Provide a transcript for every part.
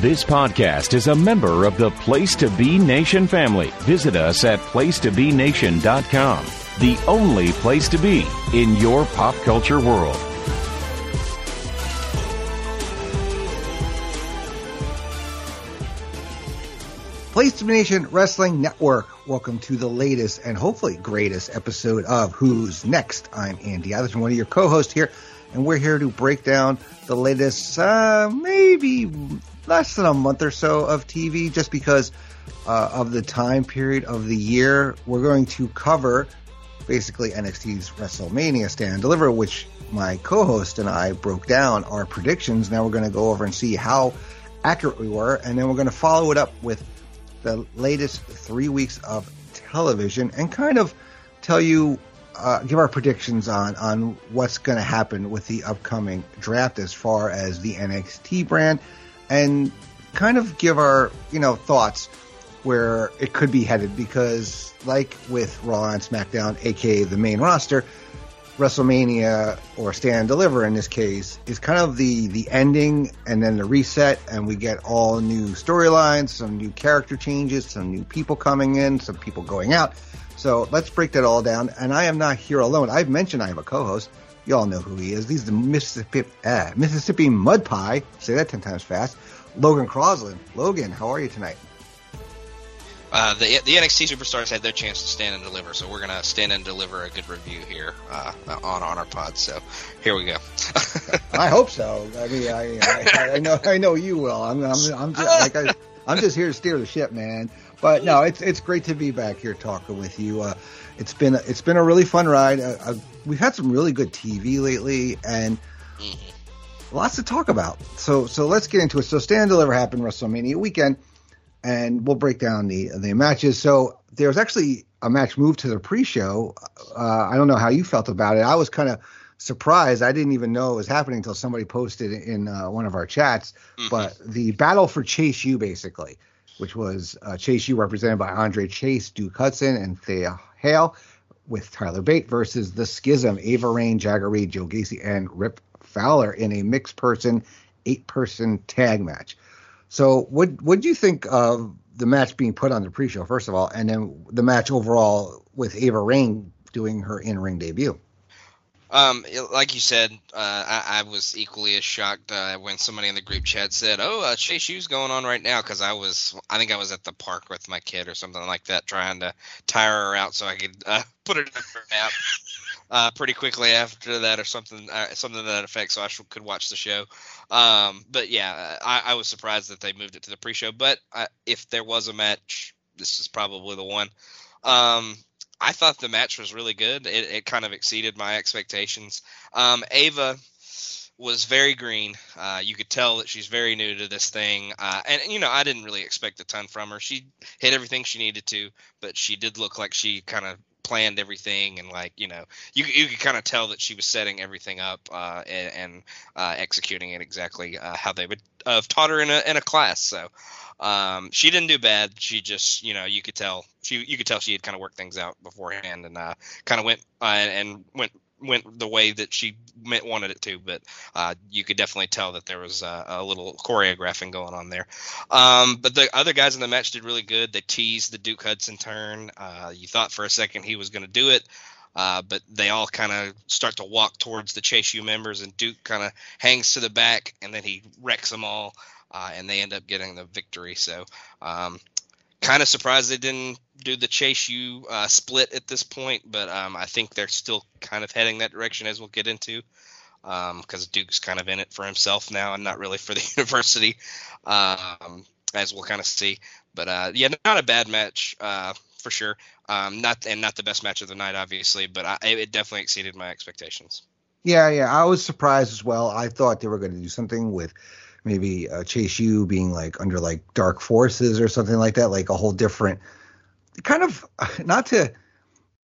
This podcast is a member of the Place to Be Nation family. Visit us at placetobenation.com, the only place to be in your pop culture world. Place to Be Nation Wrestling Network. Welcome to the latest and hopefully greatest episode of Who's Next. I'm Andy Atherton, one of your co-hosts here, and we're here to break down the latest, uh, maybe less than a month or so of TV just because uh, of the time period of the year. We're going to cover basically NXT's WrestleMania Stand and Deliver, which my co-host and I broke down our predictions. Now we're going to go over and see how accurate we were, and then we're going to follow it up with the latest three weeks of television and kind of tell you, uh, give our predictions on on what's going to happen with the upcoming draft as far as the NXT brand and kind of give our, you know, thoughts where it could be headed because like with Raw and SmackDown, aka the main roster, WrestleMania or Stand and Deliver in this case is kind of the the ending and then the reset and we get all new storylines, some new character changes, some new people coming in, some people going out. So let's break that all down. And I am not here alone. I've mentioned I have a co-host. You all know who he is. He's the Mississippi, uh, Mississippi Mud Pie. Say that 10 times fast. Logan Crosland. Logan, how are you tonight? Uh, the the NXT superstars had their chance to stand and deliver, so we're gonna stand and deliver a good review here uh, on on our pod. So here we go. I hope so. I mean, I, I, I, know I know you will. I'm I'm, I'm just, like I, I'm just here to steer the ship, man. But no, it's it's great to be back here talking with you. Uh, it's been it's been a really fun ride. Uh, uh, we've had some really good TV lately, and mm-hmm. lots to talk about. So so let's get into it. So Stand and Deliver happened WrestleMania weekend and we'll break down the the matches. So there was actually a match moved to the pre-show. Uh, I don't know how you felt about it. I was kind of surprised. I didn't even know it was happening until somebody posted in uh, one of our chats. Mm-hmm. But the battle for Chase U, basically, which was uh, Chase U represented by Andre Chase, Duke Hudson, and Thea Hale, with Tyler Bate versus the Schism, Ava Raine, Jagger Reed, Joe Gacy, and Rip Fowler in a mixed person, eight person tag match. So, what what do you think of the match being put on the pre-show first of all, and then the match overall with Ava Raine doing her in-ring debut? Um, like you said, uh, I, I, was equally as shocked uh, when somebody in the group chat said, "Oh, uh, Chase U's going on right now," because I was, I think I was at the park with my kid or something like that, trying to tire her out so I could uh, put it in her nap uh, pretty quickly after that, or something, uh, something to that effect, so I sh- could watch the show. Um, but yeah, I, I, was surprised that they moved it to the pre-show. But if there was a match, this is probably the one. Um, I thought the match was really good. It, it kind of exceeded my expectations. Um, Ava was very green. Uh, you could tell that she's very new to this thing. Uh, and, you know, I didn't really expect a ton from her. She hit everything she needed to, but she did look like she kind of planned everything and like you know you you could kind of tell that she was setting everything up uh, and, and uh, executing it exactly uh, how they would have taught her in a in a class. So um, she didn't do bad. She just you know you could tell she you could tell she had kind of worked things out beforehand and uh, kind of went uh, and went went the way that she meant, wanted it to, but uh, you could definitely tell that there was uh, a little choreographing going on there. Um, but the other guys in the match did really good. They teased the Duke Hudson turn. Uh, you thought for a second he was going to do it. Uh, but they all kind of start to walk towards the Chase U members, and Duke kind of hangs to the back, and then he wrecks them all, uh, and they end up getting the victory. So um, kind of surprised they didn't do the Chase U uh, split at this point, but um, I think they're still kind of heading that direction as we'll get into because um, Duke's kind of in it for himself now and not really for the university, um, as we'll kind of see. But uh, yeah, not a bad match uh, for sure. Um, not and not the best match of the night, obviously, but I, it definitely exceeded my expectations. Yeah, yeah, I was surprised as well. I thought they were going to do something with maybe uh, Chase U being like under like dark forces or something like that, like a whole different kind of not to.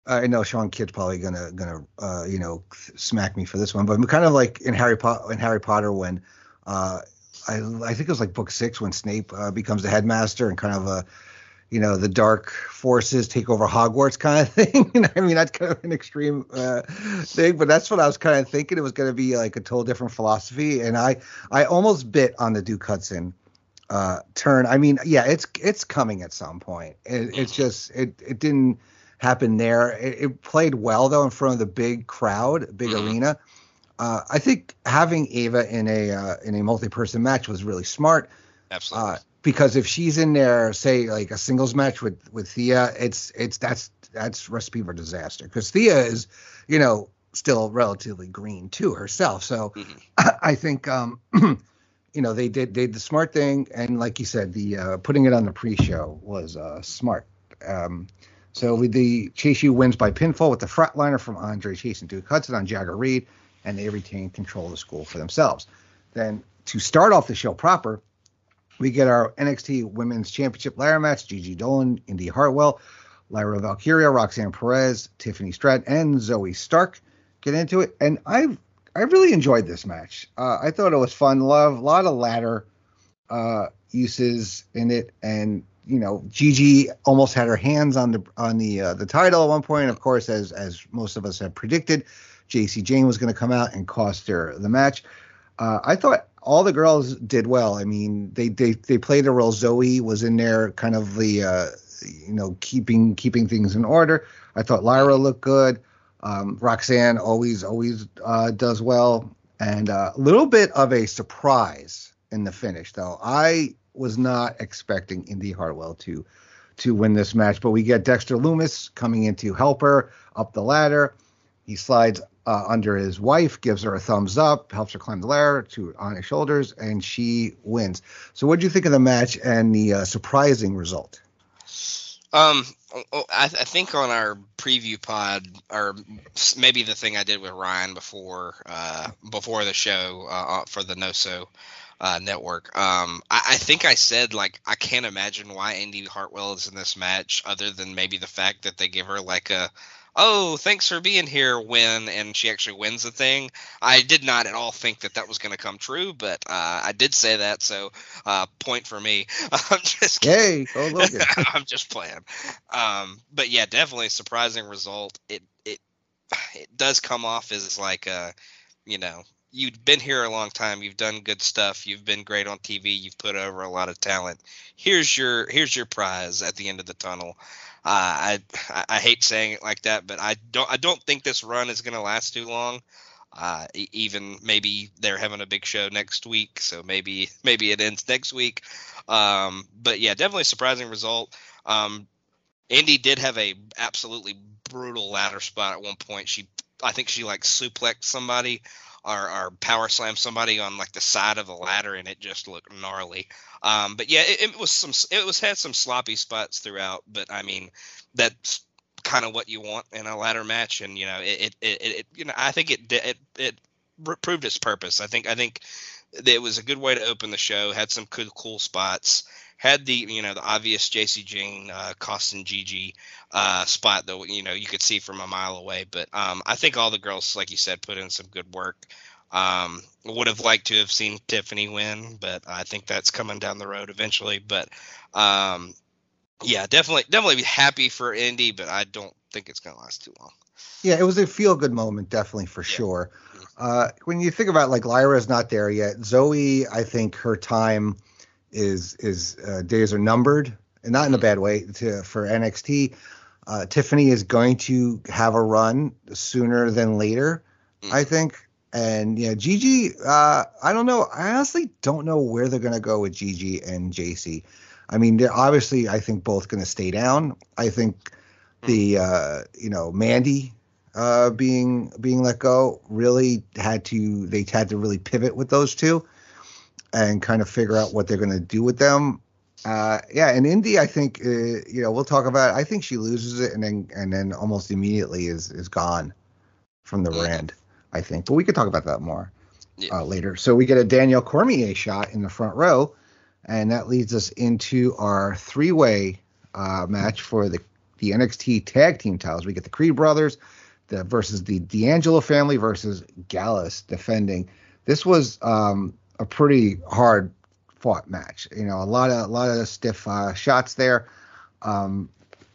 I know Sean Kidd's probably gonna gonna uh, you know smack me for this one, but kind of like in Harry Potter in Harry Potter when uh, I I think it was like book six when Snape uh, becomes the headmaster and kind of a you know the dark forces take over Hogwarts kind of thing. I mean that's kind of an extreme uh, thing, but that's what I was kind of thinking. It was going to be like a total different philosophy, and I I almost bit on the Duke Hudson uh, turn. I mean, yeah, it's it's coming at some point. It, it's Mm-hmm. just it it didn't happen there. It, it played well though in front of the big crowd, big Mhm. arena. Uh, I think having Ava in a uh, in a multi-person match was really smart Absolutely. Because if she's in there, say like a singles match with with Thea, it's it's that's that's recipe for disaster because Thea is, you know, still relatively green too herself. So Mhm. I think um, you know they did they did the smart thing, and like you said, the uh, putting it on the pre-show was uh, smart. Um, so with the Chase U wins by pinfall with the frontliner from Andre Chase and Duke Hudson on Jagger Reed, and they retain control of the school for themselves. Then to start off the show proper, we get our NXT Women's Championship ladder match: Gigi Dolin, Indi Hartwell, Lyra Valkyria, Roxanne Perez, Tiffany Stratton, and Zoe Stark get into it. And I I really enjoyed this match. Uh, I thought it was fun. Love a lot of ladder uh, uses in it, and you know, Gigi almost had her hands on the on the uh, the title at one point. Of course, as as most of us had predicted, Jacy Jayne was going to come out and cost her the match. Uh, I thought all the girls did well. I mean, they they they played a role. Zoe was in there, kind of the uh, you know keeping keeping things in order. I thought Lyra looked good. Um, Roxanne always always uh, does well, and uh, a little bit of a surprise in the finish, though. I was not expecting Indi Hartwell to to win this match, but we get Dexter Loomis coming in to help her up the ladder. He slides uh, under his wife, gives her a thumbs up, helps her climb the ladder to on his shoulders, and she wins. So, what do you think of the match and the uh, surprising result? Um, oh, I, I think on our preview pod, or maybe the thing I did with Ryan before, uh, before the show uh, for the NoSo uh, network, um, I, I think I said like I can't imagine why Indi Hartwell is in this match, other than maybe the fact that they give her like a oh, thanks for being here win, and she actually wins the thing. I did not at all think that that was going to come true, but uh, I did say that, so uh, point for me. I'm just kidding. Go Logan! I'm just playing. Um, but yeah, definitely a surprising result. It it it does come off as like a, you know, you've been here a long time. You've done good stuff. You've been great on TV. You've put over a lot of talent. Here's your here's your prize at the end of the tunnel. Uh, I, I hate saying it like that, but I don't I don't think this run is going to last too long. Uh, even maybe they're having a big show next week, so maybe maybe it ends next week. Um, but yeah, definitely a surprising result. Um, Indi did have a absolutely brutal ladder spot at one point. She, I think she like suplexed somebody or, or power slam somebody on like the side of the ladder, and it just looked gnarly. Um, but yeah, it, it was some, it was had some sloppy spots throughout. But I mean, that's kind of what you want in a ladder match, and you know, it, it, it, it you know, I think it, it, it proved its purpose. I think, I think it was a good way to open the show. Had some good, cool spots. Had the you know the obvious Jacy Jayne uh, Costin Gigi uh, spot though you know you could see from a mile away. But um, I think all the girls, like you said, put in some good work. Um, would have liked to have seen Tiffany win, but I think that's coming down the road eventually. But um, yeah, definitely, definitely be happy for Indi, but I don't think it's going to last too long. Yeah, it was a feel good moment, definitely for Yeah. sure. Uh, when you think about like Lyra's not there yet, Zoe, I think her time is is uh, days are numbered, and not in a bad way to for NXT. Uh, Tiffany is going to have a run sooner than later, I think. And yeah, Gigi, uh, I don't know. I honestly don't know where they're going to go with Gigi and Jacy. I mean, they're obviously, I think both going to stay down. I think the uh, you know Mandy uh, being being let go really had to they had to really pivot with those two and kind of figure out what they're going to do with them. Uh, yeah, and Indi, I think uh, you know we'll talk about. It. I think she loses it and then and then almost immediately is is gone from the Mhm. brand. I think, but we could talk about that more Yeah. uh, later. So we get a Daniel Cormier shot in the front row, and that leads us into our three way uh, match for the the NXT tag team titles. We get the Creed brothers the versus the D'Angelo family versus Gallus defending. This was um, a pretty hard fought match. You know, a lot of a lot of stiff uh, shots there. Um,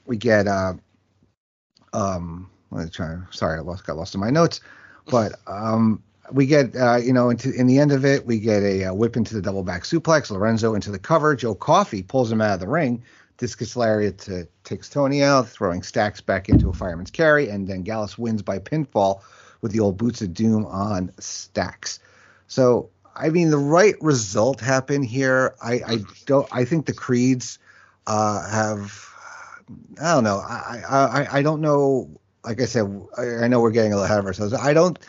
we get uh, um, I'm. Sorry, I lost got lost in my notes, but um, we get uh, you know into in the end of it, we get a uh, whip into the double back suplex. Lorenzo into the cover. Joe Coffey pulls him out of the ring. Discus lariat to, takes Tony out, throwing Stacks back into a fireman's carry, and then Gallus wins by pinfall with the old boots of doom on Stacks. So I mean, the right result happened here. I, I don't. I think the creeds uh, have. I don't know. I, I I don't know. Like I said, I, I know we're getting a little ahead of ourselves. I don't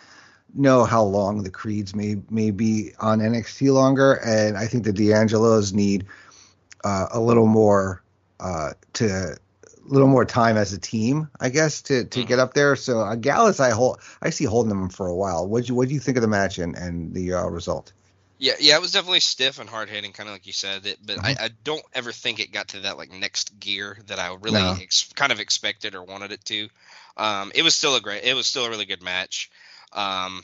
know how long the creeds may may be on NXT longer, and I think the D'Angelos need uh, a little more uh, to little more time as a team, I guess, to to mm. get up there. So uh, Gallus, I hold, I see holding them for a while. What you what do you think of the match and and the uh, result? Yeah, yeah, it was definitely stiff and hard hitting, kind of like you said. It, but mm-hmm. I, I, don't ever think it got to that like next gear that I really no. ex- kind of expected or wanted it to. Um, it was still a great, it was still a really good match. Um,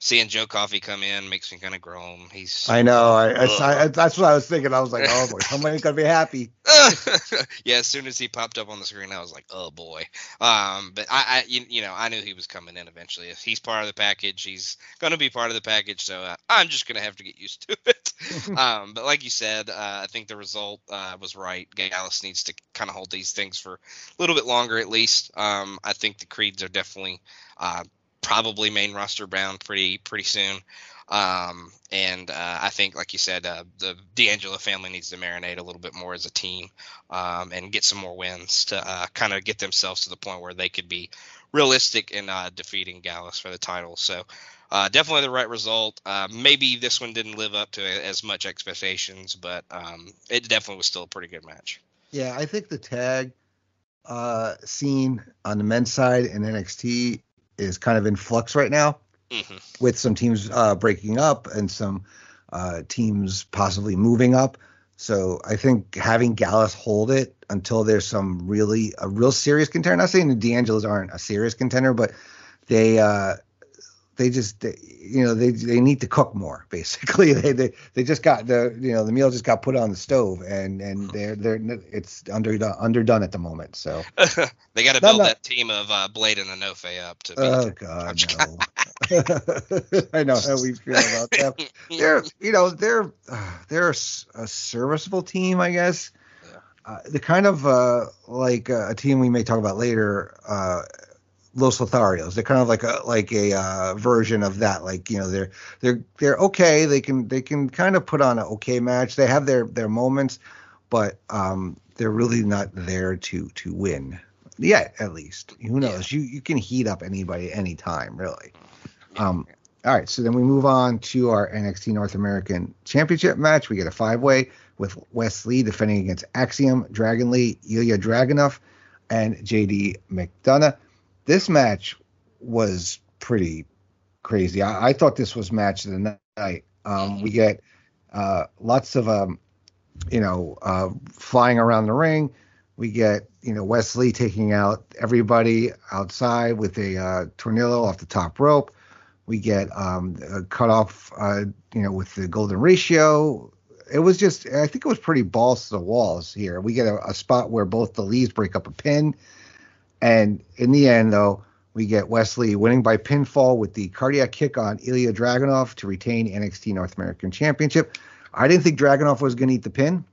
seeing Joe Coffey come in makes me kind of groan. He's I know. I, I, I, that's what I was thinking. I was like, oh boy, somebody's gonna be happy. yeah, as soon as he popped up on the screen, I was like, oh boy. Um, but I, I you, you, know, I knew he was coming in eventually. If he's part of the package, he's gonna be part of the package. So uh, I'm just gonna have to get used to it. um, but like you said, uh, I think the result uh, was right. Gallus needs to kind of hold these things for a little bit longer, at least. Um, I think the creeds are definitely uh, probably main roster bound pretty pretty soon. Um, and uh, I think, like you said, uh, the D'Angelo family needs to marinate a little bit more as a team um, and get some more wins to uh, kind of get themselves to the point where they could be realistic in uh, defeating Gallus for the title. So uh, definitely the right result. Uh, maybe this one didn't live up to as much expectations, but um, it definitely was still a pretty good match. Yeah, I think the tag scene on the men's side in NXT is kind of in flux right now, mm-hmm. with some teams uh, breaking up and some uh, teams possibly moving up. So I think having Gallus hold it until there's some really a real serious contender. Not saying the D'Angelos aren't a serious contender, but they uh, they just they, you know they they need to cook more basically. They, they they just got the you know the meal just got put on the stove and and they're they're it's underdone underdone at the moment so. They got to build not, that team of uh, Blade and Enofe up to oh god no. I know how we feel about them they're you know they're uh, they're a, a, serviceable team I guess. Uh, the kind of uh, like uh, a team we may talk about later uh, Los Lotharios. They're kind of like a like a uh, version of that. Like you know, they're they're they're okay. They can they can kind of put on an okay match. They have their their moments, but um, they're really not there to to win yet. At least who knows? Yeah. You you can heat up anybody anytime, really. Um, all right, so then we move on to our NXT North American Championship match. We get a five way with Wes Lee defending against Axiom, Dragon Lee, Ilya Dragunov, and JD McDonagh this match was pretty crazy. I, I, thought this was match of the night. Um, we get uh, lots of um, you know uh, flying around the ring. We get you know Wes Lee taking out everybody outside with a uh, tornillo off the top rope. We get um, cut off, uh, you know, with the golden ratio. It was just, I think it was pretty balls to the walls here. We get a, a spot where both the Lees break up a pin and in the end, though, we get Wes Lee winning by pinfall with the cardiac kick on Ilya Dragunov to retain NXT North American Championship. I didn't think Dragunov was going to eat the pin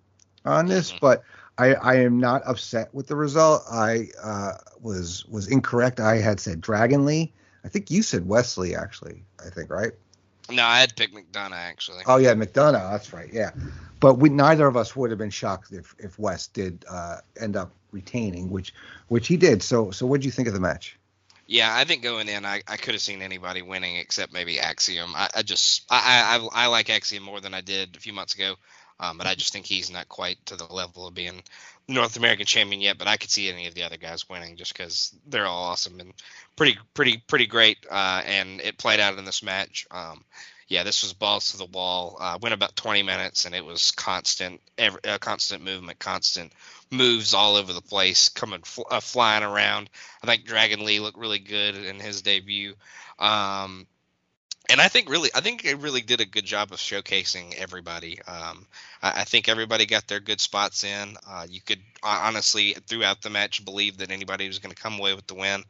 on this, mm-hmm. but I, I, am not upset with the result. I uh, was was incorrect. I had said Dragon Lee. I think you said Wes Lee, actually. I think right. No, I had picked McDonagh actually. Oh yeah, McDonagh. That's right. Yeah, but we neither of us would have been shocked if if Wes did uh, end up retaining, which which he did. So so what do you think of the match? Yeah, I think going in, I, I could have seen anybody winning except maybe Axiom. I, I just I, I I like Axiom more than I did a few months ago, um, but I just think he's not quite to the level of being North American champion yet. But I could see any of the other guys winning just because they're all awesome and pretty pretty pretty great. Uh, and it played out in this match. Um, yeah, this was balls to the wall. Uh, went about 20 minutes, and it was constant, every, uh, constant movement, constant moves all over the place, coming fl- uh, flying around. I think Dragon Lee looked really good in his debut. Um, and I think really, I think it really did a good job of showcasing everybody. Um, I, I, think everybody got their good spots in. Uh, you could honestly, throughout the match, believe that anybody was going to come away with the win.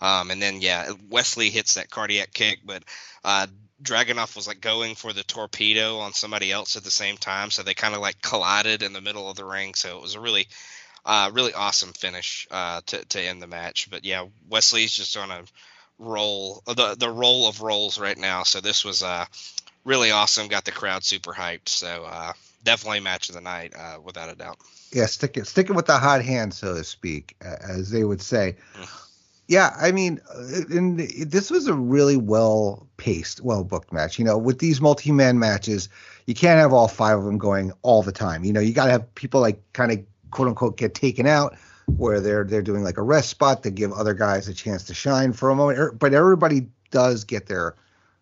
Um, and then yeah, Wes Lee hits that cardiac kick, but uh, Dragunov was like going for the torpedo on somebody else at the same time, so they kind of like collided in the middle of the ring. So it was a really, uh, really awesome finish uh, to to end the match. But yeah, Wes Lee's just on a roll, the the roll of rolls right now. So this was uh, really awesome. Got the crowd super hyped. So uh, definitely match of the night, uh, without a doubt. Yeah, sticking sticking with the hot hand, so to speak, as they would say. Yeah, I mean, and this was a really well paced, well booked match. You know, with these multi man matches, you can't have all five of them going all the time. You know, you got to have people like kind of quote unquote get taken out where they're they're doing like a rest spot to give other guys a chance to shine for a moment. Er, but everybody does get their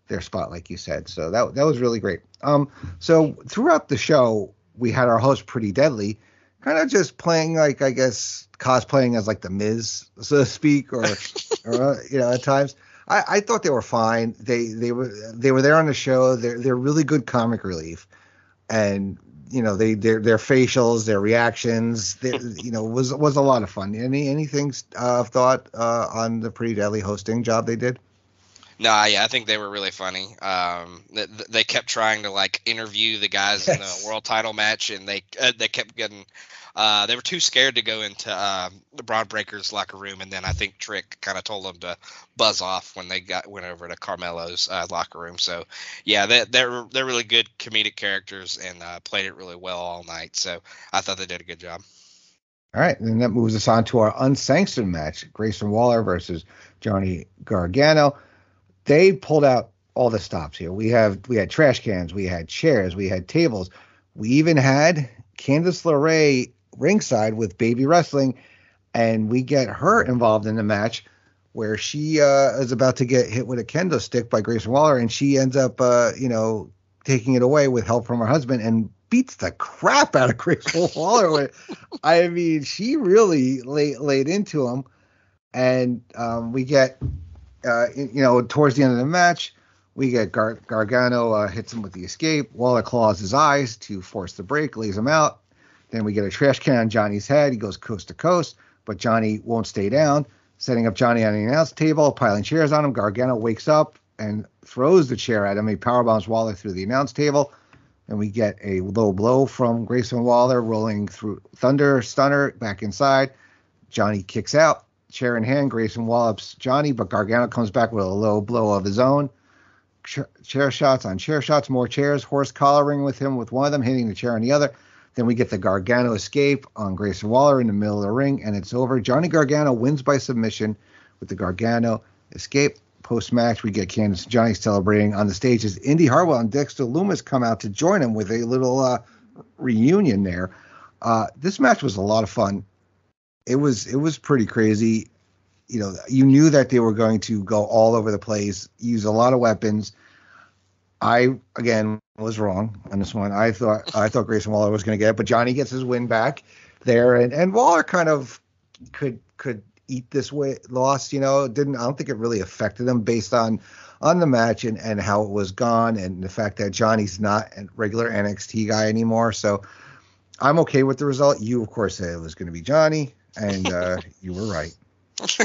their spot, like you said. So that that was really great. Um, so throughout the show, we had our host Pretty Deadly kind of just playing like I guess cosplaying as like the Miz, so to speak, or, or you know at times. I, I thought they were fine. They they were they were there on the show. They're they're really good comic relief, and you know they their their facials, their reactions, you know was was a lot of fun. Any anything uh, thought uh, on the pretty deadly hosting job they did? No, yeah, I think they were really funny. Um, they, they kept trying to like interview the guys yes. in the world title match, and they uh, they kept getting. Uh, they were too scared to go into uh, the Bron Breakker's locker room, and then I think Trick kind of told them to buzz off when they got went over to Carmelo's uh, locker room. So, yeah, they, they're they're really good comedic characters and uh, played it really well all night. So I thought they did a good job. All right, and that moves us on to our unsanctioned match: Grayson Waller versus Johnny Gargano they pulled out all the stops here. We have we had trash cans, we had chairs, we had tables, we even had Candice LeRae ringside with Baby Wrestling, and we get her involved in the match where she uh, is about to get hit with a kendo stick by Grayson Waller, and she ends up, uh, you know, taking it away with help from her husband and beats the crap out of Grayson Waller. I mean, she really laid, laid into him, and um, we get uh, you know, towards the end of the match, we get Gar- Gargano uh, hits him with the escape. Waller claws his eyes to force the break, lays him out. Then we get a trash can on Johnny's head. He goes coast to coast, but Johnny won't stay down, setting up Johnny on the announce table, piling chairs on him. Gargano wakes up and throws the chair at him. He powerbombs Waller through the announce table. And we get a low blow from Grayson Waller rolling through Thunder Stunner back inside. Johnny kicks out chair in hand. Grayson wallops Johnny, but Gargano comes back with a low blow of his own. Chair shots on chair shots, more chairs. Horse collaring with him with one of them, hitting the chair on the other. Then we get the Gargano escape on Grayson Waller in the middle of the ring, and it's over. Johnny Gargano wins by submission with the Gargano escape. Post match, we get Candice and Johnny celebrating on the stage as Indi Hartwell and Dexter Loomis come out to join him with a little uh, reunion there. Uh, this match was a lot of fun it was it was pretty crazy. You know, you knew that they were going to go all over the place, use a lot of weapons. I again was wrong on this one. I thought I thought Grayson Waller was going to get it, but Johnny gets his win back there, and and Waller kind of could could eat this way loss. You know, didn't I don't think it really affected him based on on the match and and how it was gone, and the fact that Johnny's not a regular NXT guy anymore. So I'm okay with the result. You of course said it was going to be Johnny and uh, you were right.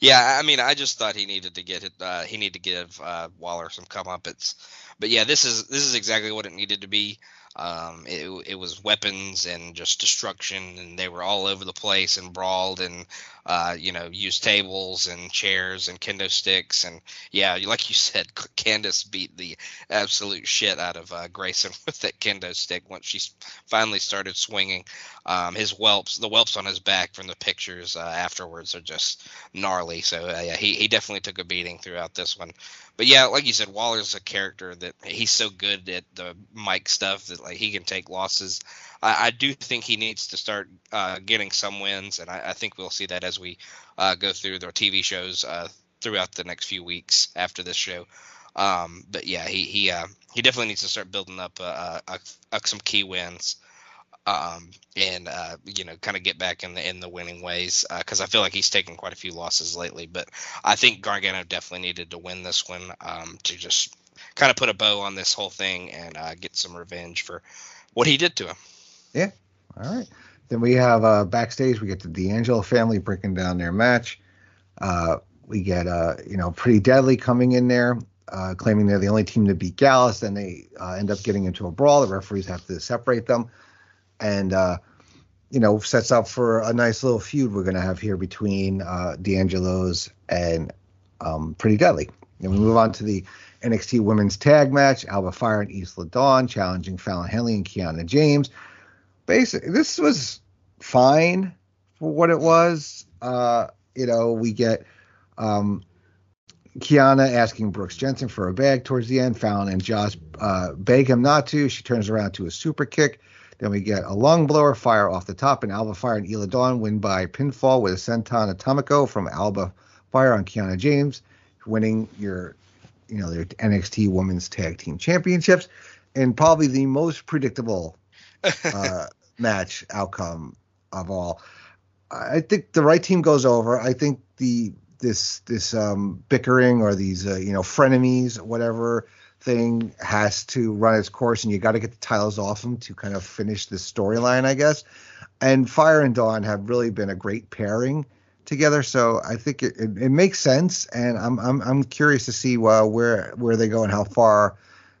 yeah, I mean, I just thought he needed to get it. Uh, he needed to give uh, Waller some comeuppance. But yeah, this is this is exactly what it needed to be. Um, it, it was weapons and just destruction, and they were all over the place and brawled and uh, you know use tables and chairs and kendo sticks and yeah, like you said, Candice beat the absolute shit out of uh, Grayson with that kendo stick once she finally started swinging. Um, his whelps, the whelps on his back from the pictures uh, afterwards are just gnarly. So uh, yeah, he he definitely took a beating throughout this one but yeah, like you said, Waller's a character that he's so good at the mic stuff that like he can take losses. I, I do think he needs to start uh, getting some wins, and I, I, think we'll see that as we uh, go through their TV shows uh, throughout the next few weeks after this show. Um, but yeah, he he uh, he definitely needs to start building up uh, uh, some key wins um, and uh, you know, kind of get back in the in the winning ways because uh, I feel like he's taken quite a few losses lately. But I think Gargano definitely needed to win this one um, to just kind of put a bow on this whole thing and uh, get some revenge for what he did to him. Yeah. All right. Then we have uh, backstage. We get the D'Angelo family breaking down their match. Uh, we get uh, you know pretty deadly coming in there, uh, claiming they're the only team to beat Gallus. Then they uh, end up getting into a brawl. The referees have to separate them, and uh, you know sets up for a nice little feud we're going to have here between uh, D'Angelo's and um, Pretty Deadly. And we move on to the NXT Women's Tag Match: Alba Fire and Isla Dawn challenging Fallon Henley and Kiana James. Basically, this was fine for what it was. Uh, you know, we get um, Kiana asking Brooks Jensen for a bag towards the end. Fallon and Josh uh, beg him not to. She turns around to a super kick. Then we get a lung blower fire off the top, and Alba Fire and Isla Dawn win by pinfall with a senton atomico from Alba Fire on Kiana James, winning your, you know, their NXT Women's Tag Team Championships, and probably the most predictable uh, match outcome of all. I think the right team goes over. I think the this this um, bickering or these uh, you know frenemies, whatever thing, has to run its course, and you got to get the titles off them to kind of finish this storyline, I guess. And Fire and Dawn have really been a great pairing together, so I think it, it, it makes sense, and I'm I'm I'm curious to see uh, where where they go and how far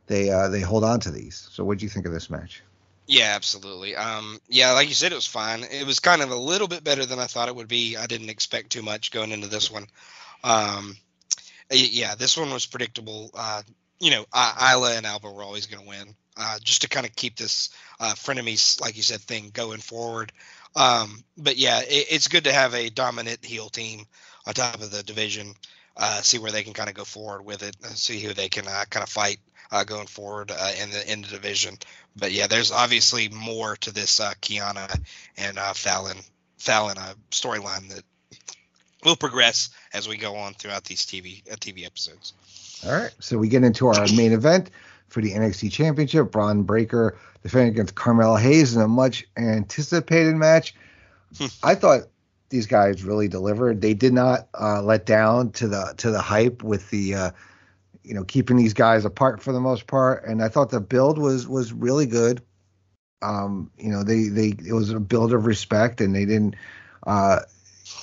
they uh, they hold on to these. So, what do you think of this match? Yeah, absolutely. Um, yeah, like you said, it was fine. It was kind of a little bit better than I thought it would be. I didn't expect too much going into this one. Um, yeah, this one was predictable. Uh, you know, Isla and Alba were always going to win. Uh, just to kind of keep this uh, frenemies, like you said, thing going forward. Um, but yeah, it, it's good to have a dominant heel team on top of the division. Uh, see where they can kind of go forward with it. See who they can uh, kind of fight uh, going forward uh, in the in the division. But yeah, there's obviously more to this uh, Kiana and uh, Fallon Fallon uh, storyline that will progress as we go on throughout these TV uh, TV episodes. All right, so we get into our main event for the NXT Championship. Bron Breakker defending against Carmelo Hayes in a much anticipated match. Hmm. I thought these guys really delivered. They did not uh, let down to the to the hype with the uh, you know, keeping these guys apart for the most part. And I thought the build was was really good. Um, you know, they they it was a build of respect, and they didn't. Uh,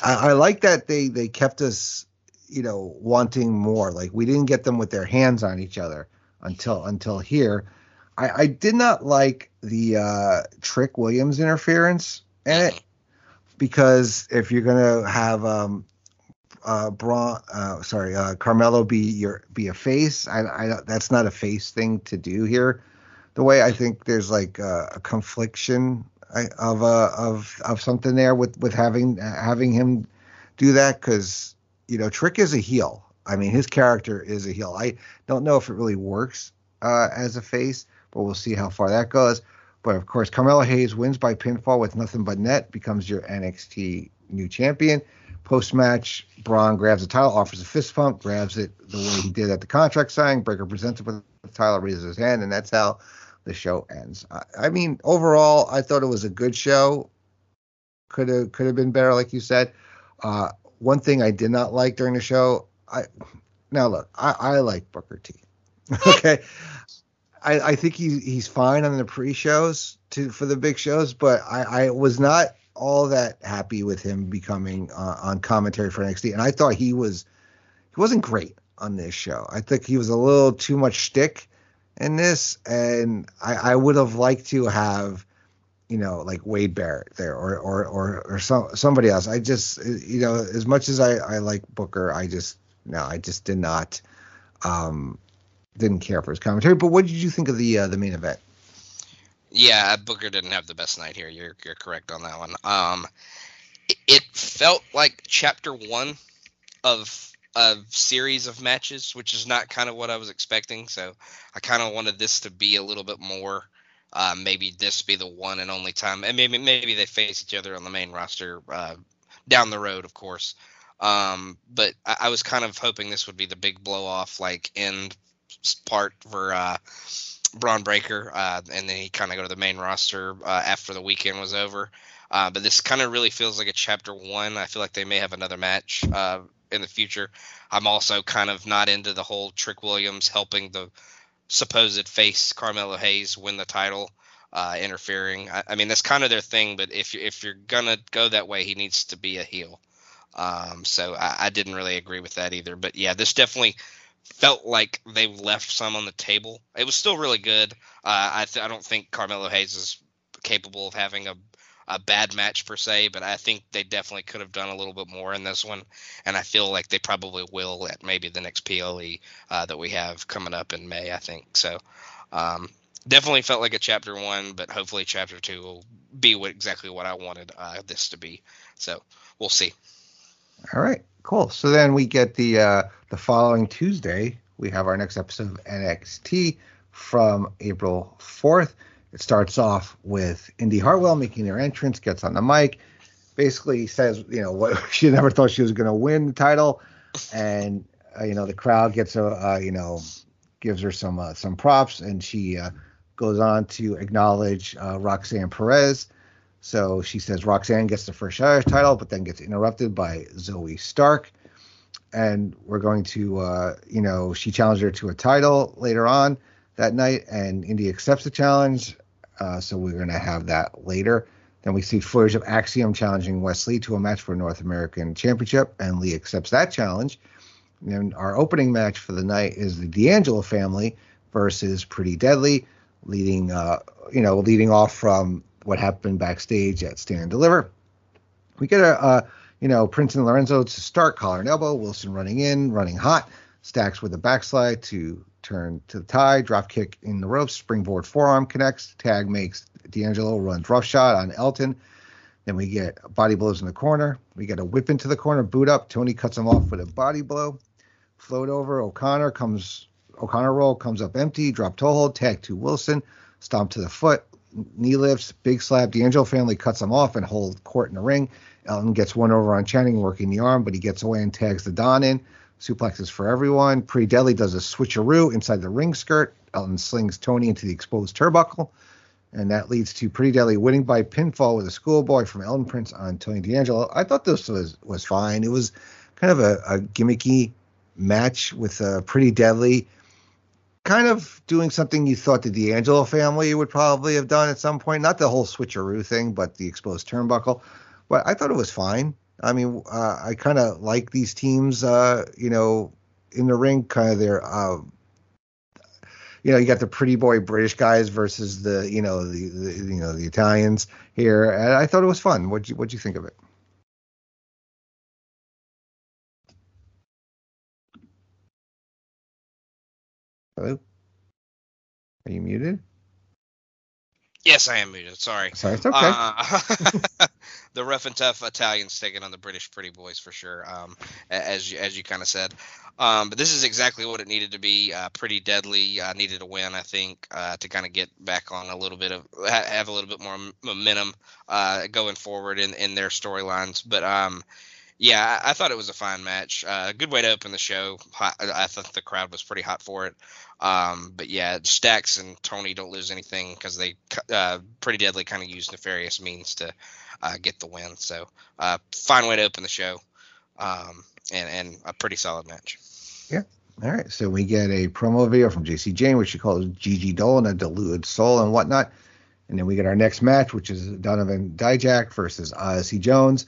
I, I like that they they kept us, you know, wanting more. Like we didn't get them with their hands on each other until until here. I, I did not like the uh, Trick Williams interference in it because if you're gonna have um, uh, Bron, uh, sorry, uh, Carmelo be your be a face. I, I that's not a face thing to do here. The way I think there's like a, a confliction of uh of of something there with with having having him do that because you know Trick is a heel. I mean his character is a heel. I don't know if it really works uh, as a face, but we'll see how far that goes. But of course, Carmelo Hayes wins by pinfall with nothing but net, becomes your NXT new champion. Post match, Bron grabs the title, offers a fist pump, grabs it the way he did at the contract signing. Breakker presents it with the title, raises his hand, and that's how the show ends. I, I mean, overall, I thought it was a good show. Could have could have been better, like you said. Uh, one thing I did not like during the show, I now look, I, I like Booker T. okay. I, I think he, he's fine on the pre-shows to for the big shows, but I, I was not all that happy with him becoming uh, on commentary for NXT, and I thought he was he wasn't great on this show. I think he was a little too much shtick in this, and I, I would have liked to have you know like Wade Barrett there or or or, or some somebody else. I just you know as much as I, I like Booker, I just no, I just did not um didn't care for his commentary. But what did you think of the uh, the main event? Yeah, Booker didn't have the best night here. You're you're correct on that one. Um, it, it felt like chapter one of a series of matches, which is not kind of what I was expecting. So I kind of wanted this to be a little bit more. Uh, maybe this be the one and only time, and maybe maybe they face each other on the main roster uh, down the road, of course. Um, but I, I, was kind of hoping this would be the big blow off, like end part for uh, Bron Breakker, uh, and then he kind of go to the main roster uh, after the weekend was over. Uh, but this kind of really feels like a chapter one. I feel like they may have another match uh, in the future. I'm also kind of not into the whole Trick Williams helping the supposed face Carmelo Hayes win the title, uh, interfering. I, I, mean, that's kind of their thing. But if if you're gonna go that way, he needs to be a heel. Um, so I, I didn't really agree with that either. But yeah, this definitely felt like they left some on the table. It was still really good. Uh, I th- I don't think Carmelo Hayes is capable of having a a bad match per se, but I think they definitely could have done a little bit more in this one, and I feel like they probably will at maybe the next PLE uh, that we have coming up in May. I think so. Um, definitely felt like a chapter one, but hopefully chapter two will be what exactly what I wanted uh, this to be. So we'll see. All right, cool. So then we get the uh, the following Tuesday. We have our next episode of NXT from April fourth. It starts off with Indi Hartwell making their entrance, gets on the mic, basically says, you know, what she never thought she was going to win the title, and uh, you know the crowd gets a, uh, you know, gives her some uh, some props, and she uh, goes on to acknowledge uh, Roxanne Perez. So she says Roxanne gets the first title, but then gets interrupted by Zoe Stark. And we're going to, uh, you know, she challenged her to a title later on that night, and Indi accepts the challenge. Uh, so we're going to have that later. Then we see footage of Axiom challenging Wes Lee to a match for North American Championship, and Lee accepts that challenge. And our opening match for the night is the D'Angelo family versus Pretty Deadly, leading, uh, you know, leading off from what happened backstage at Stand and Deliver. We get a, uh, you know, Prince and Lorenzo to start collar and elbow. Wilson running in, running hot. Stacks with a backslide to turn to the tie. Drop kick in the ropes. Springboard forearm connects. Tag makes D'Angelo runs roughshod on Elton. Then we get body blows in the corner. We get a whip into the corner, boot up. Tony cuts him off with a body blow. Float over. O'Connor comes. O'Connor roll comes up empty. Drop toe hold. Tag to Wilson. Stomp to the foot knee lifts, big slap. D'Angelo family cuts him off and hold court in the ring. Elton gets one over on Channing, working the arm, but he gets away and tags the Don in. Suplexes for everyone. Pre Deadly does a switcheroo inside the ring skirt. Elton slings Tony into the exposed turnbuckle. And that leads to Pretty Deadly winning by pinfall with a schoolboy from Elton Prince on Tony D'Angelo. I thought this was was fine. It was kind of a, a gimmicky match with a Pretty Deadly kind of doing something you thought the D'Angelo family would probably have done at some point. Not the whole switcheroo thing, but the exposed turnbuckle. But I thought it was fine. I mean, uh, I kind of like these teams, uh, you know, in the ring, kind of their, uh, you know, you got the pretty boy British guys versus the, you know, the, the you know the Italians here, and I thought it was fun. What you what you think of it? Hello? Are you muted? Yes, I am muted. Sorry. Sorry, it's okay. Uh, the rough and tough Italians taking on the British pretty boys for sure. Um, as you, as you kind of said, um, but this is exactly what it needed to be. Uh, pretty deadly. Uh, needed a win, I think, uh, to kind of get back on a little bit of have a little bit more momentum uh, going forward in in their storylines. But um, yeah, I, I, thought it was a fine match. Uh, good way to open the show. Hot, I thought the crowd was pretty hot for it. Um, but yeah, Stacks and Tony don't lose anything because they uh, pretty deadly kind of use nefarious means to uh, get the win. So uh, fine way to open the show, um, and and a pretty solid match. Yeah. All right. So we get a promo video from Jacy Jayne, which she calls Gigi Dolin, a deluded soul and whatnot. And then we get our next match, which is Donovan Dijak versus Odyssey Jones.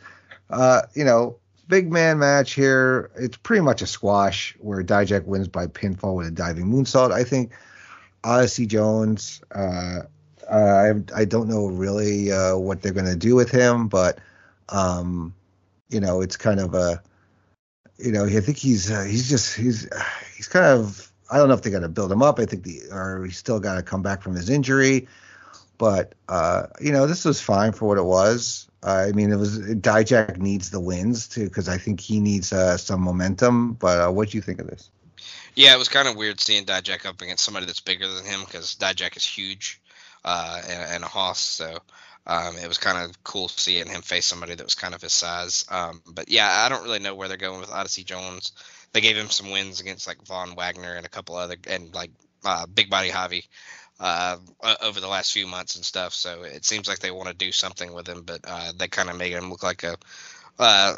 Uh, you know, big man match here. It's pretty much a squash where Dijak wins by pinfall with a diving moonsault. I think Odyssey Jones. Uh, I I don't know really uh, what they're going to do with him, but um, you know, it's kind of a you know, I think he's uh, he's just he's he's kind of I don't know if they got to build him up. I think the or he's still got to come back from his injury. But uh, you know, this was fine for what it was. Uh, I mean, it was Dijak needs the wins too because I think he needs uh, some momentum. But uh, what do you think of this? Yeah, it was kind of weird seeing Dijak up against somebody that's bigger than him because Dijak is huge uh, and, and, a hoss. So um, it was kind of cool seeing him face somebody that was kind of his size. Um, but yeah, I don't really know where they're going with Odyssey Jones. They gave him some wins against like Von Wagner and a couple other and like uh, Big Body Javi uh, over the last few months and stuff. So it seems like they want to do something with him, but uh, they kind of made him look like a uh,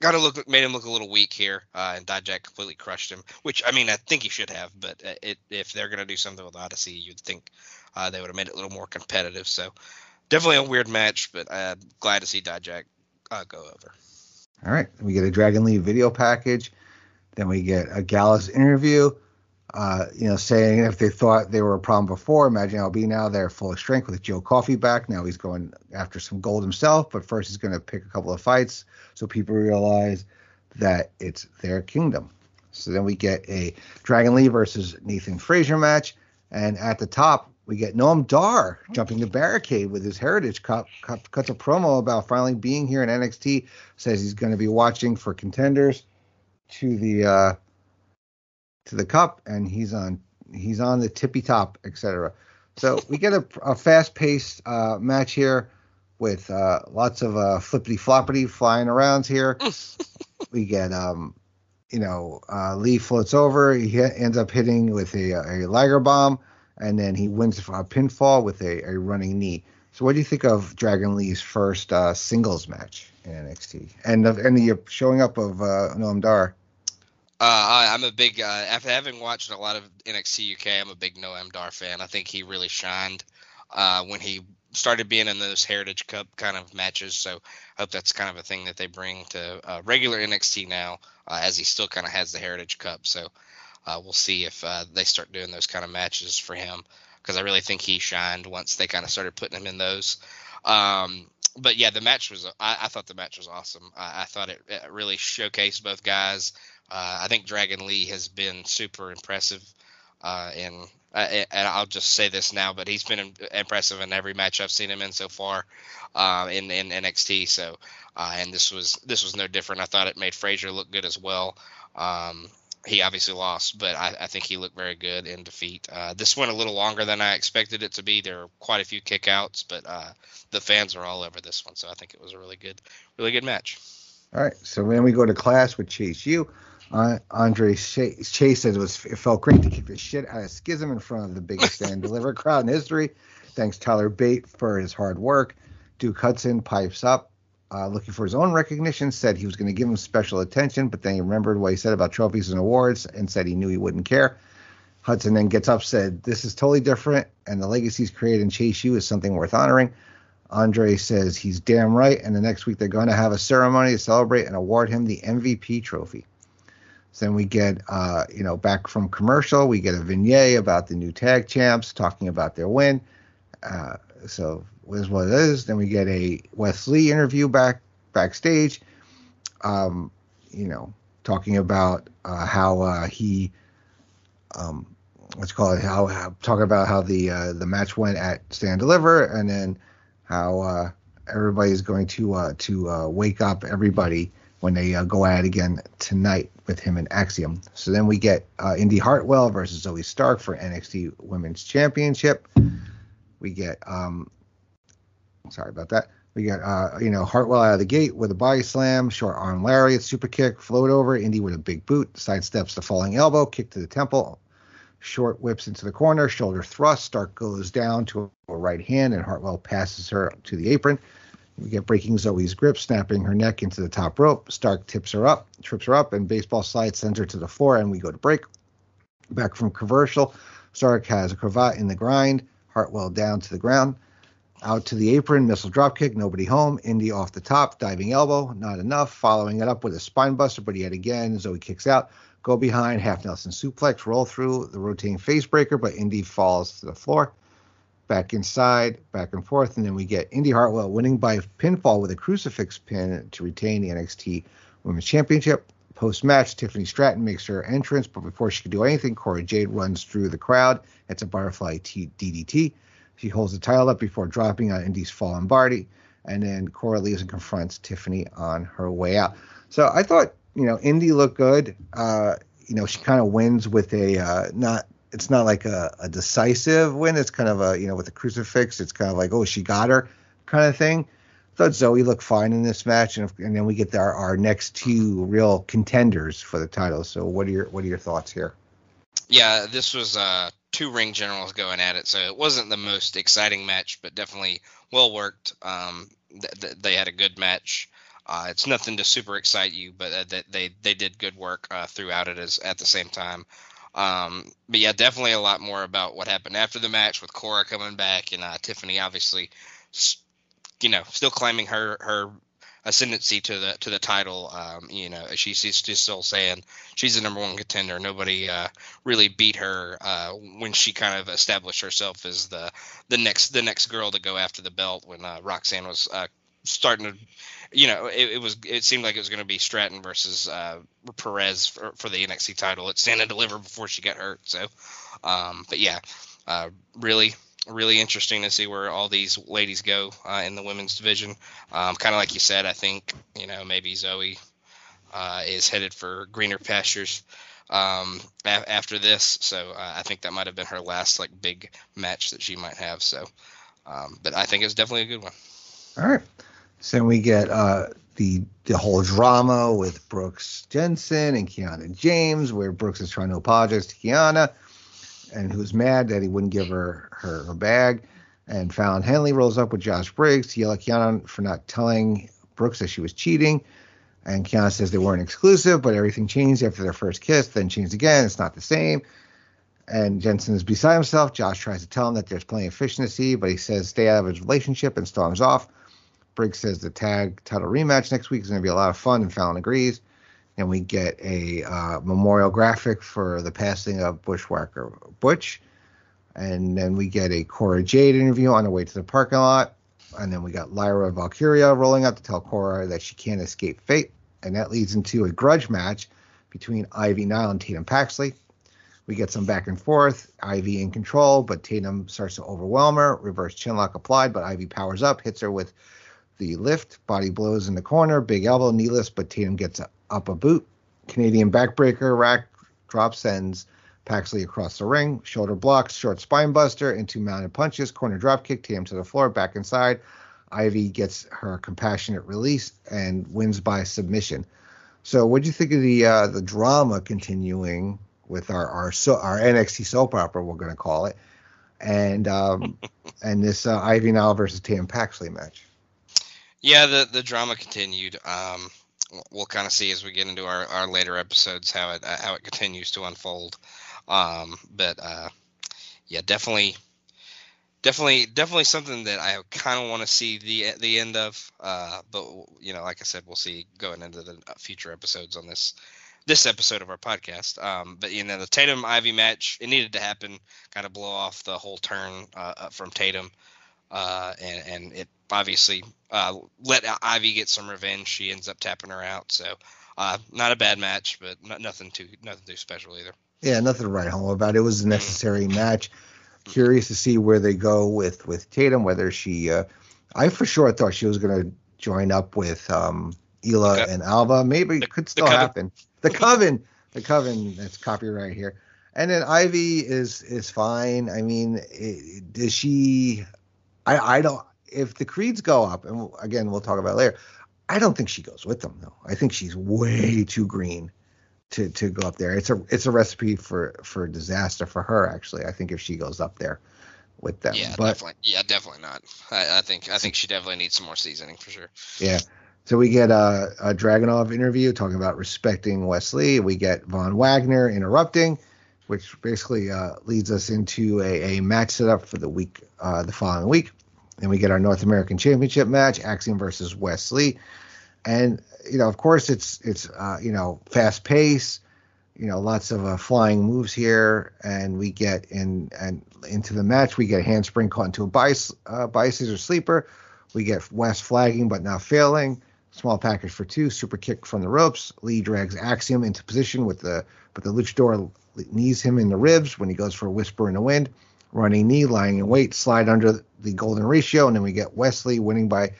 got to look made him look a little weak here, uh, and Dijak completely crushed him. Which I mean, I think he should have, but uh, it, if they're gonna do something with Odyssey, you'd think uh, they would have made it a little more competitive. So definitely a weird match, but uh, glad to see Dijak uh, go over. All right. We get a Dragon Lee video package. Then we get a Gallus interview. Uh, you know, saying if they thought they were a problem before, imagine it'll be now. They're full of strength with Joe Coffey back. Now he's going after some gold himself, but first he's going to pick a couple of fights so people realize that it's their kingdom. So then we get a Dragon Lee versus Nathan Frazer match. And at the top, we get Noam Dar jumping the barricade with his Heritage Cup, cut, cuts a promo about finally being here in NXT. Says he's going to be watching for contenders to the uh, to the cup, and he's on he's on the tippy top, etc. So we get a, a fast paced uh, match here with uh, lots of uh, flippity floppity flying around here. we get um, you know uh, Lee floats over, he hit, ends up hitting with a, a Liger bomb and then he wins a pinfall with a, a running knee. So, what do you think of Dragon Lee's first uh, singles match in NXT, and the, and the showing up of uh, Noam Dar? Uh, I'm a big uh, after having watched a lot of NXT UK. I'm a big Noam Dar fan. I think he really shined uh, when he started being in those Heritage Cup kind of matches. So I hope that's kind of a thing that they bring to uh, regular NXT now, uh, as he still kind of has the Heritage Cup. So uh, we'll see if they start doing those kind of matches for him because I really think he shined once they kind of started putting him in those. Um, but yeah, the match was I, I thought the match was awesome. I, I thought it, it, really showcased both guys. Uh, I think Dragon Lee has been super impressive, uh, and uh, and I'll just say this now, but he's been impressive in every match I've seen him in so far uh, in in NXT. So, uh, and this was this was no different. I thought it made Frazer look good as well. Um, he obviously lost, but I, I, think he looked very good in defeat. Uh, this went a little longer than I expected it to be. There were quite a few kickouts, but uh, the fans are all over this one, so I think it was a really good, really good match. All right, so then we go to class with Chase U. Uh, Andre Chase, Chase said it was it felt great to kick the shit out of Schism in front of the biggest stand deliver crowd in history. Thanks Tyler Bate for his hard work. Duke Hudson pipes up uh, looking for his own recognition, said he was going to give him special attention, but then he remembered what he said about trophies and awards and said he knew he wouldn't care. Hudson then gets up, said, This is totally different, and the legacy he's created in Chase U is something worth honoring. Andre says he's damn right, and the next week they're going to have a ceremony to celebrate and award him the MVP trophy. Then we get, uh, you know, back from commercial, we get a vignette about the new tag champs talking about their win. Uh, so is what it is. Then we get a Wes Lee interview back backstage, um, you know, talking about uh, how uh, he, um, let's call it how, how talking about how the uh, the match went at Stand Deliver, and then how uh, everybody's going to uh, to uh, wake up everybody when they go at it again tonight with him and Axiom. So then we get Indi Hartwell versus Zoey Stark for NXT Women's Championship. We get um, Sorry about that. We got uh, you know Hartwell out of the gate with a body slam, short arm lariat, super kick, float over. Indi with a big boot, sidesteps the falling elbow, kick to the temple, short whips into the corner, shoulder thrust. Stark goes down to a right hand, and Hartwell passes her to the apron. We get breaking Zoey's grip, snapping her neck into the top rope. Stark tips her up, trips her up, and baseball slide sends her to the floor, and we go to break. Back from commercial, Stark has a cravat in the grind. Hartwell down to the ground. Out to the apron, missile dropkick, nobody home. Indi off the top, diving elbow, not enough. Following it up with a spine buster, but yet again, Zoey kicks out. Go behind, half Nelson suplex, roll through the rotating face breaker, but Indi falls to the floor. Back inside, back and forth, and then we get Indi Hartwell winning by pinfall with a crucifix pin to retain the NXT Women's Championship. Post match, Tiffany Stratton makes her entrance, but before she can do anything, Cora Jade runs through the crowd. It's a butterfly T- DDT. She holds the title up before dropping on Indi's fallen Barty, and then Cora leaves and confronts Tiffany on her way out. So I thought, you know, Indi looked good. Uh, you know, she kind of wins with a uh, not. It's not like a, a, decisive win. It's kind of a you know with a crucifix. It's kind of like oh she got her kind of thing. I thought Zoey looked fine in this match, and, and then we get our, our next two real contenders for the title. So what are your what are your thoughts here? Yeah, this was uh, two ring generals going at it, so it wasn't the most exciting match, but definitely well worked. Um, th- th- they had a good match. Uh, it's nothing to super excite you, but uh, they, they they did good work uh, throughout it as at the same time. Um, but yeah, definitely a lot more about what happened after the match with Cora coming back and uh, Tiffany obviously, you know, still claiming her her ascendancy to the to the title. Um, you know, she's, she's still saying she's the number one contender. Nobody uh, really beat her uh, when she kind of established herself as the the next the next girl to go after the belt. When uh, Roxanne was uh, starting to, you know, it, it, was it seemed like it was going to be Stratton versus uh, Perez for, for the NXT title. It stand and deliver before she got hurt. So, um, but yeah, uh, really really interesting to see where all these ladies go uh, in the women's division. Um, kind of like you said, I think you know maybe Zoey uh, is headed for greener pastures um, a- after this. So uh, I think that might have been her last like big match that she might have. So, um, but I think it's definitely a good one. All right. So we get uh, the the whole drama with Brooks Jensen and Kiana James, where Brooks is trying to apologize to Kiana and who's mad that he wouldn't give her her, her bag. And Fallon Henley rolls up with Josh Briggs to yell at Kiana for not telling Brooks that she was cheating. And Kiana says they weren't exclusive, but everything changed after their first kiss, then changed again. It's not the same. And Jensen is beside himself. Josh tries to tell him that there's plenty of fish in the sea, but he says stay out of his relationship and storms off. Briggs says the tag title rematch next week is going to be a lot of fun, and Fallon agrees and we get a uh, memorial graphic for the passing of Bushwhacker Butch. And then we get a Cora Jade interview on the way to the parking lot. And then we got Lyra Valkyria rolling out to tell Cora that she can't escape fate. And that leads into a grudge match between Ivy Nile and Tatum Paxley. We get some back and forth. Ivy in control, but Tatum starts to overwhelm her. Reverse chinlock applied, but Ivy powers up, hits her with the lift. Body blows in the corner. Big elbow, needless, but Tatum gets up a boot. Canadian backbreaker rack drop sends Paxley across the ring. Shoulder blocks, short spine buster into mounted punches. Corner drop kick, Tatum to the floor, back inside. Ivy gets her compassionate release and wins by submission. So, what do you think of the uh, the drama continuing with our our so, our NXT soap opera? We're going to call it, and um, and this uh, Ivy Nile versus Tatum Paxley match. Yeah, the the drama continued. Um, we'll kind of see as we get into our, our later episodes how it uh, how it continues to unfold. Um, but uh, yeah, definitely, definitely, definitely something that I kind of want to see the the end of. Uh, but you know, like I said, we'll see going into the future episodes on this this episode of our podcast. Um, but you know, the Tatum Ivy match it needed to happen, kind of blow off the whole turn uh, from Tatum, uh, and and it obviously uh, let Ivy get some revenge. She ends up tapping her out. So uh, not a bad match, but not, nothing too nothing too special either. Yeah, nothing to write home about. It was a necessary match. Curious to see where they go with with Tatum. Whether she, uh, I for sure thought she was going to join up with um, okay. and Alba. Maybe it could still the happen. The Coven, the Coven. That's copyright here. And then Ivy is is fine. I mean, does she? I I don't if the creeds go up, and again we'll talk about later, I don't think she goes with them though. I think she's way too green to to go up there. It's a it's a recipe for for disaster for her actually. I think if she goes up there with them. Yeah, but, definitely. Yeah, definitely not. I, I think I think she definitely needs some more seasoning for sure. Yeah. So we get a, a Dragunov interview talking about respecting Wes Lee. We get Von Wagner interrupting, which basically uh, leads us into a, a match setup for the week, uh, the following week. Then we get our North American Championship match, Axiom versus Wes Lee, and you know, of course, it's it's uh, you know fast pace, you know, lots of uh, flying moves here, and we get in and into the match. We get a handspring caught into a bice uh, or sleeper. We get Wes flagging but not failing. Small package for two. Super kick from the ropes. Lee drags Axiom into position with the but the luchador knees him in the ribs when he goes for a whisper in the wind running knee, lying in wait, slide under the golden ratio, and then we get Wes Lee winning by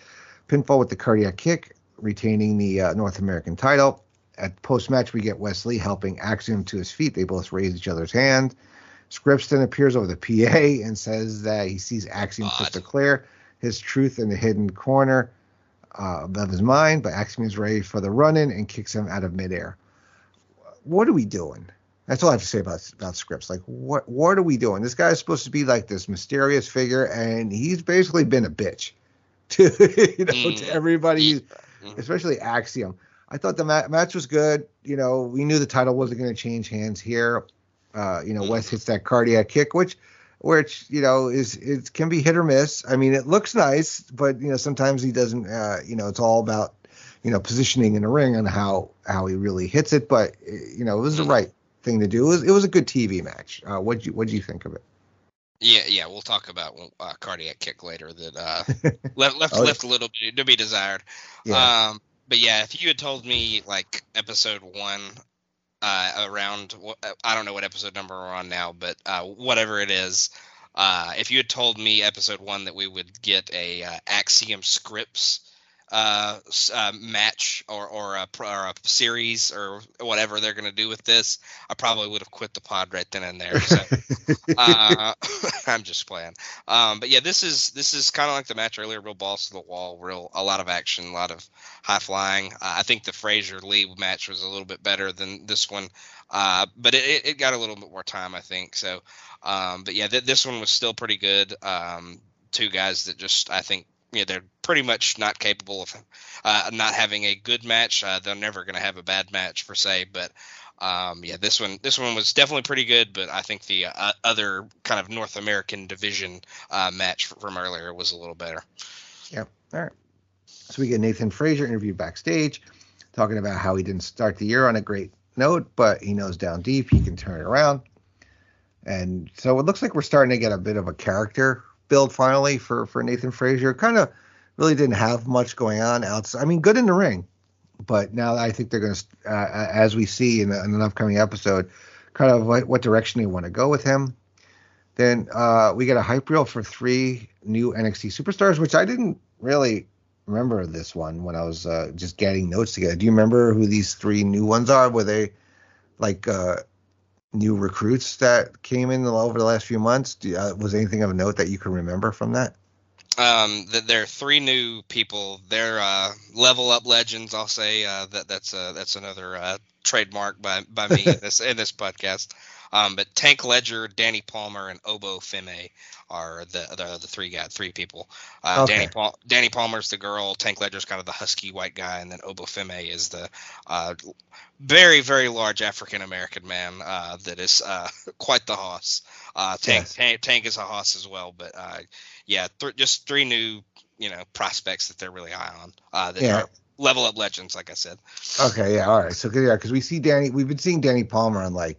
pinfall with the cardiac kick, retaining the uh, North American title. At post match, we get Wes Lee helping Axiom to his feet. They both raise each other's hand. Scrypts then appears over the PA and says that he sees Axiom God. crystal clear, his truth in the hidden corner uh, of his mind, but Axiom is ready for the run in and kicks him out of midair. What are we doing? That's all I have to say about about Scrypts. Like, what what are we doing? This guy is supposed to be like this mysterious figure, and he's basically been a bitch to you know mm. to everybody, mm. especially Axiom. I thought the ma- match was good. You know, we knew the title wasn't going to change hands here. Uh, you know, mm. Wes hits that cardiac kick, which which you know is it can be hit or miss. I mean, it looks nice, but you know sometimes he doesn't. Uh, you know, it's all about you know, positioning in the ring and how how he really hits it. But you know, it was the right thing to do. It was it was a good TV match. Uh, what you what do you think of it? Yeah, yeah, we'll talk about uh, cardiac kick later that uh, left left oh, left a little bit to be desired. Yeah. Um, but yeah, if you had told me like episode one, uh, around I don't know what episode number we're on now, but uh, whatever it is, uh, if you had told me episode one that we would get a uh, Axiom Scrypts uh, uh, match or or a, or a, series or whatever they're going to do with this, I probably would have quit the pod right then and there. So, uh, I'm just playing. Um, but yeah, this is this is kind of like the match earlier, real balls to the wall, real a lot of action, a lot of high flying. Uh, I think the Frazer Lee match was a little bit better than this one, uh, but it, it, got a little bit more time, I think. So, um, but yeah, th- this one was still pretty good. Um, two guys that just I think you know, they're pretty much not capable of uh, not having a good match. Uh, they're never going to have a bad match per se, but um, yeah, this one this one was definitely pretty good. But I think the uh, other kind of North American division uh, match from earlier was a little better. Yeah. All right. So we get Nathan Frazer interviewed backstage, talking about how he didn't start the year on a great note, but he knows down deep he can turn it around. And so it looks like we're starting to get a bit of a character build finally for for Nathan Frazer. Kind of really didn't have much going on outside. I mean, good in the ring, but now I think they're going to, uh, as we see in, in, an upcoming episode, kind of what, what direction they want to go with him. Then uh, we get a hype reel for three new NXT superstars, which I didn't really remember this one when I was uh, just getting notes together. Do you remember who these three new ones are? Were they like uh, new recruits that came in over the last few months? Uh, was anything of note that you can remember from that? Um, there are three new people. They're uh, level up legends. I'll say uh, that that's uh, that's another uh, trademark by by me in this in this podcast. Um, but Tank Ledger, Dani Palmer, and Oba Femi are the the, the three got three people. Uh, okay. Danny Paul, Dani Palmer's the girl. Tank Ledger's kind of the husky white guy, and then Oba Femi is the uh, very very large African American man uh, that is uh, quite the hoss. Uh, Tank, yes. Tank, Tank is a hoss as well, but uh, yeah, th- just three new you know prospects that they're really high on. that yeah. level up legends, like I said. Okay, yeah, all right. So yeah, because we see Danny, we've been seeing Dani Palmer on like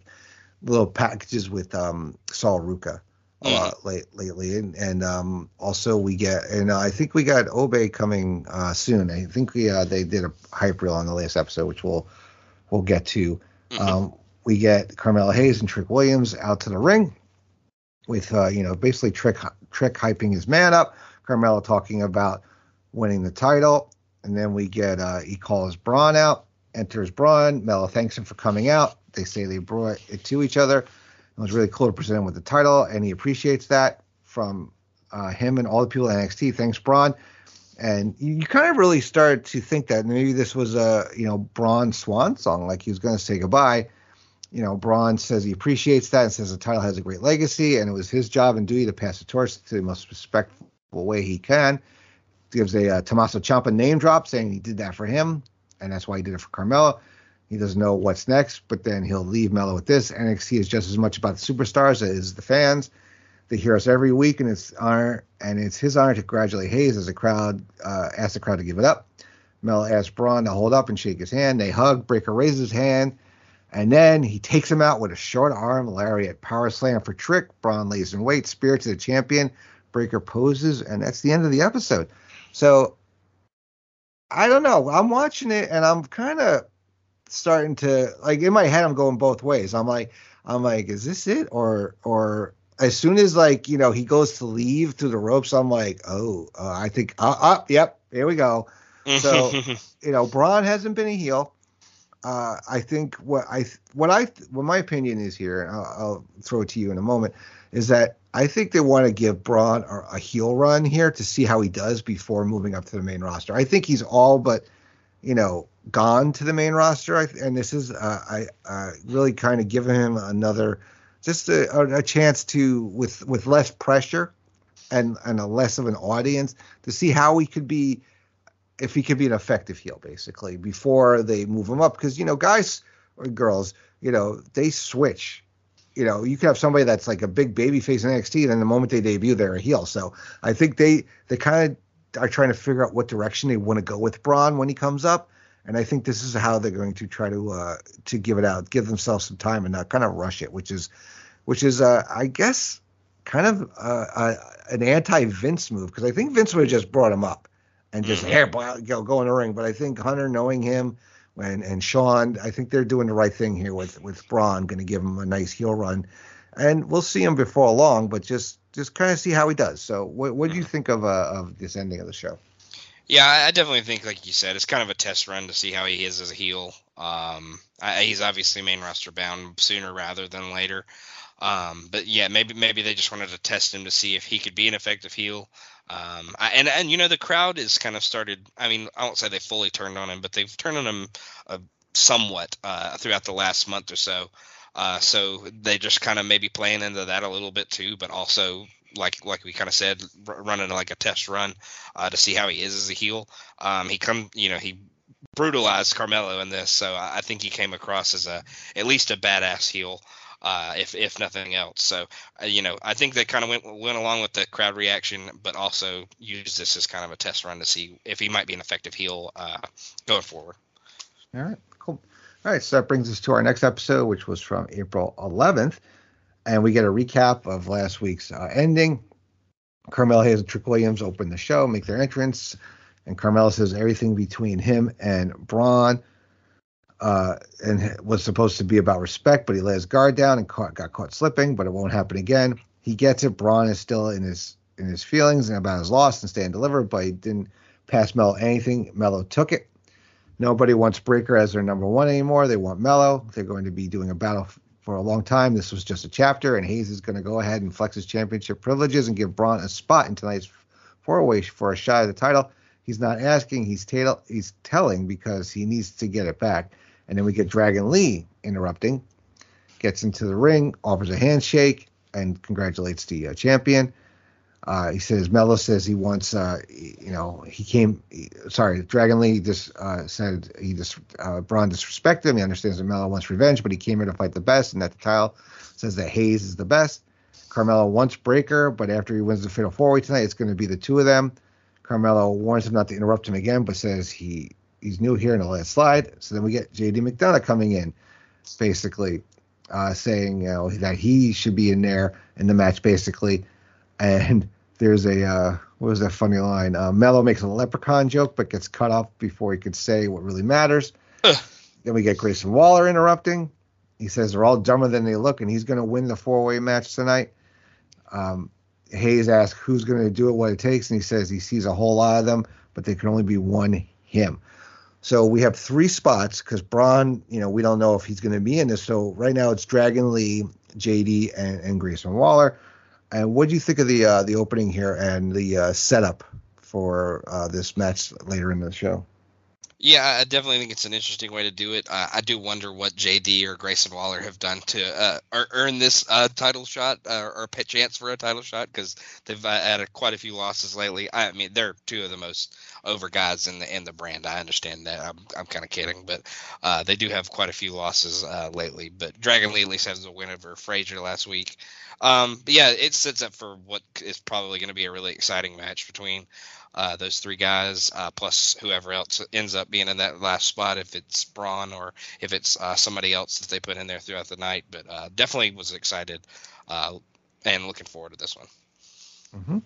little packages with um, Sol Ruca a mm. lot late, lately, and, and um, also we get and uh, I think we got Obe coming uh, soon. I think we uh, they did a hype reel on the last episode, which we'll we'll get to. Mm-hmm. Um, we get Carmelo Hayes and Trick Williams out to the ring with uh, you know basically Trick Trick hyping his man up, Carmelo talking about winning the title, and then we get uh, he calls Bron out, enters Bron. Melo thanks him for coming out. They say they brought it to each other. It was really cool to present him with the title, and he appreciates that from uh, him and all the people at NXT. Thanks, Bron. And you, kind of really start to think that maybe this was a you know Bron swan song, like he was going to say goodbye. You know, Bron says he appreciates that and says the title has a great legacy, and it was his job and duty to pass the torch to the most respectful way he can. Gives a uh, Tommaso Ciampa name drop, saying he did that for him, and that's why he did it for Carmelo. He doesn't know what's next, but then he'll leave Melo with this. NXT is just as much about the superstars as the fans. They hear us every week, and it's honor and it's his honor to congratulate Hayes as the crowd uh, asks the crowd to give it up. Melo asks Bron to hold up and shake his hand. They hug. Breakker raises his hand, and then he takes him out with a short arm lariat power slam for Trick. Bron lays in wait. Spirit to the champion. Breakker poses, and that's the end of the episode. So I don't know. I'm watching it, and I'm kind of starting to like in my head I'm going both ways. I'm like I'm like is this it or or as soon as like you know he goes to leave through the ropes I'm like oh uh, I think uh, uh yep here we go. So you know Bron hasn't been a heel. Uh, I think what I what I what my opinion is here, I'll, I'll, throw it to you in a moment, is that I think they want to give Bron a, a heel run here to see how he does before moving up to the main roster. I think he's all but you know, gone to the main roster. And this is, uh, I uh, really kind of giving him another, just a, a, chance to, with with less pressure and and a less of an audience, to see how he could be, if he could be an effective heel, basically, before they move him up. Because you know, guys or girls, you know, they switch. You know, you could have somebody that's like a big baby face in NXT, and then the moment they debut, they're a heel. So I think they they kind of are trying to figure out what direction they want to go with Bron when he comes up. And I think this is how they're going to try to uh, to give it out, give themselves some time, and not kind of rush it, which is, which is, uh, I guess, kind of uh, uh an anti Vince move because I think Vince would have just brought him up and just mm-hmm. here go go in the ring. But I think Hunter, knowing him, and and Shawn, I think they're doing the right thing here with with Bron, going to give him a nice heel run, and we'll see him before long. But just just kind of see how he does. So, what what do you mm-hmm. think of uh, of this ending of the show? Yeah, I definitely think, like you said, it's kind of a test run to see how he is as a heel. Um, I, he's obviously main roster bound sooner rather than later. Um, but yeah, maybe maybe they just wanted to test him to see if he could be an effective heel. Um, I, and and you know the crowd is kind of started. I mean, I won't say they fully turned on him, but they've turned on him uh, somewhat uh, throughout the last month or so. Uh, so they just kind of maybe playing into that a little bit too, but also like like we kind of said, running like a test run uh, to see how he is as a heel. Um, he come, you know, he brutalized Carmelo in this, so I think he came across as a at least a badass heel uh, if if nothing else. So uh, you know, I think they kind of went went along with the crowd reaction, but also used this as kind of a test run to see if he might be an effective heel uh, going forward. All right, cool. All right, so that brings us to our next episode, which was from April 11th, and we get a recap of last week's uh, ending. Carmel Hayes and Trick Williams open the show, make their entrance, and Carmel says everything between him and Bron uh, and was supposed to be about respect, but he let his guard down and caught, got caught slipping. But it won't happen again. He gets it. Bron is still in his in his feelings and about his loss and staying delivered, but he didn't pass Melo anything. Melo took it. Nobody wants Breakker as their number one anymore. They want Melo. They're going to be doing a battle for a long time. This was just a chapter, and Hayes is going to go ahead and flex his championship privileges and give Bron a spot in tonight's four-way for a shot at the title. He's not asking. He's, he's telling because he needs to get it back. And then we get Dragon Lee interrupting, gets into the ring, offers a handshake, and congratulates the uh, champion. Uh, he says Melo says he wants, uh, you know, he came. He, sorry, Dragon Lee just uh, said he just uh, Bron disrespected him. He understands that Melo wants revenge, but he came here to fight the best, and that the title says that Hayes is the best. Carmelo wants Breakker, but after he wins the Fatal Four Way tonight, it's going to be the two of them. Carmelo warns him not to interrupt him again, but says he he's new here in the last slide. So then we get JD McDonagh coming in, basically uh, saying you know that he should be in there in the match, basically. And there's a uh, what was that funny line? Uh, Melo makes a leprechaun joke, but gets cut off before he could say what really matters. then we get Grayson Waller interrupting. He says they're all dumber than they look, and he's going to win the four way match tonight. Um, Hayes asks who's going to do it, what it takes, and he says he sees a whole lot of them, but there can only be one him. So we have three spots because Bron, you know, we don't know if he's going to be in this. So right now it's Dragon Lee, JD, and, and Grayson Waller. And what do you think of the uh, the opening here and the uh, setup for uh, this match later in the show? Yeah, I definitely think it's an interesting way to do it. I do wonder what JD or Grayson Waller have done to uh, earn this uh, title shot uh, or a chance for a title shot because they've had quite a few losses lately. I mean, they're two of the most over guys in the in the brand. I understand that. I'm I'm kind of kidding, but uh, they do have quite a few losses lately. But Dragon Lee at least has a win over Frazer last week. Um, but yeah, it sets up for what is probably going to be a really exciting match between uh, those three guys, uh, plus whoever else ends up being in that last spot, if it's Bron or if it's uh, somebody else that they put in there throughout the night. But uh, definitely was excited uh, and looking forward to this one. Mm-hmm.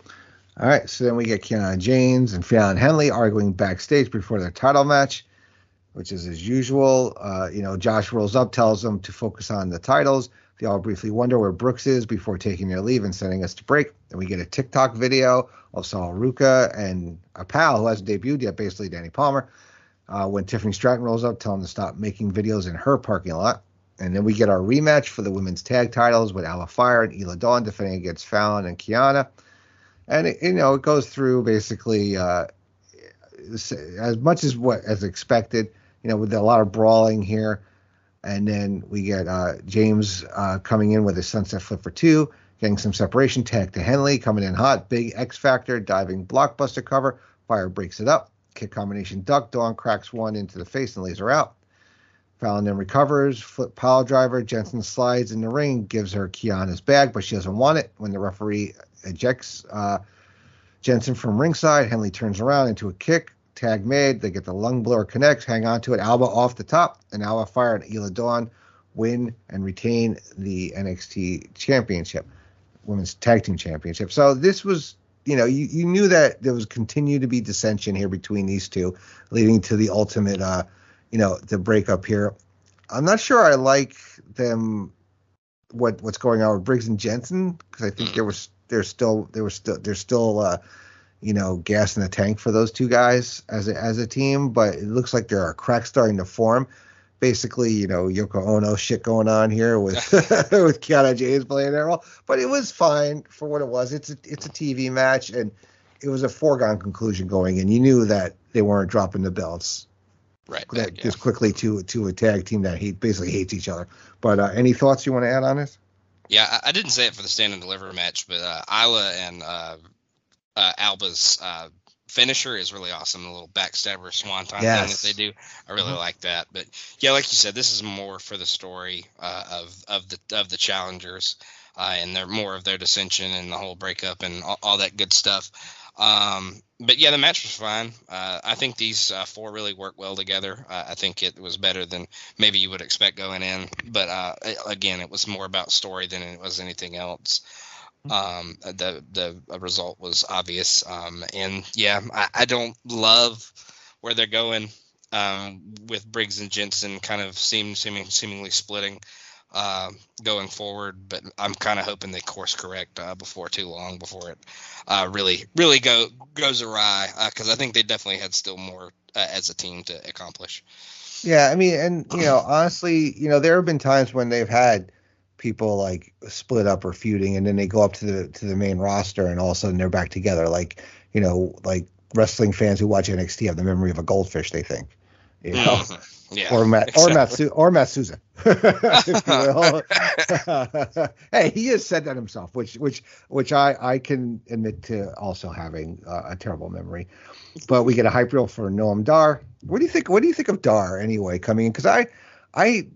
All right, so then we get Kiana James and Fallon Henley arguing backstage before their title match, which is as usual. Uh, you know, Josh rolls up, tells them to focus on the titles. They all briefly wonder where Brooks is before taking their leave and sending us to break. Then we get a TikTok video of Sol Ruca and a pal who hasn't debuted yet, basically Dani Palmer. Uh, when Tiffany Stratton rolls up, telling them to stop making videos in her parking lot. And then we get our rematch for the women's tag titles with Alba Fyre and Isla Dawn defending against Fallon and Kiana. And it, you know it goes through basically uh, as much as what as expected. You know, with a lot of brawling here. And then we get uh, James uh, coming in with a sunset flip for two, getting some separation. Tag to Henley coming in hot. Big X Factor diving blockbuster cover. Fyre breaks it up. Kick combination duck. Dawn cracks one into the face and lays her out. Fallon then recovers. Flip pile driver. Jensen slides in the ring, gives her Kiana's bag, but she doesn't want it. When the referee ejects uh, Jensen from ringside, Henley turns around into a kick tag made. They get the lung blower connects. hang on to it. Alba off the top, and Alba Fyre and Isla Dawn win and retain the NXT championship, women's tag team championship. So this was, you know, you, you knew that there was continue to be dissension here between these two, leading to the ultimate, uh, you know, the breakup here. I'm not sure I like them what what's going on with Briggs and Jensen because I think there was there's still there was still there's still uh, you know gas in the tank for those two guys as a, as a team, but it looks like there are cracks starting to form. Basically, you know, Yoko Ono shit going on here with with Kiana James playing their role, but it was fine for what it was. It's a, it's a TV match, and it was a foregone conclusion going in. You knew that they weren't dropping the belts right that back, just quickly to to a tag team that hate basically hates each other. But uh, any thoughts you want to add on this? Yeah, I, I didn't say it for the stand and deliver match, but uh, Isla and uh, uh, Alba's uh, finisher is really awesome. The little backstabber swanton Yes. thing that they do, I really like that. But yeah, like you said, this is more for the story uh, of of the of the challengers, uh, and they're more of their dissension and the whole breakup and all, all that good stuff. Um, but yeah, the match was fine. Uh, I think these uh, four really work well together. Uh, I think it was better than maybe you would expect going in. But uh, again, it was more about story than it was anything else. Um, the the result was obvious. Um, and yeah, I, I don't love where they're going um, with Briggs and Jensen kind of seem seeming seemingly splitting uh, going forward. But I'm kind of hoping they course correct uh, before too long, before it uh, really really go goes awry. Because I think they definitely had still more uh, as a team to accomplish. Yeah, I mean, and you know, honestly, you know, there have been times when they've had people like split up or feuding, and then they go up to the to the main roster, and all of a sudden they're back together. Like, you know, like wrestling fans who watch NXT have the memory of a goldfish. They think, you know, Mhm. Yeah, or Matt or. Matt Su- or Matt Souza, if you will. hey, he has said that himself, which which which I I can admit to also having uh, a terrible memory. But we get a hype reel for Noam Dar. What do you think? What do you think of Dar anyway coming in? Because I I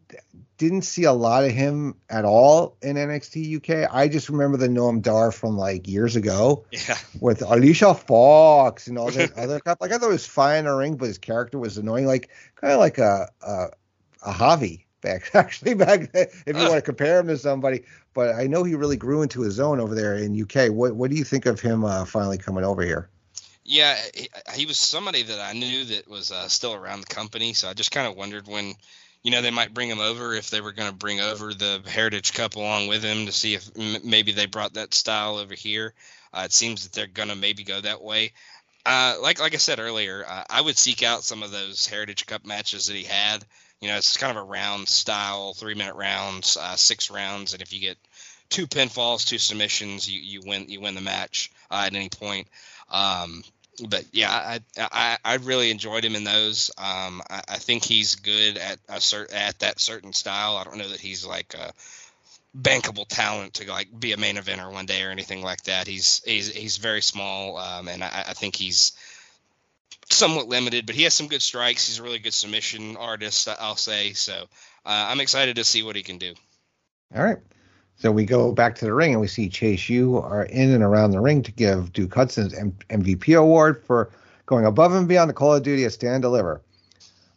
didn't see a lot of him at all in NXT UK. I just remember the Noam Dar from like years ago Yeah, with Alicia Fox and all that other crap. Like I thought it was fine in the ring, but his character was annoying, like kind of like a a, a Javi back actually back then, if you want to compare him to somebody. But I know he really grew into his own over there in UK. What what do you think of him uh, finally coming over here? yeah. He, he was somebody that I knew that was uh, still around the company, so I just kind of wondered when. You know, they might bring him over if they were going to bring over the Heritage Cup along with him to see if m- maybe they brought that style over here. Uh, it seems that they're going to maybe go that way. Uh, like like I said earlier, uh, I would seek out some of those Heritage Cup matches that he had. You know, it's kind of a round style, three minute rounds, uh, six rounds, and if you get two pinfalls, two submissions, you, you win you win the match uh, at any point. Um, but yeah, I, I I really enjoyed him in those. Um, I, I think he's good at a cert, at that certain style. I don't know that he's like a bankable talent to like be a main eventer one day or anything like that. He's he's he's very small, um, and I, I think he's somewhat limited, but he has some good strikes. He's a really good submission artist, I'll say. So uh, I'm excited to see what he can do. All right. So we go back to the ring and we see Chase U are in and around the ring to give Duke Hudson's M- MVP award for going above and beyond the Call of Duty at Stand and Deliver.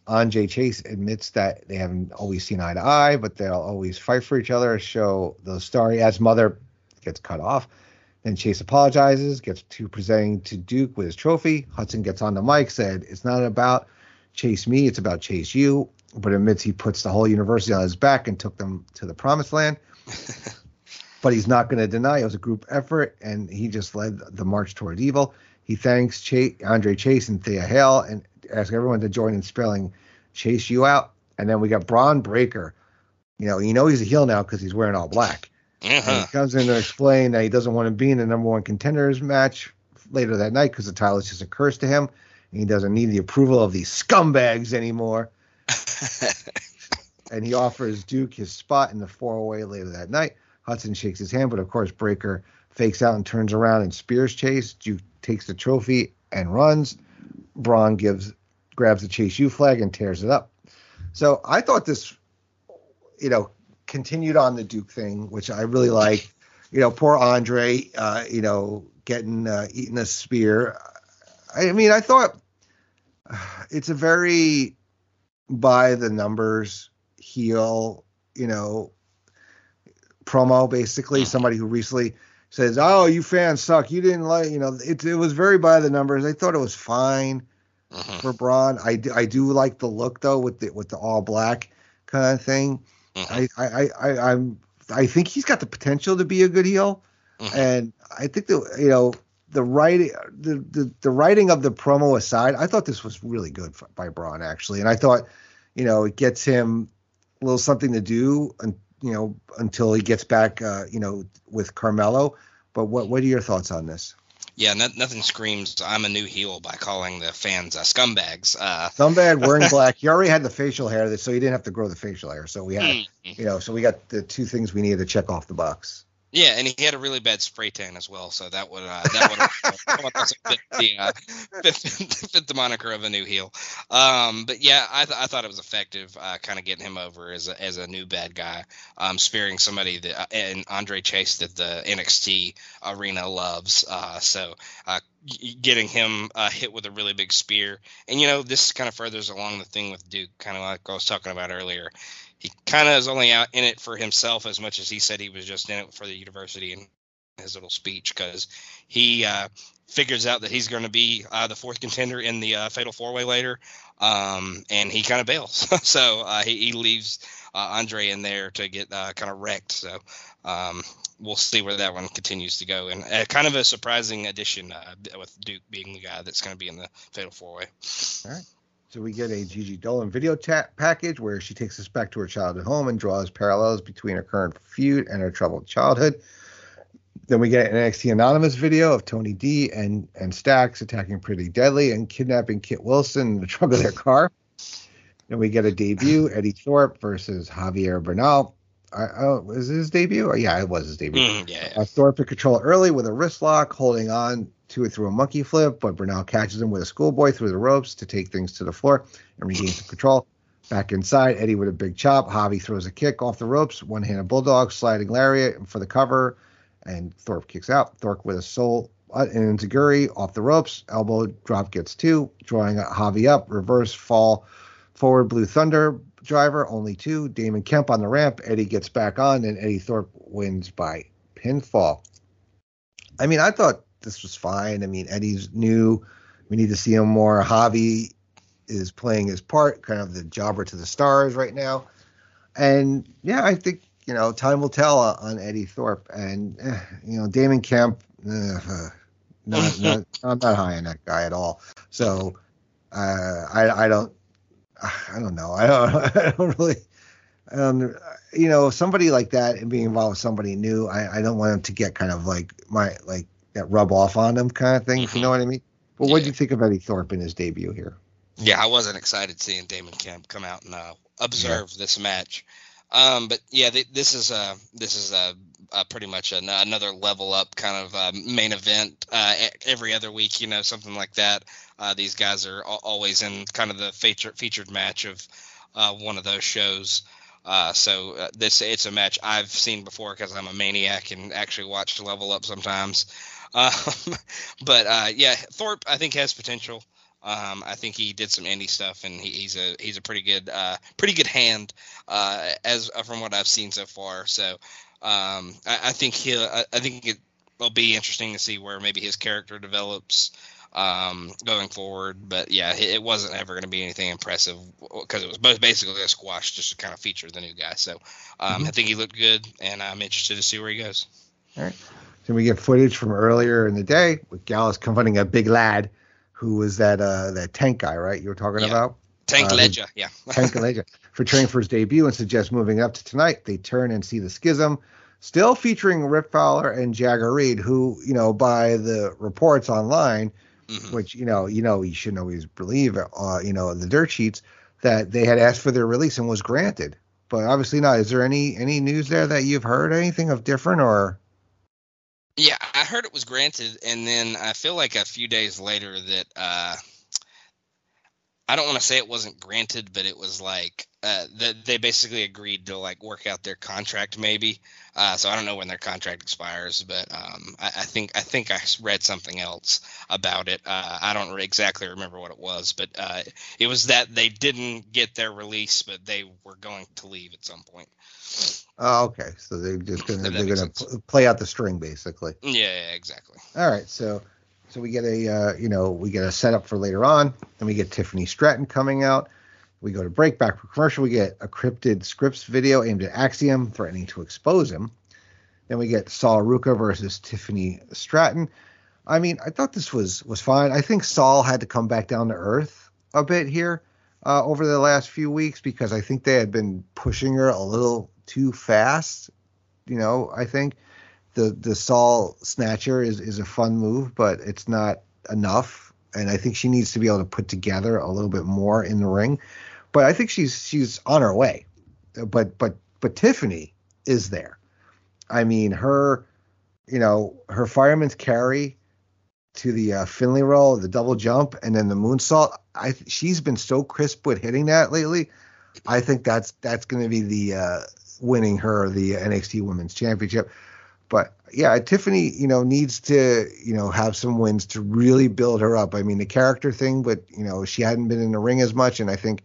Andre Chase admits that they haven't always seen eye to eye, but they'll always fight for each other. Show the story as mother gets cut off. Then Chase apologizes, gets to presenting to Duke with his trophy. Hudson gets on the mic, said, It's not about Chase me, it's about Chase you, but admits he puts the whole university on his back and took them to the promised land. but he's not going to deny it was a group effort, and he just led the march toward evil. He thanks Chase, Andre Chase and Thea Hale and asks everyone to join in spelling Chase U out. And then we got Bron Breakker. You know, you know he's a heel now because he's wearing all black. And Uh-huh. he comes in to explain that he doesn't want to be in the number one contenders match later that night because the title is just a curse to him. And he doesn't need the approval of these scumbags anymore. and he offers Duke his spot in the four way later that night. Hudson shakes his hand, but of course Breakker fakes out and turns around and spears Chase. Duke takes the trophy and runs. Bron gives grabs the Chase U flag and tears it up. So I thought this, you know, continued on the Duke thing, which I really like. You know, poor Andre, uh, you know, getting uh, eating a spear. I mean, I thought it's a very by the numbers heel, you know, promo basically. Somebody who recently says, "Oh, you fans suck. You didn't like, you know." It it was very by the numbers. I thought it was fine Mhm. for Bron. I do, I do like the look though with the with the all black kind of thing. Mhm. I, I, I, I'm I think he's got the potential to be a good heel, Mhm. and I think that you know the writing the, the the writing of the promo aside, I thought this was really good by Bron actually, and I thought you know it gets him little something to do, and you know until he gets back, uh, you know, with Carmelo. But what what are your thoughts on this? Yeah, no, nothing screams "I'm a new heel" by calling the fans uh, scumbags. Uh, Scumbag wearing black. He already had the facial hair, so he didn't have to grow the facial hair. So we had, mm, you know, so we got the two things we needed to check off the box. Yeah, and he had a really bad spray tan as well, so that would uh, that would also fit the uh, fit, fit the moniker of a new heel. Um, but yeah, I, th- I thought it was effective, uh, kind of getting him over as a, as a new bad guy, um, spearing somebody that uh, and Andre Chase that the NXT arena loves. Uh, so uh, getting him uh, hit with a really big spear, and you know this kind of furthers along the thing with Duke, kind of like I was talking about earlier. He kind of is only out in it for himself as much as he said he was just in it for the university in his little speech because he uh, figures out that he's going to be uh, the fourth contender in the uh, fatal four way later, um, and he kind of bails. so uh, he, he leaves uh, Andre in there to get uh, kind of wrecked. So um, we'll see where that one continues to go. And kind of a surprising addition with Duke being the guy that's going to be in the fatal four way. So we get a Gigi Dolin video ta- package where she takes us back to her childhood home and draws parallels between her current feud and her troubled childhood. Then we get an NXT Anonymous video of Tony D and and Stacks attacking Pretty Deadly and kidnapping Kit Wilson in the trunk of their car. Then we get a debut Eddie Thorpe versus Javier Bernal. I, oh, was it his debut? Oh, yeah, it was his debut. Mm, yeah. Uh, Thorpe took control early with a wrist lock, holding on to it through a monkey flip, but Bernal catches him with a schoolboy through the ropes to take things to the floor and regain the control. Back inside, Eddie with a big chop. Javi throws a kick off the ropes, one handed bulldog, sliding lariat for the cover, and Thorpe kicks out. Thorpe with a soul uh, and Zaguri off the ropes. Elbow drop gets two, drawing Javi up. Reverse fall forward, Blue Thunder driver, only two. Damon Kemp on the ramp. Eddie gets back on, and Eddie Thorpe wins by pinfall. I mean, I thought this was fine. I mean, Eddie's new. We need to see him more. Javi is playing his part, kind of the jobber to the stars right now. And yeah, I think you know time will tell on Eddie Thorpe. And eh, you know, Damon Kemp, uh, not, not, I'm not high on that guy at all. So uh, I I don't I don't know. I don't I don't really. Um, you know, somebody like that and being involved with somebody new, I, I don't want them to get kind of like my like that rub off on them kind of thing. If you know what I mean. But what do you think of Eddie Thorpe in his debut here? Yeah, I wasn't excited seeing Damon Kemp come out and uh, observe this match. Um, but yeah, th- this is a this is uh, uh, pretty much an- another level up kind of uh, main event uh, every other week. You know, something like that. Uh, these guys are al- always in kind of the feature, featured match of uh, one of those shows. Uh, so this it's a match I've seen before because I'm a maniac and actually watch Level Up sometimes. Um, but yeah, Thorpe I think has potential. Um, I think he did some indie stuff, and he, he's a he's a pretty good uh, pretty good hand uh, as uh, from what I've seen so far. So um, I, I think he'll I, I think it will be interesting to see where maybe his character develops um, going forward. But yeah, it, it wasn't ever going to be anything impressive because it was both basically a squash just to kind of feature the new guy. So um, Mhm. I think he looked good, and I'm interested to see where he goes. All right. So we get footage from earlier in the day with Gallus confronting a big lad who was that uh that tank guy, right? You were talking Yeah. about Tank Uh, Ledger, yeah. Tank Elijah for training for his debut and suggests moving up to tonight. They turn and see the schism, still featuring Rip Fowler and Jagger Reed, who you know by the reports online, Mhm. which you know you know you shouldn't always believe, uh, you know the dirt sheets that they had asked for their release and was granted, but obviously not. Is there any any news there that you've heard anything of different or? Yeah, I heard it was granted, and then I feel like a few days later that uh, I don't want to say it wasn't granted, but it was like uh, that they basically agreed to like work out their contract maybe. Uh, so I don't know when their contract expires, but um, I, I, think I think I read something else about it. Uh, I don't exactly remember what it was, but uh, it was that they didn't get their release, but they were going to leave at some point. Oh, okay. So they're just gonna they're gonna play out the string basically. Yeah, yeah, exactly. All right. So so we get a uh, you know we get a setup for later on, and we get Tiffany Stratton coming out. We go to break back for commercial. We get a cryptid Scrypts video aimed at Axiom threatening to expose him. Then we get Sol Ruca versus Tiffany Stratton. I mean, I thought this was was fine. I think Sol had to come back down to earth a bit here uh, over the last few weeks because I think they had been pushing her a little too fast. You know, I think the the Sol snatcher is is a fun move, but it's not enough. And I think she needs to be able to put together a little bit more in the ring. But I think she's she's on her way. But but but Tiffany is there. I mean, her, you know, her fireman's carry to the uh, Finlay roll, the double jump, and then the moonsault. I she's been so crisp with hitting that lately. I think that's that's going to be the uh, winning her the NXT Women's Championship. But yeah, Tiffany, you know, needs to you know have some wins to really build her up. I mean, the character thing, but you know, she hadn't been in the ring as much, and I think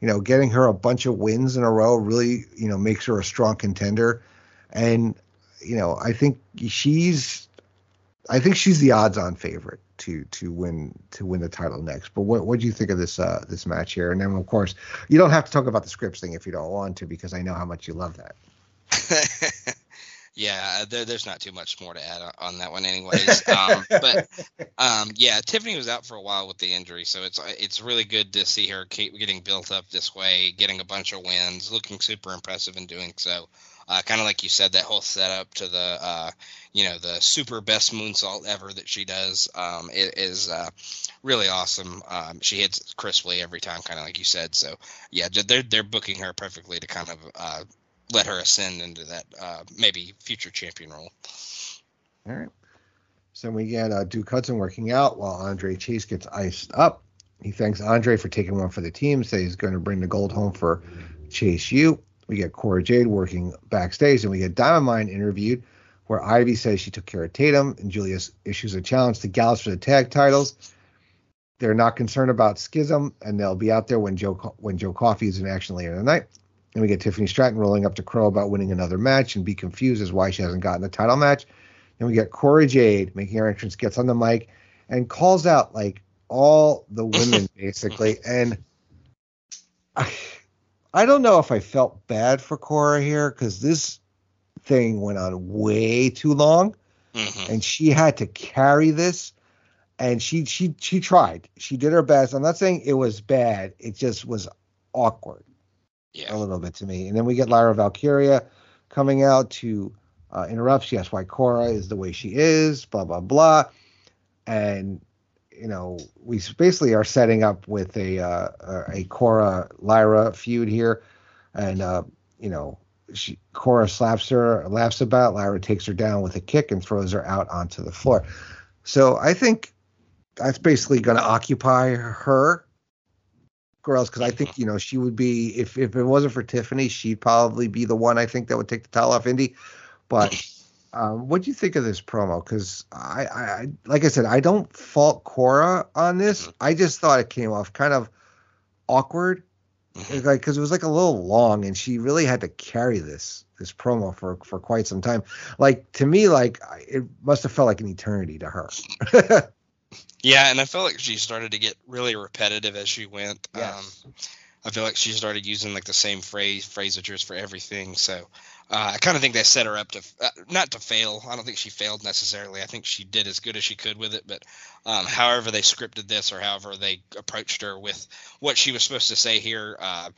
you know getting her a bunch of wins in a row really you know makes her a strong contender. And you know, I think she's I think she's the odds-on favorite to to win to win the title next. But what what do you think of this uh, this match here? And then of course you don't have to talk about the Scrypts thing if you don't want to because I know how much you love that. yeah, there, there's not too much more to add on, that one, anyways. Um, but um, yeah, Tiffany was out for a while with the injury, so it's it's really good to see her keep getting built up this way, getting a bunch of wins, looking super impressive in doing so. Uh, kind of like you said, that whole setup to the uh, you know the super best moonsault ever that she does um, is uh, really awesome. Um, she hits crisply every time, kind of like you said. So yeah, they're they're booking her perfectly to kind of uh, let her ascend into that uh, maybe future champion role. All right. So we get uh, Duke Hudson working out while Andre Chase gets iced up. He thanks Andre for taking one for the team. Says he's going to bring the gold home for Chase U. We get Cora Jade working backstage, and we get Diamond Mine interviewed, where Ivy says she took care of Tatum, and Julius issues a challenge to Gallus for the tag titles. They're not concerned about Schism, and they'll be out there when Joe when Joe Coffey is in action later tonight. And we get Tiffany Stratton rolling up to Crow about winning another match and be confused as why she hasn't gotten a title match. Then we get Cora Jade making her entrance, gets on the mic, and calls out like all the women basically. And I, I don't know if I felt bad for Cora here because this thing went on way too long, mm-hmm. and she had to carry this. And she she she tried. She did her best. I'm not saying it was bad. It just was awkward, yeah. a little bit to me. And then we get Lyra Valkyria coming out to uh, interrupt. She asks why Cora is the way she is. Blah blah blah. And you know, we basically are setting up with a uh, a Cora Lyra feud here, and uh, you know, she Cora slaps her, laughs about. Lyra takes her down with a kick and throws her out onto the floor. So I think that's basically going to occupy her girls because I think you know she would be if if it wasn't for Tiffany, she'd probably be the one I think that would take the title off Indi. But um, what do you think of this promo? Because I, I, like I said, I don't fault Cora on this. Mm-hmm. I just thought it came off kind of awkward, mm-hmm. like because it was like a little long, and she really had to carry this this promo for for quite some time. Like to me, like it must have felt like an eternity to her. yeah, and I felt like she started to get really repetitive as she went. Yes. Um, I feel like she started using like the same phrase phrasatures for everything. So uh, I kind of think they set her up to uh, not to fail. I don't think she failed necessarily. I think she did as good as she could with it. But um, however they scripted this or however they approached her with what she was supposed to say here, uh,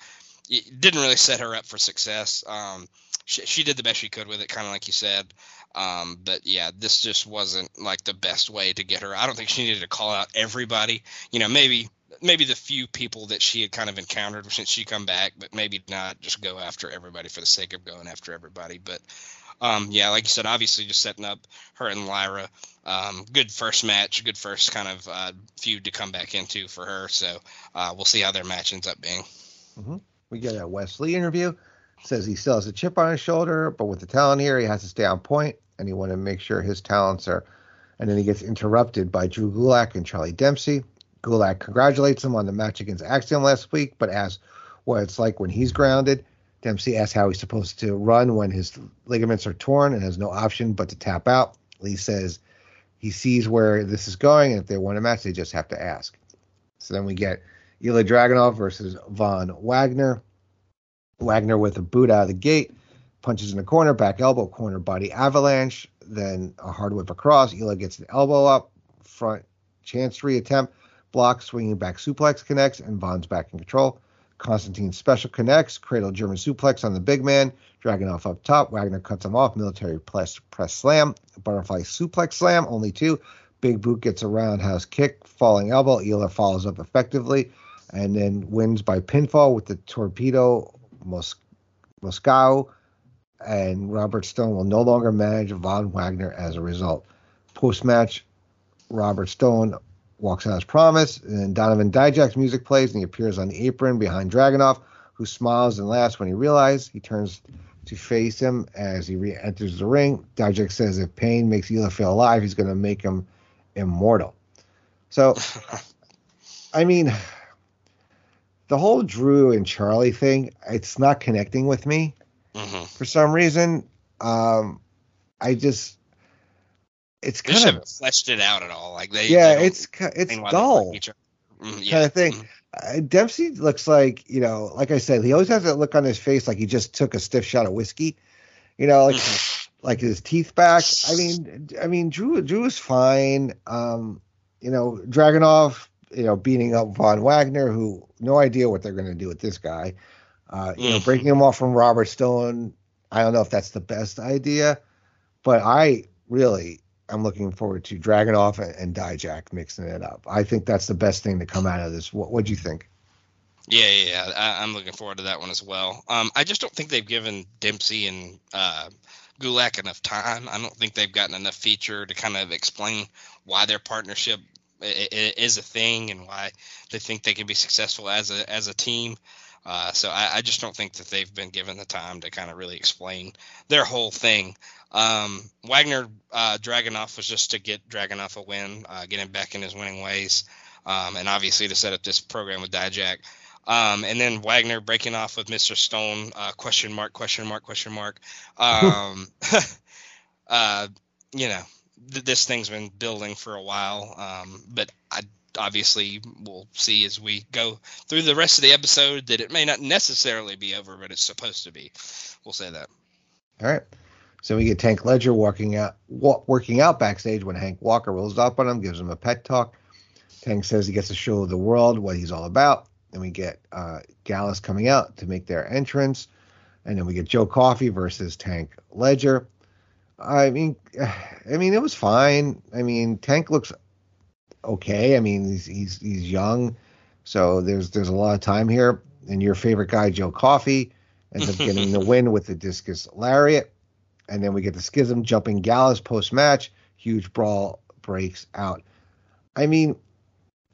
it didn't really set her up for success. Um, she, she, did the best she could with it, kind of like you said. Um, but yeah, this just wasn't like the best way to get her. I don't think she needed to call out everybody. You know, maybe maybe the few people that she had kind of encountered since she come back, but maybe not just go after everybody for the sake of going after everybody. But um, yeah, like you said, obviously just setting up her and Lyra. Um, good first match, good first kind of uh, feud to come back into for her. So uh, we'll see how their match ends up being. Mm-hmm. We get a Wes Lee interview. Says he still has a chip on his shoulder, but with the talent here, he has to stay on point, and he want to make sure his talents are. And then he gets interrupted by Drew Gulak and Charlie Dempsey. Gulak congratulates him on the match against Axiom last week, but asks what it's like when he's grounded. Dempsey asks how he's supposed to run when his ligaments are torn and has no option but to tap out. Lee says he sees where this is going, and if they want a match, they just have to ask. So then we get Ilya Dragunov versus Von Wagner. Wagner with a boot out of the gate, punches in the corner, back elbow, corner body avalanche, then a hard whip across. Ilya gets the elbow up, front chancery attempt, block, swinging back suplex connects, and Von's back in control. Constantine special connects, cradle German suplex on the big man, Dragunov up top. Wagner cuts him off, military press, press slam, butterfly suplex slam, only two. Big boot gets a roundhouse kick, falling elbow. Ilya follows up effectively and then wins by pinfall with the torpedo Mos- Moscow. And Robert Stone will no longer manage Von Wagner as a result. Post match, Robert Stone walks out as promised, and Donovan Dijak's music plays, and he appears on the apron behind Dragunov, who smiles and laughs when he realizes he turns to face him as he re-enters the ring. Dijak says if pain makes Ilya feel alive, he's going to make him immortal. So, I mean, the whole Drew and Charlie thing, it's not connecting with me Mhm. for some reason. Um, I just, it's kind haven't of, fleshed it out at all. Like they, yeah, they it's it's they dull. like. Mm, yeah. kind of thing. Mhm. Uh, Dempsey looks like, you know, like I said, he always has that look on his face like he just took a stiff shot of whiskey. You know, like like his teeth back. I mean, I mean, Drew Drew is fine. Um, you know, Dragunov, you know, beating up Von Wagner, who no idea what they're going to do with this guy. Uh, you know, Mhm. breaking him off from Robert Stone. I don't know if that's the best idea, but I really I'm looking forward to Dragunov and, and Dijak mixing it up. I think that's the best thing to come out of this. What what do you think? Yeah, yeah, yeah. I, I'm looking forward to that one as well. Um, I just don't think they've given Dempsey and uh, Gulak enough time. I don't think they've gotten enough feature to kind of explain why their partnership i- i- is a thing and why they think they can be successful as a as a team. Uh, so I, I just don't think that they've been given the time to kind of really explain their whole thing. Um, Wagner uh, Dragunov was just to get Dragunov a win, uh, get him back in his winning ways, um, and obviously to set up this program with Dijak. Um, and then Wagner breaking off with Mr. Stone, uh, question mark, question mark, question mark. Um, uh, you know, th- this thing's been building for a while, um, but I obviously we'll see as we go through the rest of the episode that it may not necessarily be over, but it's supposed to be. We'll say that. All right. So we get Tank Ledger walking out, working out backstage when Hank Walker rolls up on him, gives him a pet talk. Tank says he gets to show the world what he's all about. Then we get uh, Gallus coming out to make their entrance, and then we get Joe Coffey versus Tank Ledger. I mean, I mean it was fine. I mean Tank looks okay. I mean he's he's he's young, so there's there's a lot of time here. And your favorite guy, Joe Coffey, ends up getting the win with the discus lariat. And then we get the schism jumping Gallus post match. Huge brawl breaks out. I mean,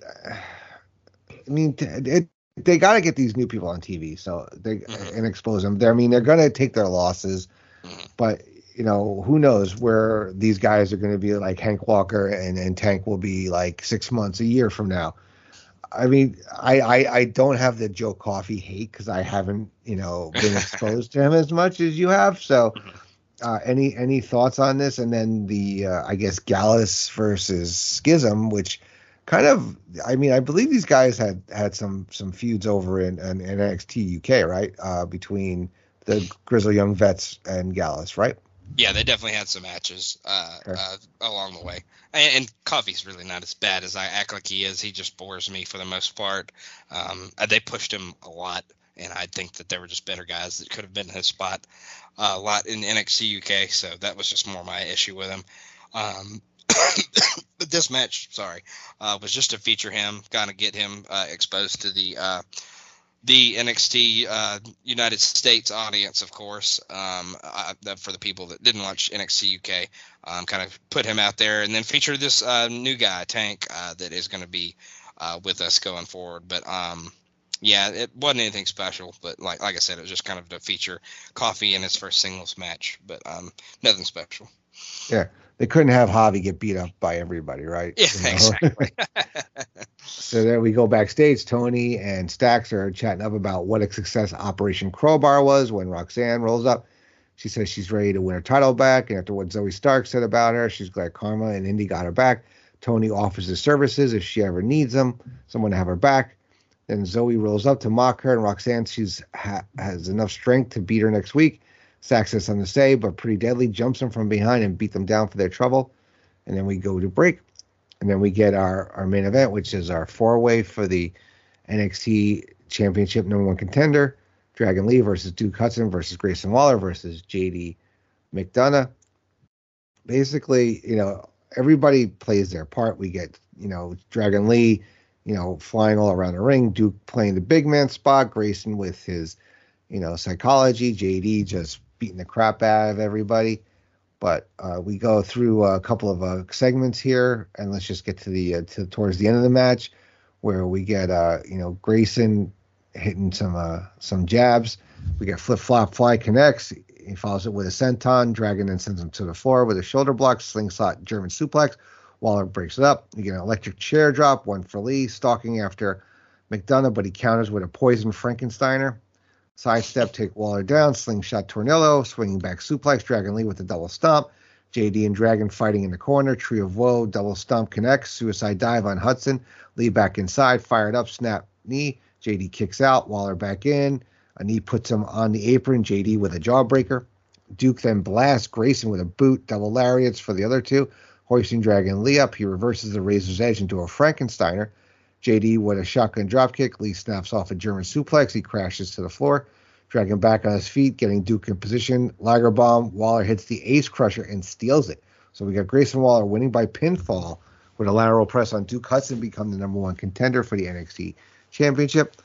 I mean, it, they got to get these new people on TV, so they Mhm. and expose them. They're, I mean, they're going to take their losses, Mhm. but you know, who knows where these guys are going to be like Hank Walker and, and Tank will be like six months, a year from now. I mean, I, I, I don't have the Joe Coffey hate because I haven't, you know, been exposed to him as much as you have. So, uh, any any thoughts on this? And then the uh, I guess Gallus versus Schism, which kind of I mean I believe these guys had had some some feuds over in, in, NXT UK, right? Uh, between the Grizzly Young Vets and Gallus, right? Yeah, they definitely had some matches uh, Okay. uh, along the way. And, and Coffey's really not as bad as I act like he is. He just bores me for the most part. Um, uh, they pushed him a lot, and I think that there were just better guys that could have been in his spot uh, a lot in NXT UK. So that was just more my issue with him. Um, this match, sorry, uh, was just to feature him, kind of get him uh, exposed to the uh, the NXT uh, United States audience, of course, um, uh, for the people that didn't watch NXT UK, um, kind of put him out there, and then feature this uh, new guy, Tank, uh, that is going to be uh, with us going forward. But um, yeah, it wasn't anything special, but like like I said, it was just kind of to feature Coffey in his first singles match, but um, nothing special. Yeah, they couldn't have Javi get beat up by everybody, right? Yeah, you know? exactly. so there we go backstage. Tony and Stacks are chatting up about what a success Operation Crowbar was when Roxanne rolls up. She says she's ready to win her title back, and after what Zoey Stark said about her, she's glad Karma and Indi got her back. Tony offers his services if she ever needs them, someone to have her back. Then Zoey rolls up to mock her, and Roxanne she's ha- has enough strength to beat her next week. Stacks has something to save, but Pretty Deadly jumps them from behind and beat them down for their trouble. And then we go to break. And then we get our, our main event, which is our four way for the NXT Championship number one contender Dragon Lee versus Duke Hudson versus Grayson Waller versus JD McDonagh. Basically, you know, everybody plays their part. We get, you know, Dragon Lee, you know, flying all around the ring, Duke playing the big man spot, Grayson with his, you know, psychology, JD just beating the crap out of everybody. But uh, we go through a couple of uh, segments here, and let's just get to the uh, to towards the end of the match, where we get uh, you know Grayson hitting some uh, some jabs. We get flip flop fly connects. He follows it with a senton. Dragon then sends him to the floor with a shoulder block, slingshot German suplex. Waller breaks it up. You get an electric chair drop, one for Lee, stalking after McDonagh, but he counters with a poison Frankensteiner. Sidestep, take Waller down, slingshot Tornillo, swinging back suplex, Dragon Lee with a double stomp. JD and Dragon fighting in the corner. Tree of Woe, double stomp connects. Suicide dive on Hudson. Lee back inside, fired up, snap knee. JD kicks out. Waller back in. A knee puts him on the apron. JD with a jawbreaker. Duke then blasts Grayson with a boot. Double lariats for the other two. Hoisting Dragon Lee up. He reverses the Razor's Edge into a Frankensteiner. JD with a shotgun dropkick. Lee snaps off a German suplex. He crashes to the floor. Dragging back on his feet, getting Duke in position. Lager bomb. Waller hits the Ace Crusher and steals it. So we got Grayson Waller winning by pinfall with a lateral press on Duke Hudson, become the number one contender for the NXT Championship.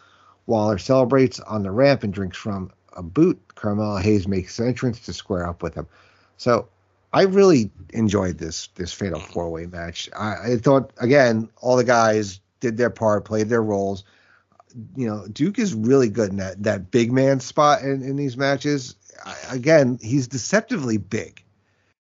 Waller celebrates on the ramp and drinks from a boot. Carmelo Hayes makes an entrance to square up with him. So I really enjoyed this this fatal four way match. I, I, thought again all the guys did their part, played their roles. You know, Duke is really good in that that big man spot in, in these matches. I, again, he's deceptively big.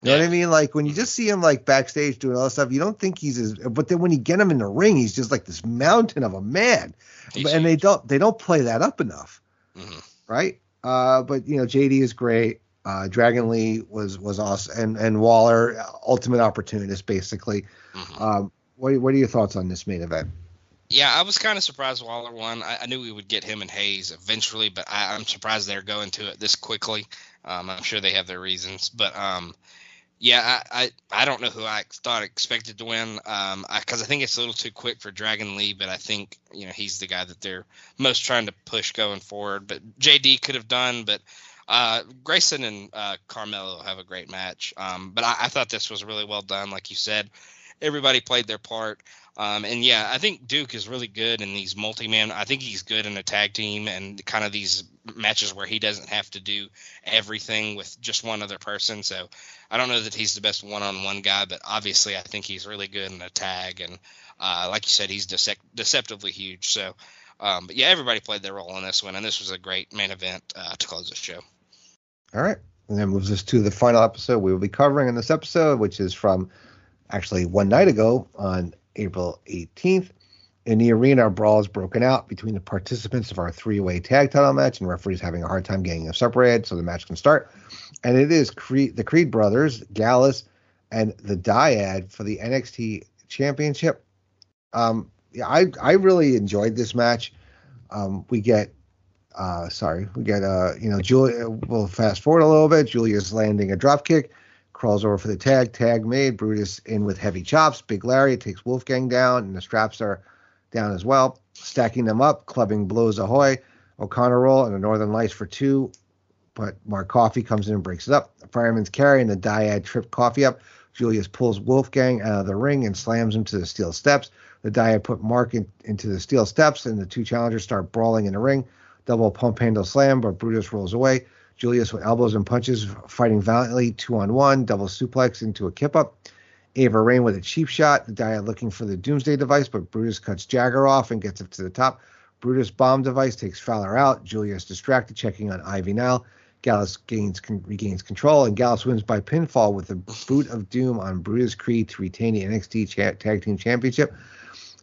You know what I mean? Like when you just see him like backstage doing all that stuff, you don't think he's as. But then when you get him in the ring, he's just like this mountain of a man. He's and huge. they don't they don't play that up enough, mm-hmm. right? Uh, but you know, JD is great. Uh, Dragon Lee was was awesome, and and Waller, ultimate opportunist, basically. Mm-hmm. Um, what what are your thoughts on this main event? Yeah, I was kind of surprised Waller won. I, I, knew we would get him and Hayes eventually, but I, am surprised they're going to it this quickly. Um, I'm sure they have their reasons, but um, yeah, I, I, I don't know who I thought expected to win um, because I, I, think it's a little too quick for Dragon Lee, but I think you know he's the guy that they're most trying to push going forward. But JD could have done, but uh, Grayson and uh, Carmelo have a great match. Um, but I, I, thought this was really well done, like you said. Everybody played their part. Um, and yeah, I think Duke is really good in these multi-man. I think he's good in a tag team and kind of these matches where he doesn't have to do everything with just one other person. So I don't know that he's the best one-on-one guy, but obviously I think he's really good in a tag. And uh, like you said, he's dece- deceptively huge. So, um, but yeah, everybody played their role in this one, and this was a great main event uh, to close the show. All right, and that moves us to the final episode we will be covering in this episode, which is from actually one night ago on April 18th. In the arena, a brawl is broken out between the participants of our three-way tag title match, and referees having a hard time getting them separated so the match can start. And it is Creed, the Creed brothers, Gallus, and the Dyad for the NXT Championship. Um, yeah, I I really enjoyed this match. Um, we get, uh, sorry, we get, uh, you know, Julia. We'll fast forward a little bit. Julia's landing a drop kick crawls over for the tag. Tag made. Brutus in with heavy chops. Big Larry takes Wolfgang down, and the straps are down as well. Stacking them up, clubbing blows ahoy. O'Connor roll and the Northern Lights for two, but Mark Coffey comes in and breaks it up. Fireman's carry and the Dyad trip Coffey up. Julius pulls Wolfgang out of the ring and slams him to the steel steps. The Dyad put Mark in, into the steel steps, and the two challengers start brawling in the ring. Double pump handle slam, but Brutus rolls away. Julius with elbows and punches, fighting valiantly, two on one, double suplex into a kip up. Ava Raine with a cheap shot. The Dyad looking for the Doomsday device, but Brutus cuts Jagger off and gets up to the top. Brutus bomb device takes Fowler out. Julius distracted, checking on Ivy now. Gallus gains con- regains control, and Gallus wins by pinfall with the boot of doom on Brutus Creed to retain the NXT cha- Tag Team Championship.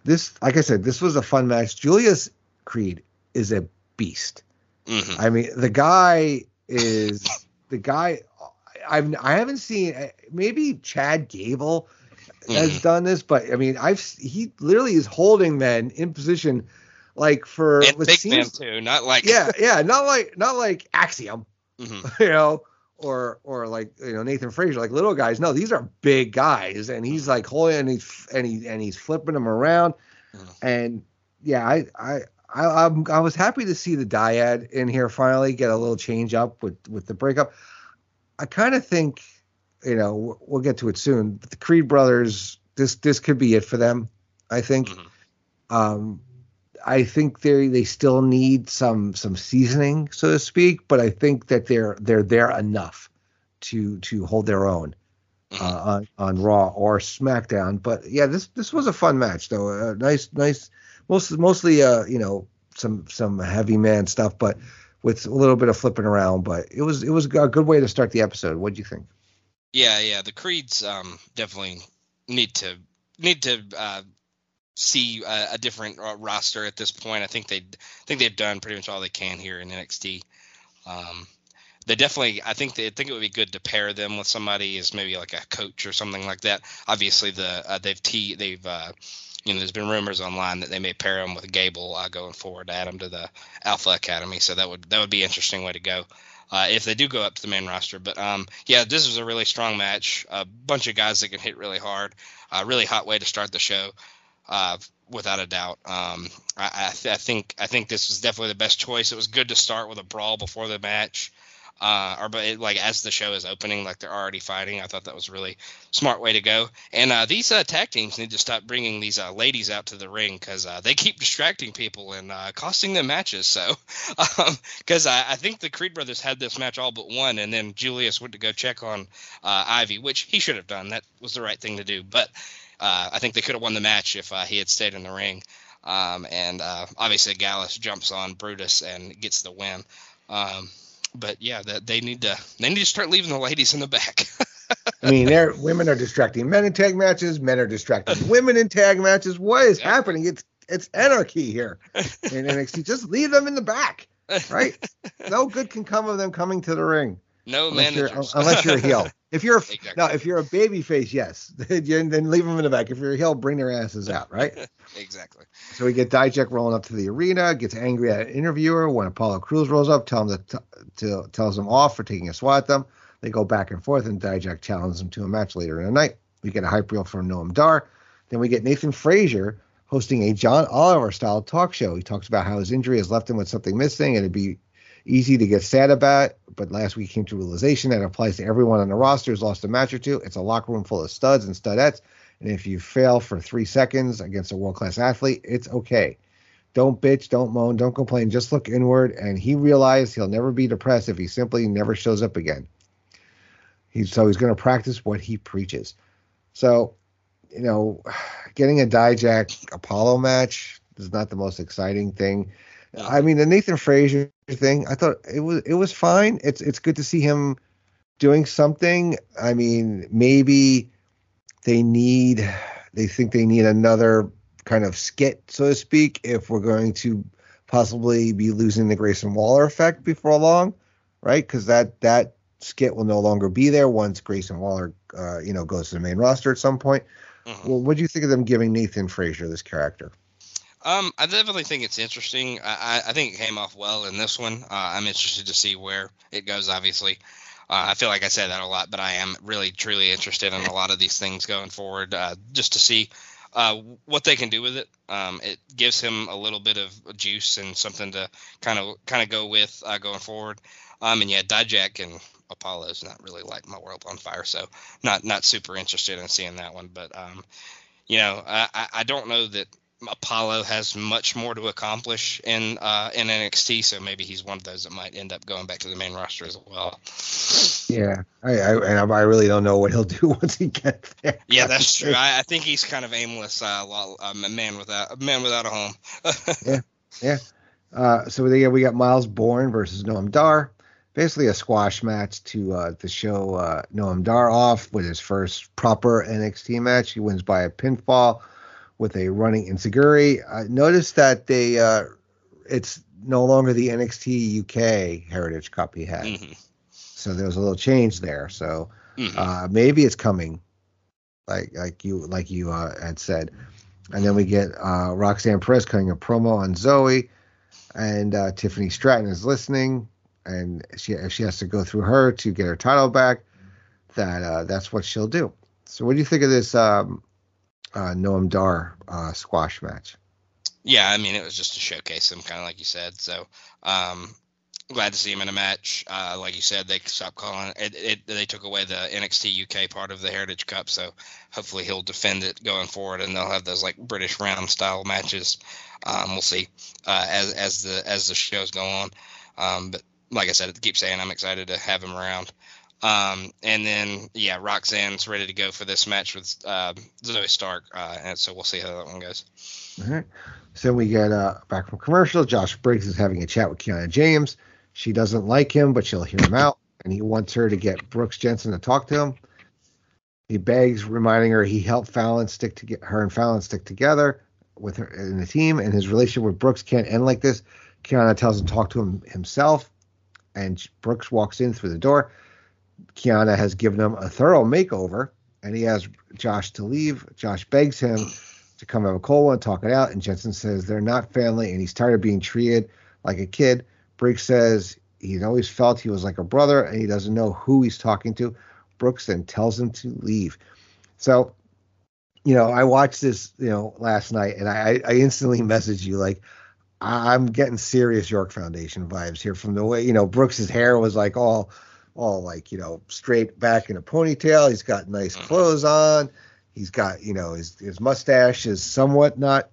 This, like I said, this was a fun match. Julius Creed is a beast. Mhm. I mean, the guy is the guy. I've I haven't seen maybe Chad Gable has Mhm. done this, but I mean, I've he literally is holding men in position like for And big man too, not like yeah yeah not like not like Axiom Mhm. you know or or like you know Nathan Frazer like little guys no these are big guys and he's like holding and he's and he and he's flipping them around Mhm. and yeah I I. I, I'm, I was happy to see the dyad in here finally get a little change up with, with the breakup. I kind of think, you know, we'll- get to it soon. but The Creed brothers, this this could be it for them. I think. Mhm. Um, I think they they still need some some seasoning, so to speak. But I think that they're they're there enough to to hold their own Mhm. uh, on on Raw or SmackDown. But yeah, this this was a fun match though. Uh, nice nice, mostly mostly uh you know some some heavy man stuff, but with a little bit of flipping around. But it was it was a good way to start the episode. What do you think? Yeah, yeah. The Creeds um, definitely need to need to uh, see a, a different uh, roster at this point. I think they I think they've done pretty much all they can here in NXT. Um, they definitely I think they I think it would be good to pair them with somebody as maybe like a coach or something like that. Obviously the uh, they've t they've uh, you know there's been rumors online that they may pair him with Gable uh, going forward, to add him to the Alpha Academy. So that would that would be an interesting way to go uh, if they do go up to the main roster. But um, yeah, this was a really strong match. A bunch of guys that can hit really hard. A really hot way to start the show, uh, without a doubt. Um, I, I, th- I think I think this was definitely the best choice. It was good to start with a brawl before the match. Uh, or but it, like as the show is opening, like they're already fighting. I thought that was really smart way to go. And uh, these uh, tag teams need to stop bringing these uh, ladies out to the ring because uh, they keep distracting people and uh, costing them matches. So, because I, I think the Creed brothers had this match all but one, and then Julius went to go check on uh, Ivy, which he should have done. That was the right thing to do. But uh, I think they could have won the match if uh, he had stayed in the ring. Um, and uh, obviously Gallus jumps on Brutus and gets the win. Um, but yeah, that they need to they need to start leaving the ladies in the back. I mean, they're, women are distracting men in tag matches. Men are distracting women in tag matches. What is Yeah. happening? It's it's anarchy here in NXT. Just leave them in the back, right? No good can come of them coming to the ring no unless you're, managers. unless you're a heel. If you're a, Exactly. now, if you're a baby face, yes, then then leave them in the back. If you're a heel, bring their asses out, right? exactly. So we get Dijak rolling up to the arena, gets angry at an interviewer when Apollo Crews rolls up, tell him to, to tells him off for taking a swat at them. They go back and forth, and Dijak challenges him to a match later in the night. We get a hype reel from Noam Dar. Then we get Nathan Frazer hosting a John Oliver style talk show. He talks about how his injury has left him with something missing, and it'd be easy to get sad about. But last week came to realization that applies to everyone on the roster who's lost a match or two. It's a locker room full of studs and studettes. And if you fail for three seconds against a world class athlete, it's okay. Don't bitch, don't moan, don't complain. Just look inward. And he realized he'll never be depressed if he simply never shows up again. He's so he's going to practice what he preaches. So, you know, getting a Dijak Apollo match is not the most exciting thing. I mean, the Nathan Frazer thing, I thought it was it was fine. It's it's good to see him doing something. I mean, maybe they need they think they need another kind of skit, so to speak, if we're going to possibly be losing the Grayson Waller effect before long, right? Because that that skit will no longer be there once Grayson Waller, uh, you know, goes to the main roster at some point. Mhm. Well, what do you think of them giving Nathan Frazer this character? Um, I definitely think it's interesting. I, I, think it came off well in this one. Uh, I'm interested to see where it goes. Obviously, uh, I feel like I said that a lot, but I am really truly interested in a lot of these things going forward, uh, just to see uh, what they can do with it. Um, it gives him a little bit of juice and something to kind of kind of go with uh, going forward. Um, and yeah, Dijak and Apollo's not really light my world on fire, so not not super interested in seeing that one. But um, you know, I- I don't know that Apollo has much more to accomplish in uh, in NXT, so maybe he's one of those that might end up going back to the main roster as well. Yeah, I, I and I really don't know what he'll do once he gets there. Yeah, that's true. I, I think he's kind of aimless, uh, um, a man without a man without a home. Yeah. Uh, so yeah, we got Myles Borne versus Noam Dar. Basically a squash match to uh, to show uh, Noam Dar off with his first proper NXT match. He wins by a pinfall with a running enzuigiri. I noticed that they uh, it's no longer the NXT UK Heritage Cup he had. Mm-hmm. So there was a little change there. So mm-hmm. uh, maybe it's coming, like like you like you uh, had said. And then we get uh, Roxanne Perez cutting a promo on Zoey, and uh, Tiffany Stratton is listening, and she if she has to go through her to get her title back. That uh, that's what she'll do. So what do you think of this um, uh, Noam Dar uh, squash match? Yeah, I mean it was just to showcase him, kind of like you said. So um, glad to see him in a match. Uh, like you said, they stopped calling it, it, They took away the NXT UK part of the Heritage Cup, so hopefully he'll defend it going forward, and they'll have those like British round style matches. Um, we'll see uh, as as the as the shows go on. Um, but like I said, I keep saying I'm excited to have him around. Um, and then yeah, Roxanne's ready to go for this match with uh, Zoey Stark, uh, and so we'll see how that one goes. All right. So we get uh, back from commercial. Josh Briggs is having a chat with Kiana James. She doesn't like him, but she'll hear him out, and he wants her to get Brooks Jensen to talk to him. He begs, reminding her he helped Fallon stick to get her and Fallon stick together with her in the team, and his relationship with Brooks can't end like this. Kiana tells him to talk to him himself, and Brooks walks in through the door. Kiana has given him a thorough makeover, and he has Josh to leave. Josh begs him to come have a cold one, talk it out, and Jensen says they're not family, and he's tired of being treated like a kid. Briggs says he's always felt he was like a brother, and he doesn't know who he's talking to. Brooks then tells him to leave. So, you know, I watched this, you know, last night, and I, I instantly messaged you like, I'm getting serious York Foundation vibes here from the way, you know, Brooks's hair was like all all like you know straight back in a ponytail. He's got nice mm-hmm. clothes on. He's got you know his his mustache is somewhat not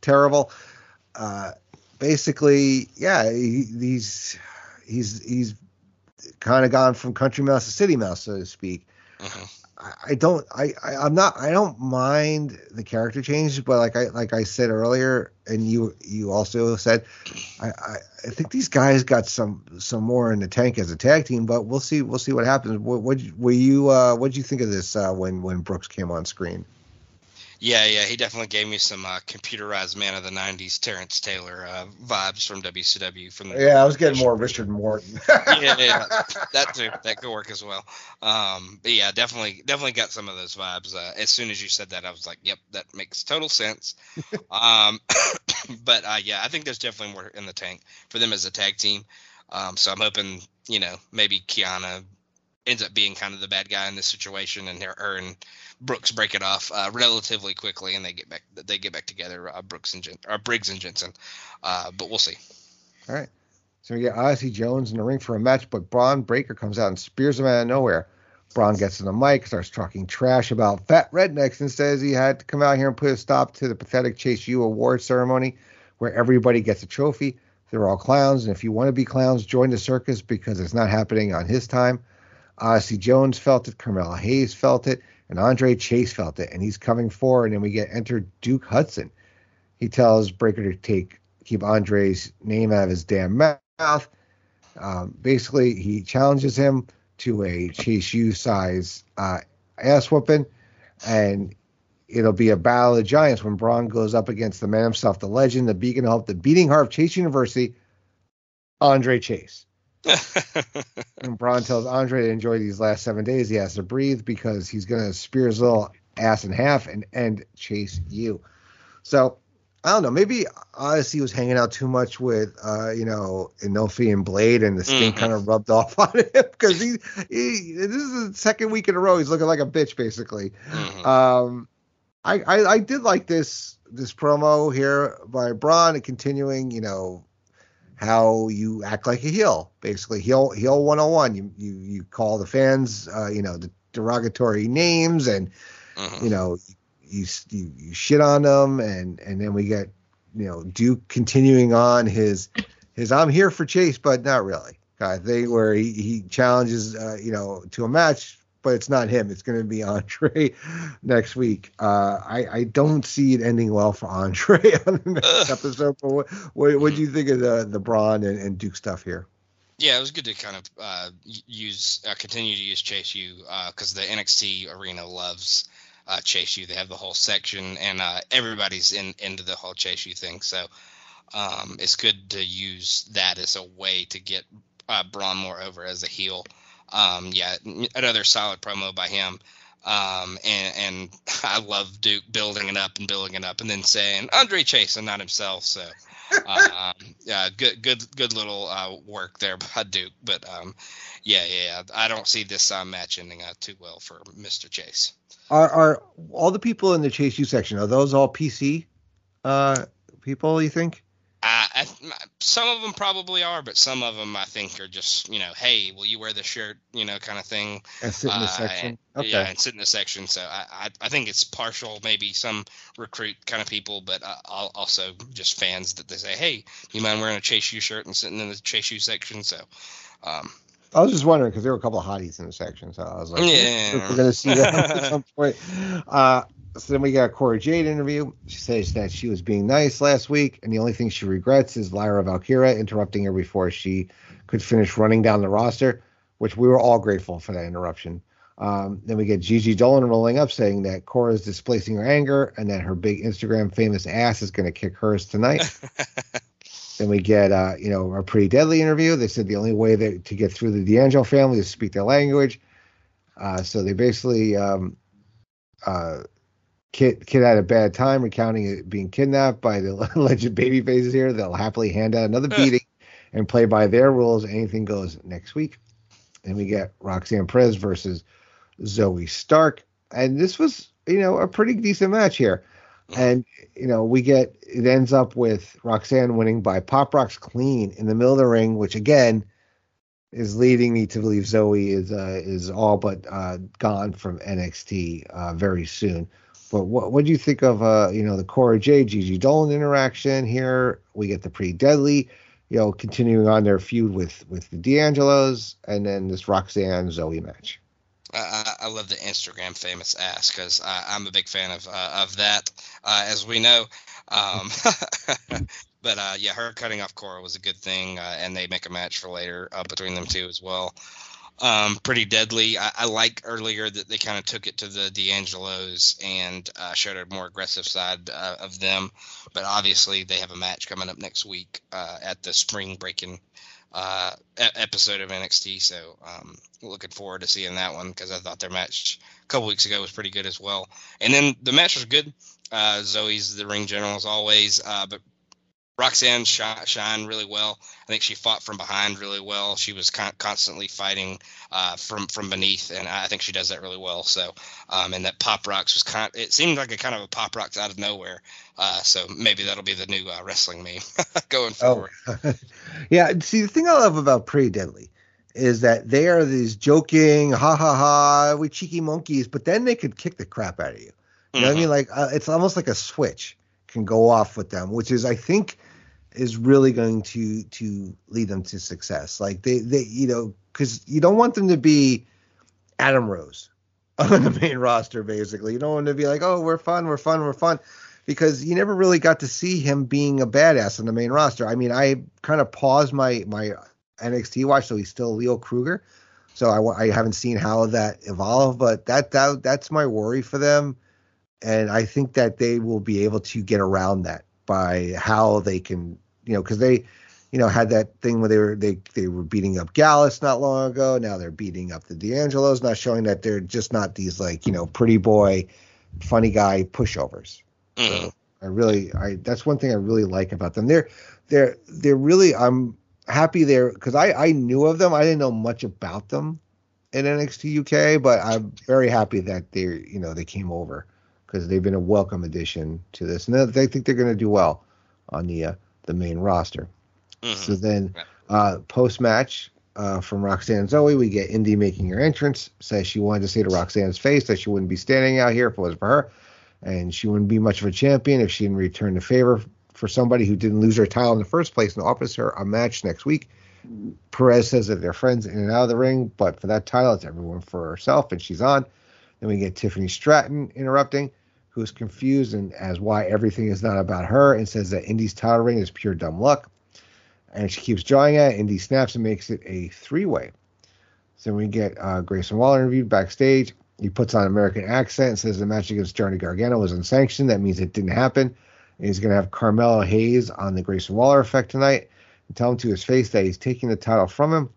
terrible. Uh, basically, yeah, he, he's he's he's kind of gone from country mouse to city mouse, so to speak. Mm-hmm. I don't I, I am not I don't mind the character change, but like I like I said earlier, and you you also said, I, I, I think these guys got some some more in the tank as a tag team, but we'll see we'll see what happens. What what were you uh what did you think of this uh, when when Brooks came on screen? Yeah, yeah, he definitely gave me some uh, computerized man of the '90s, Terrence Taylor uh, vibes from WCW. From the yeah, I was getting more Richard Morton. yeah, yeah, that too, that could work as well. Um, but yeah, definitely, definitely got some of those vibes. Uh, as soon as you said that, I was like, "Yep, that makes total sense." um, but uh, yeah, I think there's definitely more in the tank for them as a tag team. Um, so I'm hoping, you know, maybe Kiana ends up being kind of the bad guy in this situation, and her, her and Brooks break it off uh, relatively quickly, and they get back they get back together. Uh, Brooks and Jen, Briggs and Jensen, uh, but we'll see. All right. So we get Odyssey Jones in the ring for a match, but Bron Breakker comes out and spears him out of nowhere. Bron gets in the mic, starts talking trash about fat rednecks, and says he had to come out here and put a stop to the pathetic Chase U award ceremony where everybody gets a trophy. They're all clowns, and if you want to be clowns, join the circus because it's not happening on his time. Odyssey Jones felt it, Carmelo Hayes felt it, and Andre Chase felt it, and he's coming forward, and we get enter Duke Hudson. He tells Breakker to take keep Andre's name out of his damn mouth. Um, basically, he challenges him to a Chase U size uh, ass whooping, and it'll be a battle of giants when Bron goes up against the man himself, the legend, the beacon of hope, the beating heart of Chase University, Andre Chase. and Bron tells Andre to enjoy these last seven days. He has to breathe because he's going to spear his little ass in half and end Chase U. So I don't know. Maybe Odyssey was hanging out too much with, uh, you know, Enofe and Blade, and the skin mm-hmm. kind of rubbed off on him because he, he, this is the second week in a row he's looking like a bitch, basically. Mm-hmm. Um, I, I, I did like this this promo here by Bron and continuing, you know, how you act like a heel, basically heel heel 101. You you you call the fans, uh, you know, the derogatory names, and uh-huh. you know you, you you shit on them, and and then we get you know Duke continuing on his his I'm here for Chase, but not really kind of thing, where he he challenges uh, you know to a match but it's not him. It's going to be Andre next week. Uh, I, I don't see it ending well for Andre on the next episode. But what, what, what do you think of the the Bron and, and Duke stuff here? Yeah, it was good to kind of uh, use uh, continue to use Chase U because uh, the NXT arena loves uh, Chase U. They have the whole section, and uh, everybody's in into the whole Chase U thing. So um, it's good to use that as a way to get uh, Bron more over as a heel. Um, yeah, another solid promo by him. Um, and, and I love Duke building it up and building it up, and then saying Andre Chase and not himself. So, uh, um, yeah, good, good, good little uh, work there by Duke. But um, yeah, yeah, I don't see this uh, match ending out too well for Mr. Chase. Are are all the people in the Chase U section? Are those all PC uh, people? You think? Uh, I, some of them probably are, but some of them I think are just you know, hey, will you wear the shirt, you know, kind of thing. And sit in the uh, section. And, okay. Yeah, and sit in the section. So I, I, I think it's partial, maybe some recruit kind of people, but uh, also just fans that they say, hey, you mind wearing a Chase U shirt and sitting in the Chase U section? So. Um, I was just wondering because there were a couple of hotties in the section, so I was like, yeah. we're going to see that at some point. Uh, so then we got a Cora Jade interview. She says that she was being nice last week, and the only thing she regrets is Lyra Valkyria interrupting her before she could finish running down the roster, which we were all grateful for that interruption. Um, then we get Gigi Dolin rolling up saying that Cora is displacing her anger and that her big Instagram famous ass is going to kick hers tonight. then we get, uh, you know, a pretty deadly interview. They said the only way that, to get through the D'Angelo family is speak their language. Uh, so they basically um, uh, Kid, kid had a bad time recounting it being kidnapped by the alleged baby faces here. They'll happily hand out another beating and play by their rules. Anything goes next week. And we get Roxanne Perez versus Zoey Stark. And this was, you know, a pretty decent match here. And, you know, we get, it ends up with Roxanne winning by Pop Rocks clean in the middle of the ring, which again is leading me to believe Zoey is, uh, is all but, uh, gone from NXT, uh, very soon. But what what do you think of uh you know the Cora J Gigi Dolin interaction here? We get the pretty deadly, you know, continuing on their feud with with the D'Angelos, and then this Roxanne Zoey match. I, I love the Instagram famous ass because I'm a big fan of uh, of that, uh, as we know. Um, but uh, yeah, her cutting off Cora was a good thing, uh, and they make a match for later uh, between them two as well um, pretty deadly. I, I, like earlier that they kind of took it to the D'Angelos and uh, showed a more aggressive side uh, of them. But obviously, they have a match coming up next week uh, at the spring breaking uh, episode of NXT. So um, looking forward to seeing that one because I thought their match a couple weeks ago was pretty good as well. And then the match was good. Uh, Zoey's the ring general as always, uh, but Roxanne shined really well. I think she fought from behind really well. She was con- constantly fighting uh, from from beneath, and I think she does that really well. So, um, and that pop rocks was kind. Of, it seemed like a kind of a pop rocks out of nowhere. Uh, so maybe that'll be the new uh, wrestling meme going oh. forward. Oh. yeah. See, the thing I love about Pretty Deadly is that they are these joking, ha ha ha, we cheeky monkeys, but then they could kick the crap out of you. You know mm-hmm. what I mean? Mm-hmm. Like uh, it's almost like a switch can go off with them, which is I think is really going to to lead them to success. Like they they you know because you don't want them to be Adam Rose on the main roster. Basically, you don't want to be like, oh, we're fun, we're fun, we're fun, because you never really got to see him being a badass on the main roster. I mean, I kind of paused my my NXT watch, so he's still Leo Kruger. So I, I haven't seen how that evolved, but that that that's my worry for them, and I think that they will be able to get around that by how they can, you know, because they, you know, had that thing where they were they they were beating up Gallus not long ago. Now they're beating up the D'Angelos, not showing that they're just not these like you know pretty boy, funny guy pushovers. Mm. So I really, I that's one thing I really like about them. They're they're they're really I'm happy there because I I knew of them. I didn't know much about them in NXT UK, but I'm very happy that they're you know they came over because they've been a welcome addition to this, and they think they're going to do well on the uh, the main roster. Mm-hmm. So then, uh, post match uh, from Roxanne Zoey, we get Indi making her entrance. Says she wanted to say to Roxanne's face that she wouldn't be standing out here if it was for her, and she wouldn't be much of a champion if she didn't return the favor for somebody who didn't lose her title in the first place and offers her a match next week. Perez says that they're friends in and out of the ring, but for that title, it's everyone for herself, and she's on. Then we get Tiffany Stratton interrupting, who's confused and as why everything is not about her, and says that Indi's title ring is pure dumb luck. And she keeps drawing at it. Indi snaps and makes it a three way. So we get uh, Grayson Waller interviewed backstage. He puts on American accent and says the match against Johnny Gargano was unsanctioned. That means it didn't happen. And he's going to have Carmelo Hayes on the Grayson Waller effect tonight and tell him to his face that he's taking the title from him.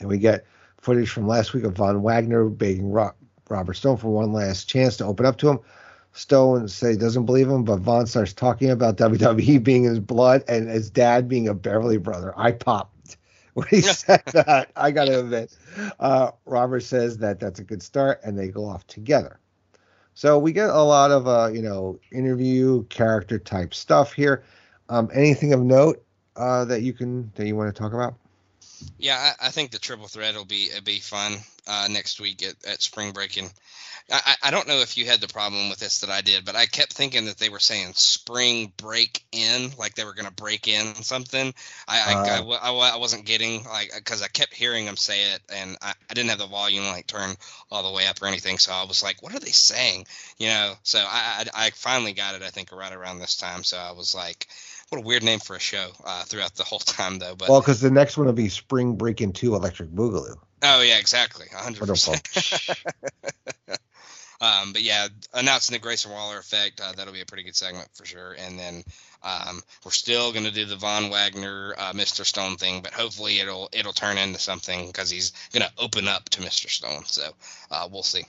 And we get footage from last week of Von Wagner begging Robert Stone for one last chance to open up to him. Stone say he doesn't believe him, but Von starts talking about WWE being his blood and his dad being a Beverly brother. I popped when he said that. I got to admit. Uh, Robert says that that's a good start, and they go off together. So we get a lot of uh, you know interview character type stuff here. Um, anything of note uh, that you can that you want to talk about? Yeah, I, I think the triple threat will be will be fun uh, next week at, at spring break, and I, I don't know if you had the problem with this that I did, but I kept thinking that they were saying spring break in, like they were going to break in something. I, uh, I, I, I, wasn't getting like because I kept hearing them say it, and I, I didn't have the volume like turned all the way up or anything, so I was like, what are they saying? You know, so I, I, I finally got it. I think right around this time, so I was like. What a weird name for a show uh, throughout the whole time, though. But well, because the next one will be Spring Break Into Electric Boogaloo. Oh yeah, exactly, hundred percent. Um, but yeah, announcing the Grayson Waller effect, uh, that'll be a pretty good segment for sure. And then um, we're still going to do the Von Wagner, uh, Mr. Stone thing, but hopefully it'll it'll turn into something because he's going to open up to Mr. Stone. So uh, we'll see.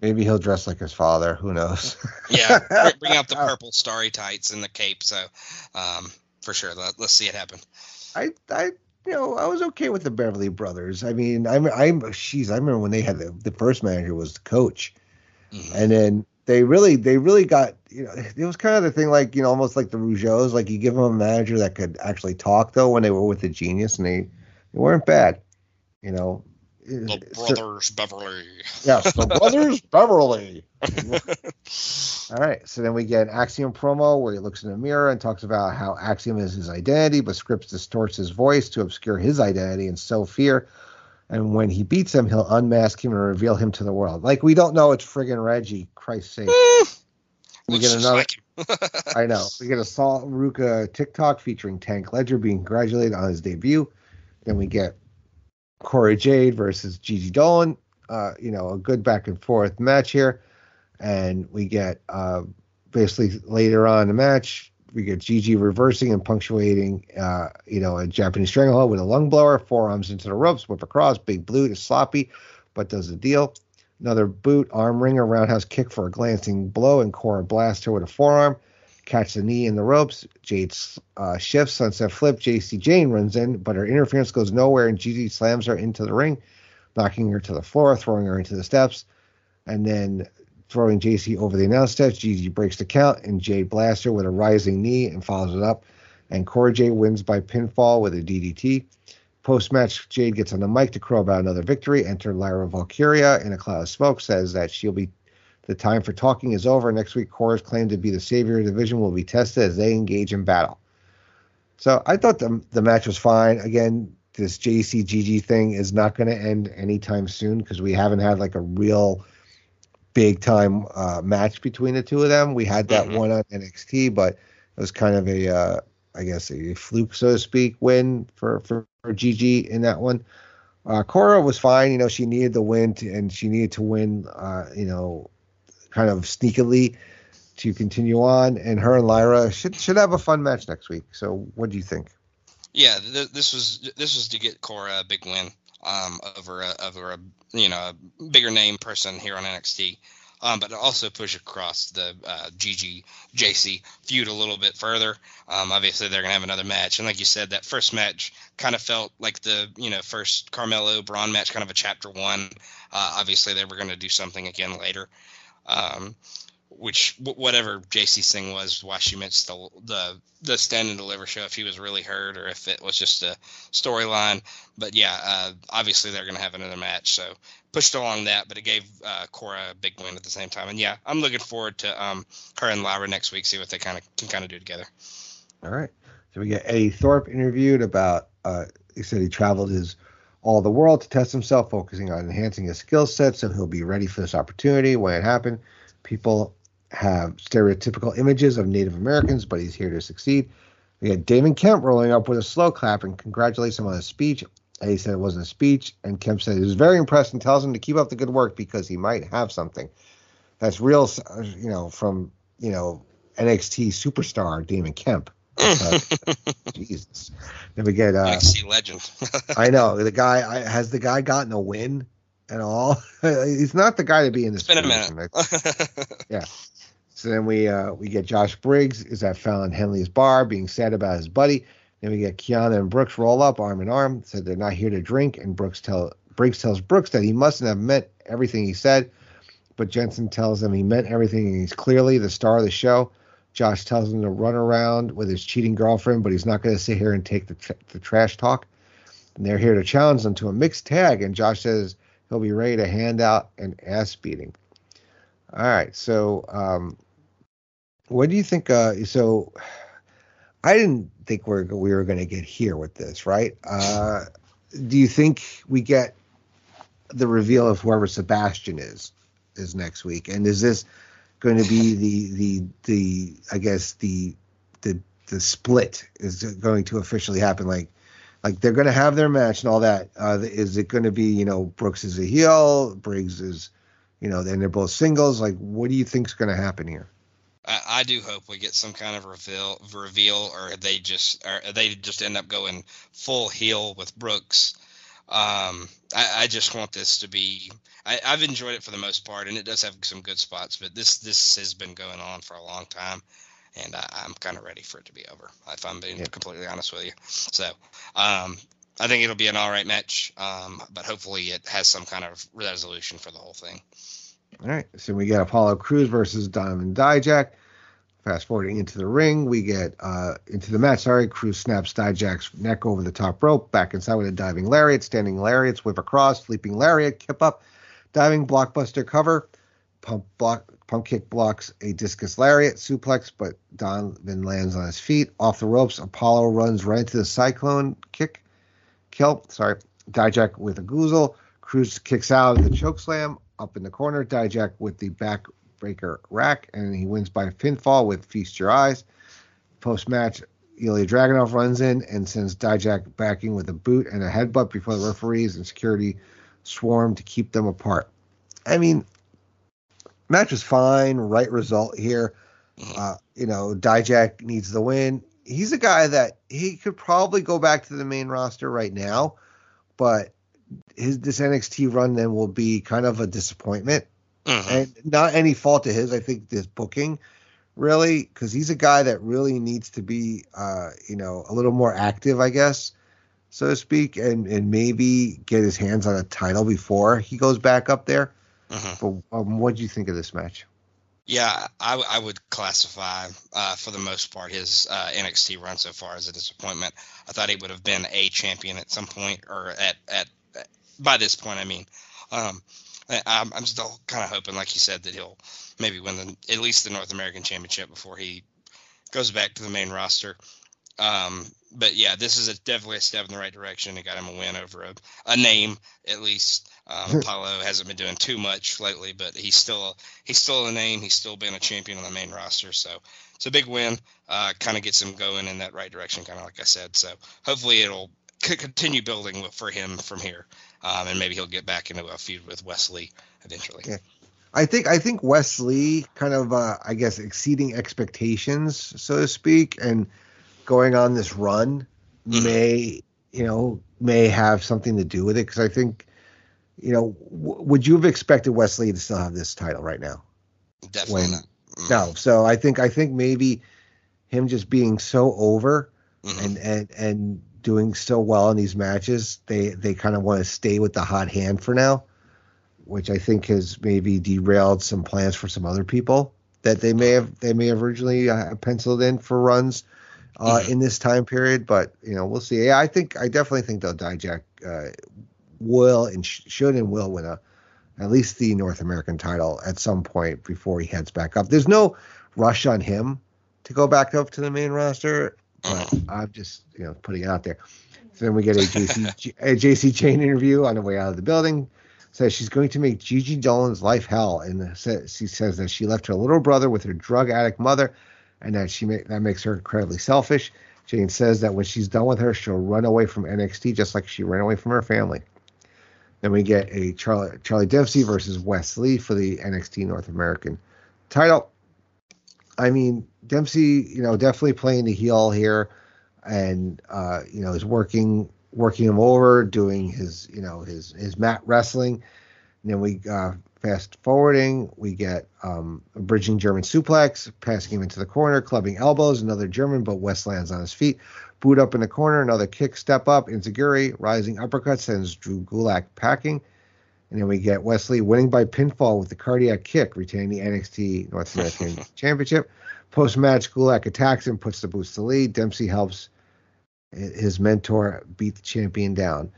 Maybe he'll dress like his father. Who knows? yeah, bring out the purple starry tights and the cape. So um, for sure, let, us see it happen. I I you know, I was okay with the Beverly Brothers. I mean, I'm, I'm, she's, I remember when they had the, the first manager was the coach, mm-hmm. and then they really, they really got, you know, it was kind of the thing like, you know, almost like the Rougeaus, like you give them a manager that could actually talk though when they were with the genius, and they, they weren't bad, you know. The brothers Beverly. Yes, the brothers Beverly. All right, so then we get an Axiom promo where he looks in the mirror and talks about how Axiom is his identity, but Scrypts distorts his voice to obscure his identity and sow fear. And when he beats him, he'll unmask him and reveal him to the world. Like we don't know it's friggin' Reggie. Christ's sake. Mm, we get another. I know. We get a Sol Ruca TikTok featuring Tank Ledger being congratulated on his debut. Then we get Cora Jade versus Gigi Dolin. Uh, you know, a good back and forth match here. And we get uh, basically later on in the match, we get Gigi reversing and punctuating, uh, you know, a Japanese stranglehold with a lung blower, forearms into the ropes, whip across, big blue is sloppy, but does the deal. Another boot, arm wringer, roundhouse kick for a glancing blow, and Cora blasts her with a forearm catch the knee in the ropes. Jade uh, shifts, sunset flip. Jacy Jayne runs in, but her interference goes nowhere, and Gigi slams her into the ring, knocking her to the floor, throwing her into the steps, and then throwing Jacy over the announce steps. Gigi breaks the count, and Jade blasts her with a rising knee and follows it up. And Cora Jade wins by pinfall with a DDT. Post match, Jade gets on the mic to crow about another victory. Enter Lyra Valkyria in a cloud of smoke, says that she'll be the time for talking is over. Next week, Cora's claim to be the savior of the division will be tested as they engage in battle. So I thought the the match was fine. Again, this JCGG thing is not going to end anytime soon because we haven't had like a real big time uh, match between the two of them. We had that mm-hmm. one on NXT, but it was kind of a, uh, I guess, a fluke, so to speak, win for for, for Gigi in that one. Uh, Cora was fine. You know, she needed the win, to, and she needed to win. Uh, you know, kind of sneakily to continue on. And her and Lyra should should have a fun match next week. So, what do you think? Yeah, th- this was this was to get Cora a big win um, over a, over a you know a bigger name person here on NXT. Um, but also push across the uh, Gigi Jacy feud a little bit further. Um, obviously, they're gonna have another match, and like you said, that first match kind of felt like the you know first Carmelo Bron match, kind of a chapter one. Uh, obviously, they were gonna do something again later um, which whatever Jacy's thing was, why she missed the the the stand and deliver show, if he was really hurt or if it was just a storyline. But yeah, uh, obviously they're gonna have another match, so pushed along that, but it gave uh, Cora a big win at the same time. And yeah, I'm looking forward to um, her and Lyra next week, see what they kind of can kind of do together. All right. So we get Eddie Thorpe interviewed about. Uh, he said he traveled his all the world to test himself, focusing on enhancing his skill set, so he'll be ready for this opportunity when it happened. People have stereotypical images of Native Americans, but he's here to succeed. We had Damon Kemp rolling up with a slow clap and congratulates him on his speech. He said it wasn't a speech, and Kemp said he was very impressed and tells him to keep up the good work because he might have something. That's real, you know, from you know NXT superstar Damon Kemp. Uh, Jesus. Then we get uh, NXT legend. I know the guy. I, has the guy gotten a win and all? He's not the guy to be in this. It's been a minute. yeah. So then we uh, we get Josh Briggs is at Fallon Henley's bar being sad about his buddy. Then we get Kiana and Brooks roll up arm in arm. Said they're not here to drink, and Brooks tell Briggs tells Brooks that he mustn't have meant everything he said, but Jensen tells him he meant everything and he's clearly the star of the show. Josh tells him to run around with his cheating girlfriend, but he's not going to sit here and take the, the trash talk. And they're here to challenge them to a mixed tag, and Josh says he'll be ready to hand out an ass beating. All right, so um, what do you think? Uh, so I didn't think we're, we were going to get here with this, right? Uh, do you think we get the reveal of whoever Sebastian is is next week? And is this going to be the the the I guess the the the split is going to officially happen? Like like they're going to have their match and all that. Uh, is it going to be you know Brooks is a heel, Briggs is you know, then they're both singles. Like, what do you think's going to happen here? I, I, do hope we get some kind of reveal, reveal, or they just, or they just end up going full heel with Brooks. Um, I, I, just want this to be. I, have enjoyed it for the most part, and it does have some good spots. But this this has been going on for a long time, and I, am kind of ready for it to be over. If I'm being yeah. completely honest with you, so um, I think it'll be an all right match, um, but hopefully it has some kind of resolution for the whole thing. All right, so we get Apollo Crews versus Diamond Dijak. Fast forwarding into the ring, we get uh, into the match. Sorry, Crews snaps Dijak's neck over the top rope, back inside with a diving lariat, standing lariats, whip across, leaping lariat, kip up, diving blockbuster cover, pump block, pump kick blocks a discus lariat, suplex, but Donovan lands on his feet. Off the ropes, Apollo runs right into the cyclone kick, kill. Sorry, Dijak with a goozle. Crews kicks out the choke slam up in the corner. Dijak with the backbreaker rack, and he wins by pinfall with Feast Your Eyes. Post match, Ilya Dragunov runs in and sends Dijak backing with a boot and a headbutt before the referees and security swarm to keep them apart. I mean, match was fine, right result here. Uh, you know, Dijak needs the win. He's a guy that he could probably go back to the main roster right now, but his this NXT run then will be kind of a disappointment, mm-hmm. and not any fault of his. I think this booking really because he's a guy that really needs to be, uh, you know, a little more active, I guess, so to speak, and and maybe get his hands on a title before he goes back up there. Mm-hmm. But um, what do you think of this match? Yeah, I, I would classify, uh, for the most part, his uh, NXT run so far as a disappointment. I thought he would have been a champion at some point, or at, at by this point, I mean, um, I'm, I'm still kind of hoping, like you said, that he'll maybe win the at least the North American Championship before he goes back to the main roster. Um, but yeah, this is a, definitely a step in the right direction. It got him a win over a, a name at least. Um, Apollo hasn't been doing too much lately, but he's still he's still a name. He's still been a champion on the main roster, so it's a big win. Uh, kind of gets him going in that right direction, kind of like I said. So hopefully it'll continue building for him from here, um, and maybe he'll get back into a feud with Wes Lee eventually. Yeah. I think I think Wes Lee kind of uh, I guess exceeding expectations, so to speak, and going on this run mm-hmm. may you know may have something to do with it because I think you know w- would you have expected Wes Lee to still have this title right now? Definitely when, not. Mm. No, so I think I think maybe him just being so over mm-hmm. and and and doing so well in these matches, they they kind of want to stay with the hot hand for now, which I think has maybe derailed some plans for some other people that they may have they may have originally uh, penciled in for runs uh, mm-hmm. in this time period. But you know, we'll see. Yeah, I think I definitely think they'll Dijak uh, will and sh- should and will win a at least the North American title at some point before he heads back up. There's no rush on him to go back up to the main roster but I'm just you know putting it out there. So then we get a Jacy a Jacy Jayne interview on the way out of the building. Says she's going to make Gigi Dolin's life hell, and she says that she left her little brother with her drug addict mother, and that she that makes her incredibly selfish. Jayne says that when she's done with her, she'll run away from NXT just like she ran away from her family. Then we get a Charlie, Charlie Dempsey versus Wes Lee for the NXT North American title. I mean, Dempsey, you know, definitely playing the heel here, and uh, you know, is working working him over, doing his you know his his mat wrestling. And then we uh, fast forwarding, we get um, a bridging German suplex, passing him into the corner, clubbing elbows, another German, but Wes lands on his feet. Boot up in the corner, another kick, step up, Enzuigiri, rising uppercut sends Drew Gulak packing. And then we get Wes Lee winning by pinfall with the cardiac kick, retaining the NXT North American Championship. Post match, Gulak attacks him, puts the boots to lead. Dempsey helps his mentor beat the champion down.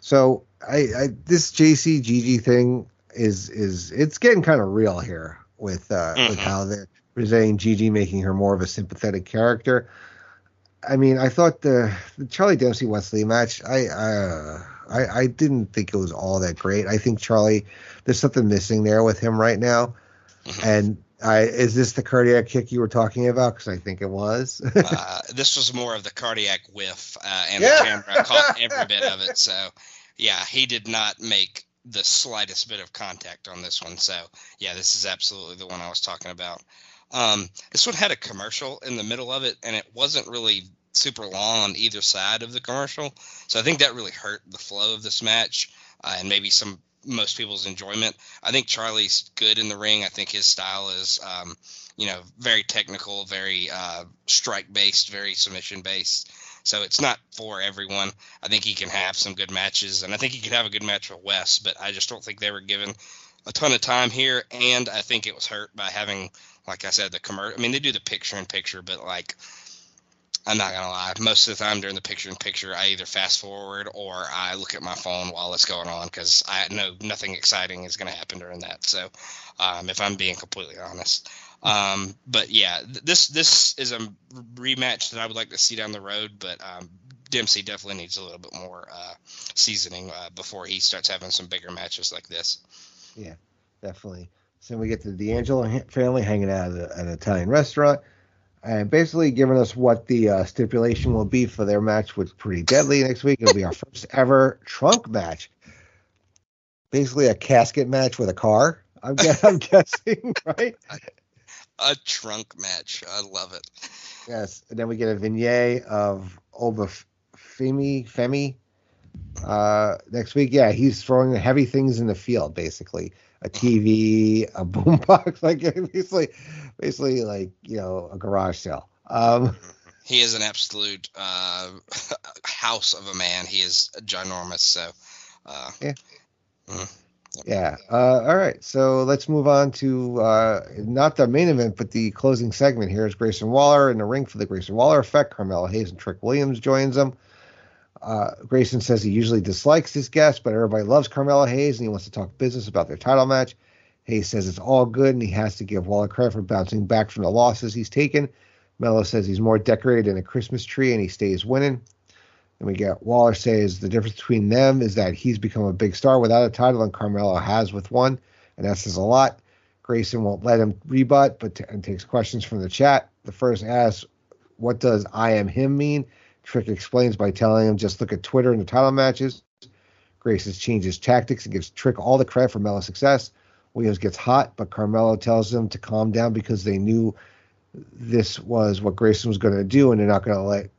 So I, I this JCGG thing is is it's getting kind of real here with uh, mm-hmm. with how they're presenting Gigi, making her more of a sympathetic character. I mean, I thought the, the Charlie Dempsey Wes Lee match, I, uh, I I didn't think it was all that great. I think Charlie, there's something missing there with him right now, mm-hmm. and I, is this the cardiac kick you were talking about? Because I think it was. uh, this was more of the cardiac whiff, uh, and yeah. the camera caught every bit of it. So, yeah, he did not make the slightest bit of contact on this one. So, yeah, this is absolutely the one I was talking about. Um, this one had a commercial in the middle of it, and it wasn't really super long on either side of the commercial. So I think that really hurt the flow of this match uh, and maybe some most people's enjoyment. I think Charlie's good in the ring. I think his style is, um, you know, very technical, very uh, strike based, very submission based. So it's not for everyone. I think he can have some good matches, and I think he could have a good match with Wes, but I just don't think they were given a ton of time here, and I think it was hurt by having like I said, the commercial. I mean, they do the picture in picture, but like, I'm not gonna lie. Most of the time during the picture in picture, I either fast forward or I look at my phone while it's going on because I know nothing exciting is gonna happen during that. So, um, if I'm being completely honest. Um, but yeah, this this is a rematch that I would like to see down the road, but um, Dempsey definitely needs a little bit more uh, seasoning uh, before he starts having some bigger matches like this. Yeah, definitely. So we get the D'Angelo family hanging out at an Italian restaurant and basically giving us what the uh, stipulation will be for their match with Pretty Deadly next week. It'll be our first ever trunk match. Basically, a casket match with a car. I'm, I'm guessing, right? A trunk match. I love it. Yes, and then we get a vignette of Oba Femi Femi uh, next week. Yeah, he's throwing heavy things in the field, basically a TV, a boombox, like basically, basically like you know a garage sale. Um, he is an absolute uh, house of a man. He is ginormous. So, uh, yeah. Mm, yeah. Uh, all right. So let's move on to uh, not the main event, but the closing segment. Here is Grayson Waller in the ring for the Grayson Waller effect. Carmelo Hayes and Trick Williams joins them. Uh, Grayson says he usually dislikes his guest, but everybody loves Carmelo Hayes and he wants to talk business about their title match. Hayes says it's all good and he has to give Waller credit for bouncing back from the losses he's taken. Melo says he's more decorated than a Christmas tree and he stays winning. And we get Waller says the difference between them is that he's become a big star without a title and Carmelo has with one, and that says a lot. Grayson won't let him rebut, but t- and takes questions from the chat. The first asks, "What does I am him mean?" Trick explains by telling him just look at Twitter and the title matches. Graces changes tactics and gives Trick all the credit for Melo's success. Williams gets hot, but Carmelo tells him to calm down because they knew this was what Grayson was going to do, and they're not going to let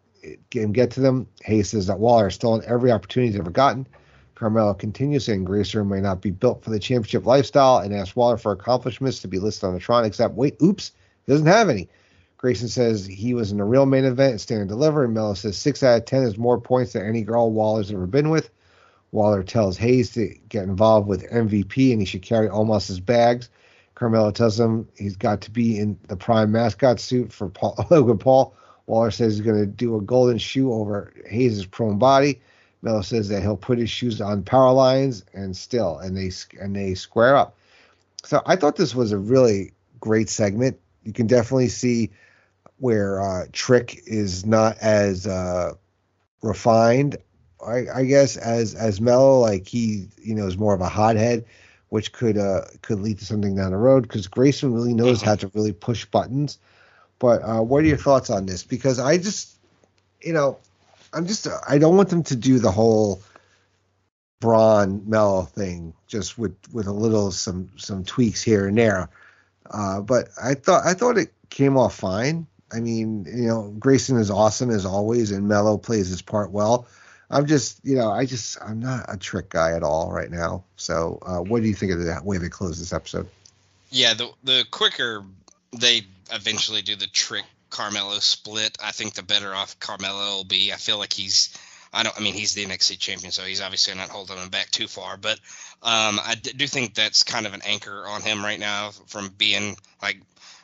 him get to them. Hayes says that Waller has stolen every opportunity he's ever gotten. Carmelo continues saying Grayson may not be built for the championship lifestyle and asks Waller for accomplishments to be listed on the Tron, except wait, oops, he doesn't have any. Grayson says he was in a real main event and stand and deliver. Says six out of ten is more points than any girl Waller's ever been with. Waller tells Hayes to get involved with MVP and he should carry Omos's bags. Carmelo tells him he's got to be in the prime mascot suit for Paul, Logan Paul. Waller says he's going to do a golden shoe over Hayes' prone body. Melo says that he'll put his shoes on power lines and still, and they and they square up. So I thought this was a really great segment. You can definitely see where uh, Trick is not as uh, refined, I, I guess, as as Melo. Like he, you know, is more of a hothead, which could uh, could lead to something down the road. Because Grayson really knows how to really push buttons. But uh, what are your thoughts on this? Because I just, you know, I'm just I don't want them to do the whole Bron Melo thing just with with a little some some tweaks here and there. Uh, but I thought I thought it came off fine. I mean, you know, Grayson is awesome as always, and Melo plays his part well. I'm just, you know, I just I'm not a trick guy at all right now. So, uh, what do you think of the way they close this episode? Yeah, the the quicker they eventually do the trick Carmelo split, I think the better off Carmelo will be. I feel like he's I don't. I mean, he's the NXT champion, so he's obviously not holding him back too far. But um, I do think that's kind of an anchor on him right now from being like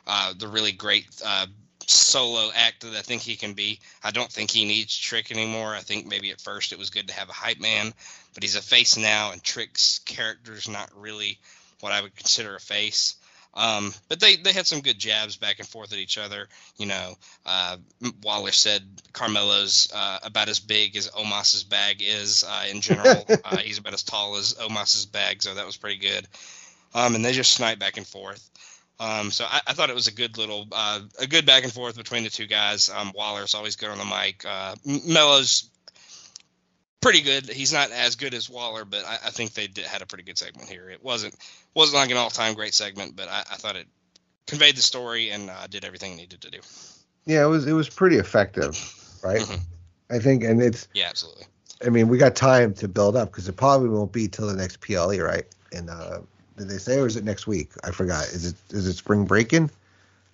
uh, the really great uh, solo act that I think he can be. I don't think he needs Trick anymore. I think maybe at first it was good to have a hype man, but he's a face now, and Trick's character's not really what I would consider a face. Um, but they, they had some good jabs back and forth at each other. You know, uh, Waller said Carmelo's uh, about as big as Omos's bag is uh, in general. Uh, he's about as tall as Omos's bag, so that was pretty good. Um, and they just snipe back and forth. Um, so I, I, thought it was a good little, uh, a good back and forth between the two guys. Um, Waller's always good on the mic. Uh, Melo's pretty good. He's not as good as Waller, but I, I think they did, had a pretty good segment here. It wasn't wasn't like an all time great segment, but I, I, thought it conveyed the story and uh, did everything it needed to do. Yeah, it was it was pretty effective, right? Mm-hmm. I think, and it's yeah, absolutely. I mean, we got time to build up because it probably won't be till the next PLE, right? And uh, did they say, or is it next week? I forgot. Is it is it spring breaking?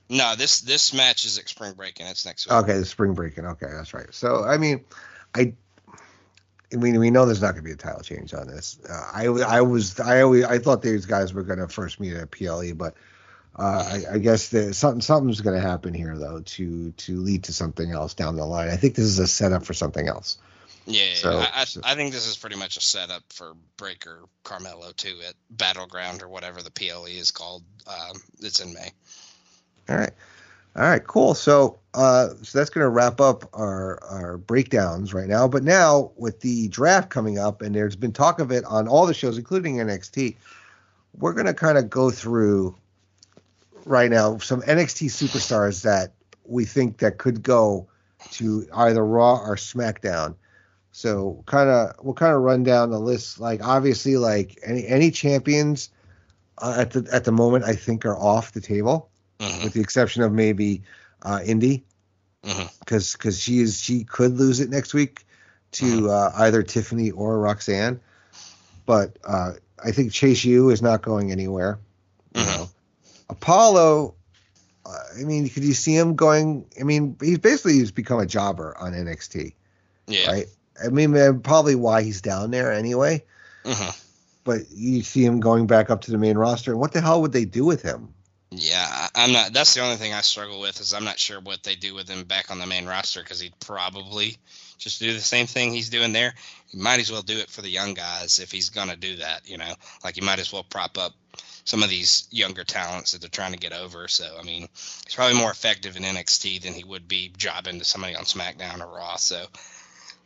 No, this this match is at spring breaking. It's next week. Okay, the spring breaking. Okay, that's right. So I mean, I I mean, we know there's not going to be a title change on this. Uh, I, I was, I always, I thought these guys were going to first meet at PLE, but uh, I, I, guess something, something's going to happen here though to to lead to something else down the line. I think this is a setup for something else. Yeah, so, I, I, so. I, think this is pretty much a setup for Breakker Carmelo too at Battleground or whatever the PLE is called. Um, it's in May. All right. All right, cool. So, uh, so that's going to wrap up our our breakdowns right now. But now with the draft coming up, and there's been talk of it on all the shows, including NXT, we're going to kind of go through right now some NXT superstars that we think that could go to either Raw or SmackDown. So, kind of we'll kind of run down the list. Like obviously, like any any champions uh, at the at the moment, I think are off the table mm-hmm. with the exception of maybe uh, Indi, because mm-hmm. because she is she could lose it next week to mm-hmm. uh, either Tiffany or Roxanne, but uh, I think Chase U is not going anywhere. You mm-hmm. know, Apollo. Uh, I mean, could you see him going? I mean, he's basically he's become a jobber on NXT. Yeah. Right. I mean, probably why he's down there anyway. Mm-hmm. But you see him going back up to the main roster, and what the hell would they do with him? Yeah, I'm not. That's the only thing I struggle with is I'm not sure what they do with him back on the main roster because he'd probably just do the same thing he's doing there. He might as well do it for the young guys if he's gonna do that. You know, like he might as well prop up some of these younger talents that they're trying to get over. So I mean, he's probably more effective in NXT than he would be jobbing to somebody on SmackDown or Raw. So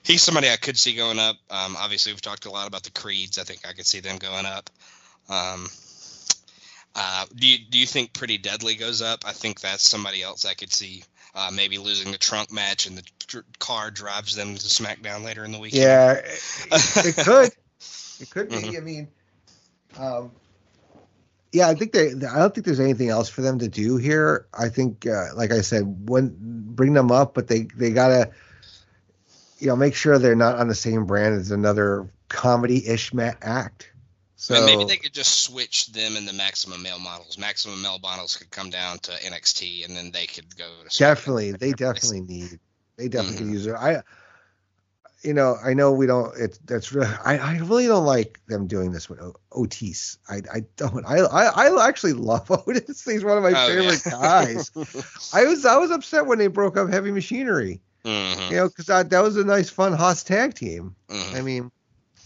he's somebody I could see going up. Um, obviously, we've talked a lot about the creeds. I think I could see them going up. Um, uh, do you do you think Pretty Deadly goes up? I think that's somebody else I could see uh, maybe losing the trunk match and the tr- car drives them to SmackDown later in the week. Yeah, it, it could. It could be. Mm-hmm. I mean, um, yeah, I think they. I don't think there's anything else for them to do here. I think, uh, like I said, when bring them up, but they they gotta, you know, make sure they're not on the same brand as another comedy-ish ma- act. So maybe they could just switch them and the maximum male models. Maximum male models could come down to NXT, and then they could go to definitely. They definitely need. They definitely mm-hmm. use it. I, you know, I know we don't. It's that's really. I, I really don't like them doing this with Otis. I I don't. I I, I actually love Otis. He's one of my oh, favorite yeah. guys. I was I was upset when they broke up Heavy Machinery. Mm-hmm. You know, because that that was a nice, fun Haas tag team. Mm-hmm. I mean,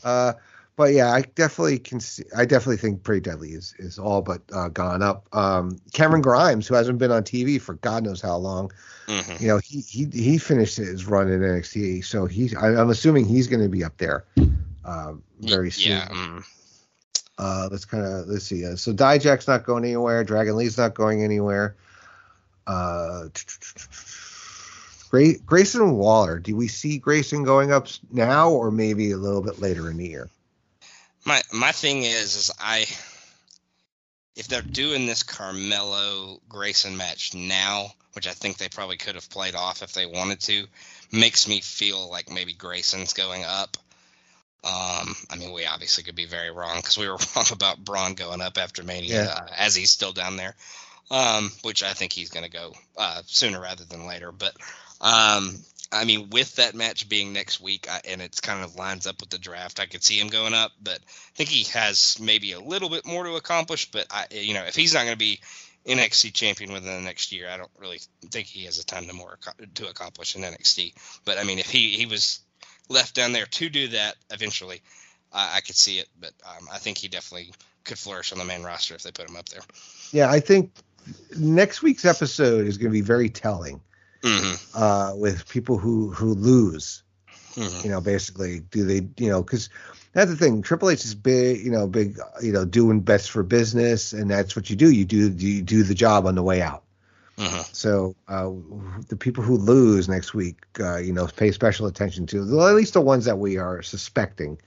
uh, but yeah, I definitely can see. I definitely think Pretty Deadly is is all but uh, gone up. Um, Cameron Grimes, who hasn't been on TV for God knows how long, Mhm. you know, he he he finished his run in NXT, so he's. I, I'm assuming he's going to be up there um, very soon. Yeah. mm. Uh, let's kind of let's see. Uh, so Dijak's not going anywhere. Dragon Lee's not going anywhere. Uh, Gra- Grayson Waller. Do we see Grayson going up now, or maybe a little bit later in the year? My my thing is is I if they're doing this Carmelo Grayson match now, which I think they probably could have played off if they wanted to, makes me feel like maybe Grayson's going up. Um, I mean, we obviously could be very wrong because we were wrong about Bron going up after Mania, Yeah. uh, as he's still down there. Um, which I think he's going to go uh, sooner rather than later. But um, I mean, with that match being next week, I, and it's kind of lines up with the draft, I could see him going up. But I think he has maybe a little bit more to accomplish. But I, you know, if he's not going to be NXT champion within the next year, I don't really think he has a ton to more to accomplish in NXT. But I mean, if he he was left down there to do that eventually, I, I could see it. But um, I think he definitely could flourish on the main roster if they put him up there. Yeah, I think next week's episode is going to be very telling Mm-hmm. uh, with people who who lose. hmm You know, basically, do they? You know, because that's the thing. Triple H is big. You know, big. You know, doing best for business, and that's what you do. You do you do the job on the way out. hmm So uh, the people who lose next week, uh, you know, pay special attention to. Well, at least the ones that we are suspecting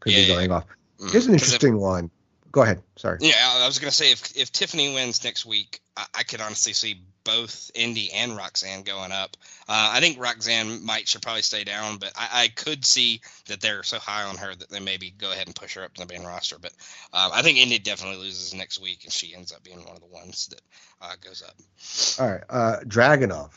could Yeah, be yeah. going off. Mhm. Here's an 'Cause if- interesting one. Go ahead. Sorry. Yeah, I was gonna say if if Tiffany wins next week, I, I could honestly see both Indi and Roxanne going up. Uh, I think Roxanne might should probably stay down, but I, I could see that they're so high on her that they maybe go ahead and push her up to the main roster. But um, I think Indi definitely loses next week, and she ends up being one of the ones that uh, goes up. All right. Uh, Dragunov.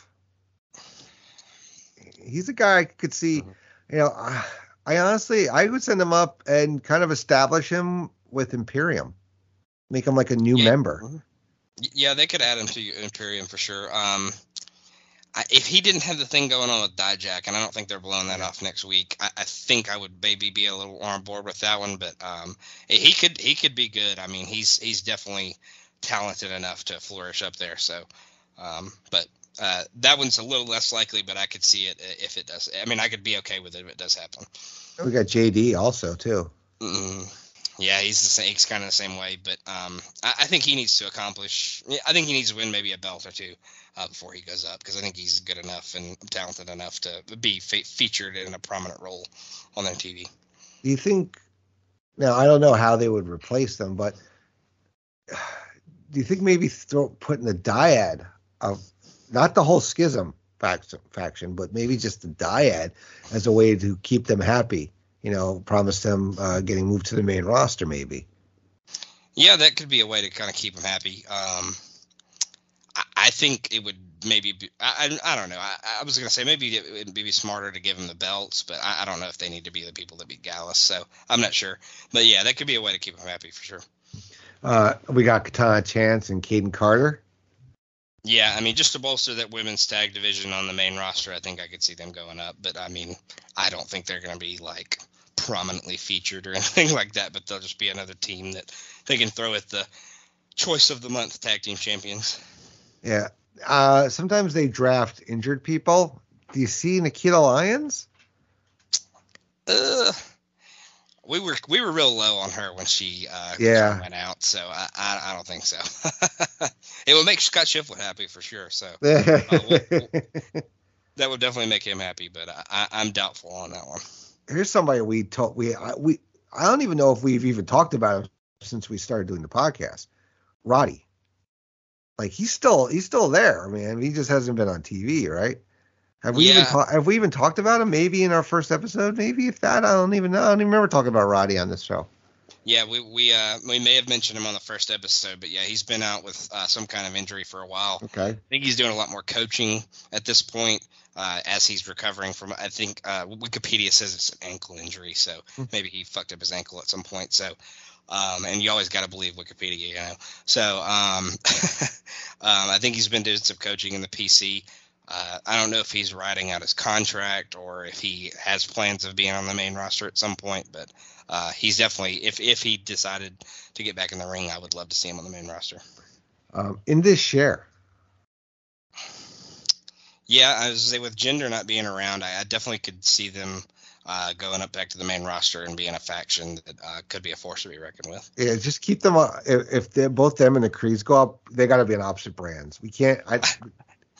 He's a guy I could see. Mhm. You know, I, I honestly, I would send him up and kind of establish him with Imperium, make him like a new Yeah. member. Yeah, they could add him to Imperium for sure. Um, I, if he didn't have the thing going on with Dijak, and I don't think they're blowing that off next week, I, I think I would maybe be a little more on board with that one. But um, he could he could be good. I mean, he's he's definitely talented enough to flourish up there. So, um, but uh, that one's a little less likely, but I could see it if it does. I mean, I could be okay with it if it does happen. We got JD also too. Mm, yeah, he's the same. He's kind of the same way, but um, I, I think he needs to accomplish. I think he needs to win maybe a belt or two uh, before he goes up because I think he's good enough and talented enough to be fe- featured in a prominent role on their TV. Do you think? Now I don't know how they would replace them, but do you think maybe throw putting the dyad of not the whole schism faction, faction, but maybe just the dyad as a way to keep them happy? You know, promise them uh, getting moved to the main roster, maybe. Yeah, that could be a way to kind of keep him happy. Um, I, I think it would maybe be. I, I, I don't know. I, I was gonna say maybe it would be smarter to give him the belts, but I, I don't know if they need to be the people that beat Gallus. So I'm not sure. But yeah, that could be a way to keep him happy for sure. Uh, we got Katana Chance and Kayden Carter. Yeah, I mean, just to bolster that women's tag division on the main roster, I think I could see them going up. But I mean, I don't think they're going to be like prominently featured or anything like that. But they'll just be another team that they can throw at the choice of the month tag team champions. Yeah. Uh, sometimes they draft injured people. Do you see Nikita Lyons? Uh, we were we were real low on her when she uh, Yeah. went out, so I, I I don't think so. it would make Scott Shiflett happy for sure. So Uh, that would definitely make him happy, but I, I, I'm doubtful on that one. Here's somebody we talk we I, we I don't even know if we've even talked about him since we started doing the podcast. Roddy, like he's still he's still there, man. He just hasn't been on TV, right? Have we even Yeah. ta- have we even talked about him? Maybe in our first episode, maybe if that I don't even know. I don't even remember talking about Roddy on this show. Yeah, we we uh we may have mentioned him on the first episode, but yeah, he's been out with uh, some kind of injury for a while. Okay, I think he's doing a lot more coaching at this point uh, as he's recovering from. I think uh, Wikipedia says it's an ankle injury, so Hmm. maybe he fucked up his ankle at some point. So, um, and you always got to believe Wikipedia, you know. So, um, um, I think he's been doing some coaching in the PC. Uh, I don't know if he's riding out his contract or if he has plans of being on the main roster at some point, but uh, he's definitely if if he decided to get back in the ring, I would love to see him on the main roster. Um, this Sher. Yeah, I was say with Jinder not being around, I, I definitely could see them uh, going up back to the main roster and being a faction that uh, could be a force to be reckoned with. Yeah, just keep them. Uh, if, if both them and the Creeds go up, they got to be on opposite brands. We can't. I,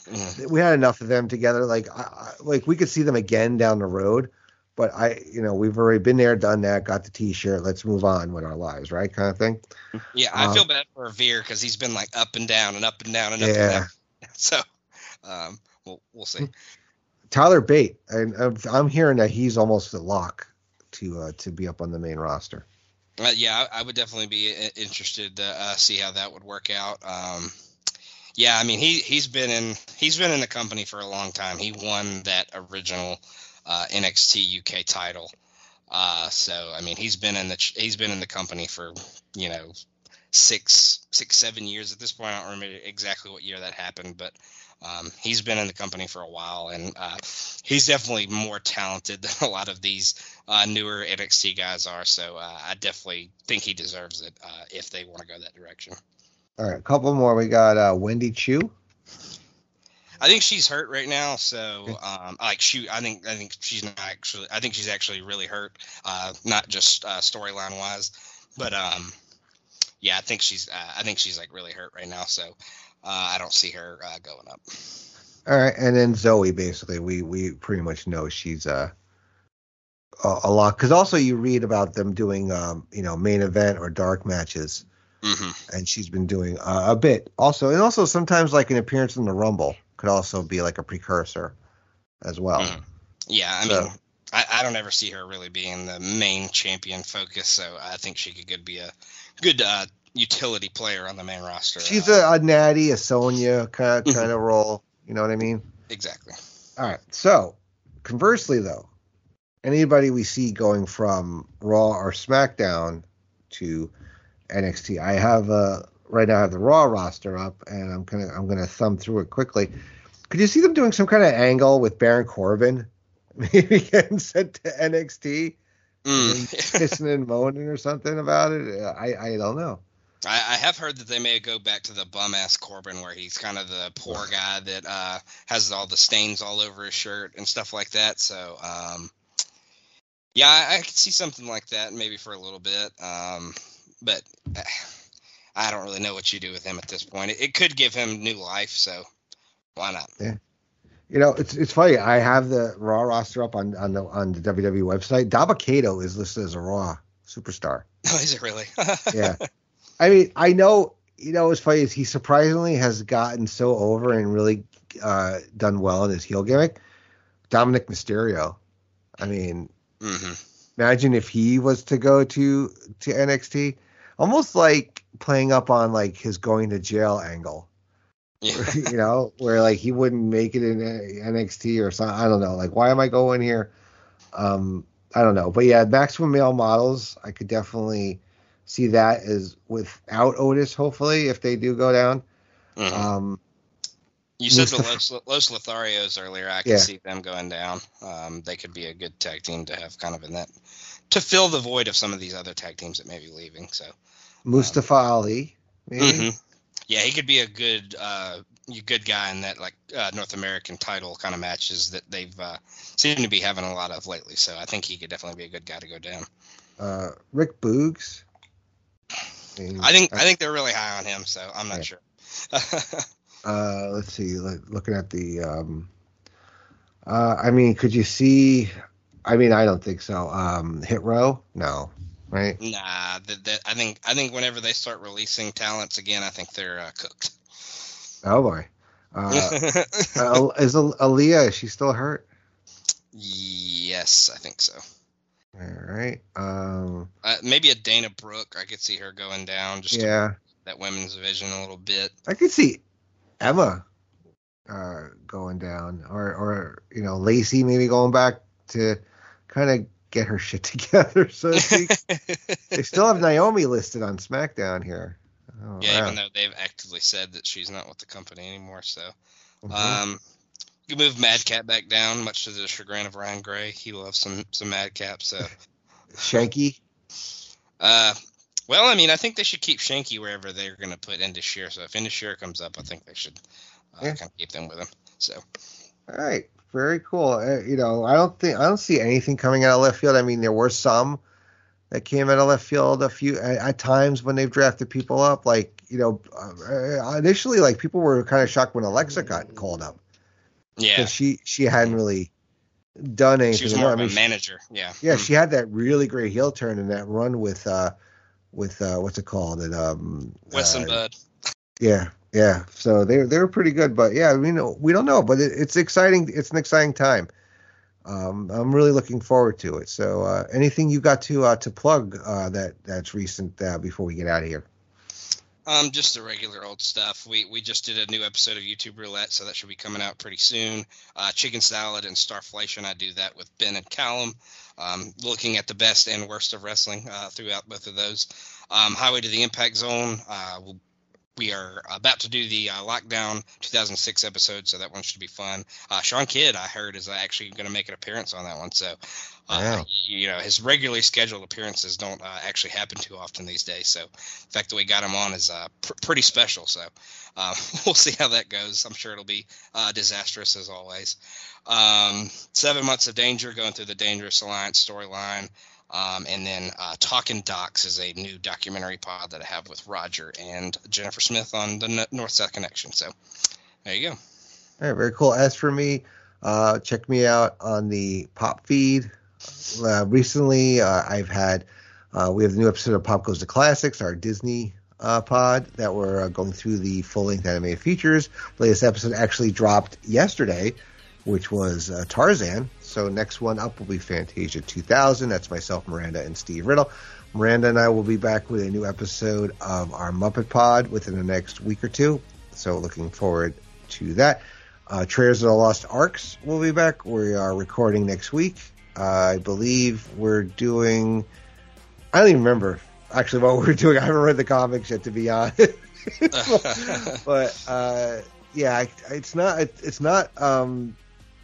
Mm. we had enough of them together. Like, I, I, like we could see them again down the road. But I, you know, we've already been there, done that, got the T-shirt. Let's move on with our lives, right? Kind of thing. Yeah, I Um, feel bad for Veer because he's been like up and down and up and down and up Yeah. and down. So, um, we'll we'll see. Tyler Bate, and I'm, hearing that he's almost a lock to uh, to be up on the main roster. Uh, yeah, I, I would definitely be interested to uh, see how that would work out. Um, yeah, I mean he he's been in he's been in the company for a long time. He won that original uh, NXT UK title. Uh, so I mean he's been in the he's been in the company for you know six six seven years at this point. I don't remember exactly what year that happened, but um, he's been in the company for a while, and uh, he's definitely more talented than a lot of these uh, newer NXT guys are. So uh, I definitely think he deserves it uh, if they want to go that direction. All right, a couple more. We got uh, Wendy Choo. I think she's hurt right now, so um, like shoot, I think I think she's not actually. I think she's actually really hurt, uh, not just uh, storyline wise, but um, yeah, I think she's uh, I think she's like really hurt right now. So uh, I don't see her uh, going up. All right, and then Zoey. Basically, we we pretty much know she's uh, a a lot because also you read about them doing um you know main event or dark matches, hmm and she's been doing uh, a bit also, and also sometimes like an appearance in the Rumble could also be like a precursor as well. Mhm. Yeah, I So- mean, I, I don't ever see her really being the main champion focus, so I think she could good be a good uh, utility player on the main roster. She's uh, a, a natty, a Sonya kind Mhm. kind of role. You know what I mean? exactly. All right. So, conversely, though, anybody we see going from Raw or SmackDown to NXT, I have a right now I have the Raw roster up, and I'm gonna I'm gonna thumb through it quickly. Could you see them doing some kind of angle with Baron Corbin, maybe getting sent to NXT, Mm. kissing and moaning or something about it? I I don't know. I, I have heard that they may go back to the bum ass Corbin, where he's kind of the poor guy that uh, has all the stains all over his shirt and stuff like that. So, um, yeah, I, I could see something like that maybe for a little bit. Um, but uh, I don't really know what you do with him at this point. It, it could give him new life, so why not? Yeah. You know, it's it's funny. I have the Raw roster up on on the on the WWE website. Dabba-Kato is listed as a Raw superstar. Oh, is it really? Yeah, I mean, I know. You know, what's funny is he surprisingly has gotten so over and really uh, done well in his heel gimmick. Dominik Mysterio. I mean, hmm imagine if he was to go to to NXT, almost like playing up on like his going to jail angle. Yeah. you know, where like he wouldn't make it in NXT or something. I don't know. Like, why am I going here? Um, I don't know. But yeah, maximum male models, I could definitely see that as without Otis. Hopefully, if they do go down. Mhm. Um, You said the Los, Los Lotharios earlier. I can Yeah. see them going down. Um, they could be a good tag team to have kind of in that to fill the void of some of these other tag teams that may be leaving. So, Mustafa Ali, maybe. Mhm. yeah, he could be a good uh, good guy in that like uh, North American title kind of matches that they've uh, seemed to be having a lot of lately. So I think he could definitely be a good guy to go down. Uh, Rick Boogs. I think I think they're really high on him. So I'm not Yeah. sure. Uh, let's see. look- Looking at the, um, uh, I mean, could you see? I mean, I don't think so. Um, Hit Row? No, right? nah, that, that, I think I think whenever they start releasing talents again, I think they're uh, cooked. Oh boy. Uh, uh, is Al- Aliyah? Is she still hurt? yes, I think so. All right. Um, Uh, maybe a Dana Brooke. I could see her going down just yeah, that women's division a little bit. I could see Emma uh, going down, or or you know Lacey maybe going back to kind of get her shit together, so they still have Naomi listed on SmackDown here. Oh, yeah, wow. even though they've actively said that she's not with the company anymore. So, Mhm. um, You move Madcap back down, much to the chagrin of Ryan Gray. He loves some some Madcap. So Shanky. Uh, well, I mean, I think they should keep Shanky wherever they're going to put Indus Sher. So if Indus Sher comes up, I think they should uh, yeah. kind of keep them with him. So. All right, very cool. Uh, you know, I don't think I don't see anything coming out of left field. I mean, there were some that came out of left field a few at, at times when they've drafted people up. Like you know, uh, initially, like people were kind of shocked when Alexa got called up. Yeah, she she hadn't really done anything. She was more of a manager. Yeah, yeah, mm-hmm. she had that really great heel turn in that run with uh with uh what's it called? It um Weston uh, Bud. Yeah, yeah. So they they were pretty good, but yeah, we know we don't know, but it, it's exciting. It's an exciting time. Um, I'm really looking forward to it. So, uh, anything you got to uh, to plug uh, that that's recent uh, before we get out of here? Um, just the regular old stuff. We we just did a new episode of YouTube Roulette, so that should be coming out pretty soon. Uh, chicken salad and starflation. I do that with Ben and Callum, um, looking at the best and worst of wrestling uh, throughout both of those. Um, Highway to the Impact Zone. Uh, we'll we are about to do the uh, lockdown 2006 episode, so that one should be fun. Uh, Sean Kidd, I heard, is actually going to make an appearance on that one. So, uh, you know, his regularly scheduled appearances don't uh, actually happen too often these days. So, the fact that we got him on is uh, pr- pretty special. So, uh, we'll see how that goes. I'm sure it'll be disastrous as always. Um, seven months of danger going through the Dangerous Alliance storyline. Um, and then uh, Talking Docs is a new documentary pod that I have with Roger and Jennifer Smith on the North South Connection. So there you go. All right, very cool. As for me, uh, check me out on the Pop feed. Uh, recently, uh, I've had uh, we have the new episode of Pop Goes to Classics, our Disney uh, pod that we're uh, going through the full length animated features. The latest episode actually dropped yesterday, which was Tarzan. So next one up will be Fantasia 2000. That's myself, Miranda, and Steve Riddle. Miranda and I will be back with a new episode of our Muppet Pod within the next week or two. So looking forward to that. Uh, Traders of the Lost Arcs will be back. We are recording next week. Uh, I believe we're doing. I don't even remember actually what we're doing. I haven't read the comics yet, to be honest. but uh, yeah, it's not. It's not. Um,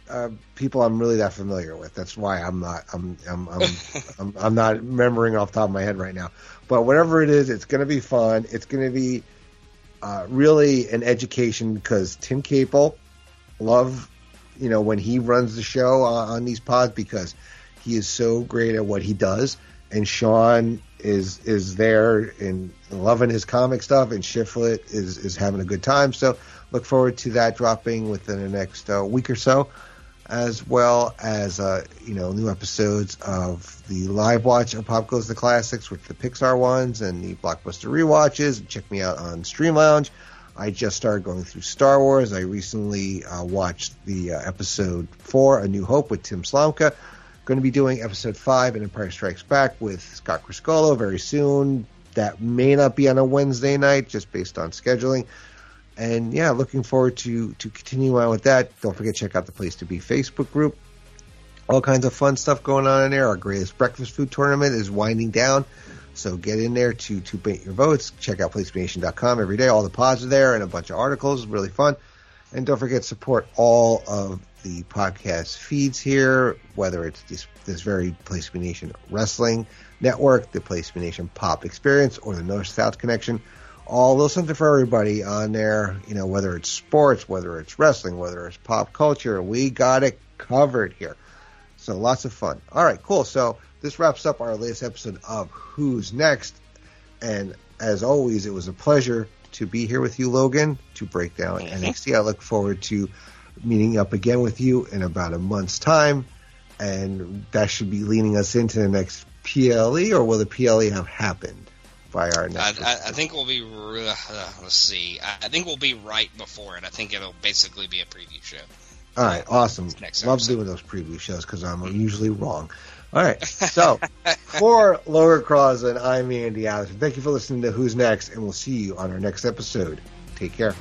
uh, people I'm really that familiar with. That's why I'm not I'm I'm I'm, I'm, I'm not remembering off the top of my head right now. But whatever it is, it's going to be fun. It's going to be uh, really an education because Tim Capel, love you know when he runs the show on, on these pods because he is so great at what he does, and Sean is is there and loving his comic stuff, and Shiflet is is having a good time. So look forward to that dropping within the next uh, week or so as well as uh, you know new episodes of the live watch of Pop Goes the Classics with the Pixar ones and the blockbuster rewatches. Check me out on Stream Lounge. I just started going through Star Wars. I recently uh, watched the uh, episode four, A New Hope, with Tim Slomka. Going to be doing episode five, and Empire Strikes Back, with Scott Criscuolo very soon. That may not be on a Wednesday night, just based on scheduling and yeah, looking forward to to continue on with that. Don't forget check out the Place to Be Facebook group. All kinds of fun stuff going on in there. Our greatest breakfast food tournament is winding down. So get in there to to paint your votes. Check out PlaceToBeNation.com every day. All the pods are there and a bunch of articles. Really fun. And don't forget support all of the podcast feeds here, whether it's this, this very Place Nation Wrestling Network, the Place Nation Pop Experience, or the North South Connection all little something for everybody on there. You know, whether it's sports, whether it's wrestling, whether it's pop culture, we got it covered here. So lots of fun. All right, cool. So this wraps up our latest episode of Who's Next. And as always, it was a pleasure to be here with you, Logan, to break down mm-hmm. NXT. I look forward to meeting up again with you in about a month's time. And that should be leading us into the next PLE, or will the PLE have happened? By our next. I, I, think we'll be. Uh, let's see. I think we'll be right before it. I think it'll basically be a preview show. All right, awesome. Next Love doing those preview shows because I'm usually wrong. All right, so for Logan Crosland, I'm Andy Atherton. Thank you for listening to Who's Next, and we'll see you on our next episode. Take care.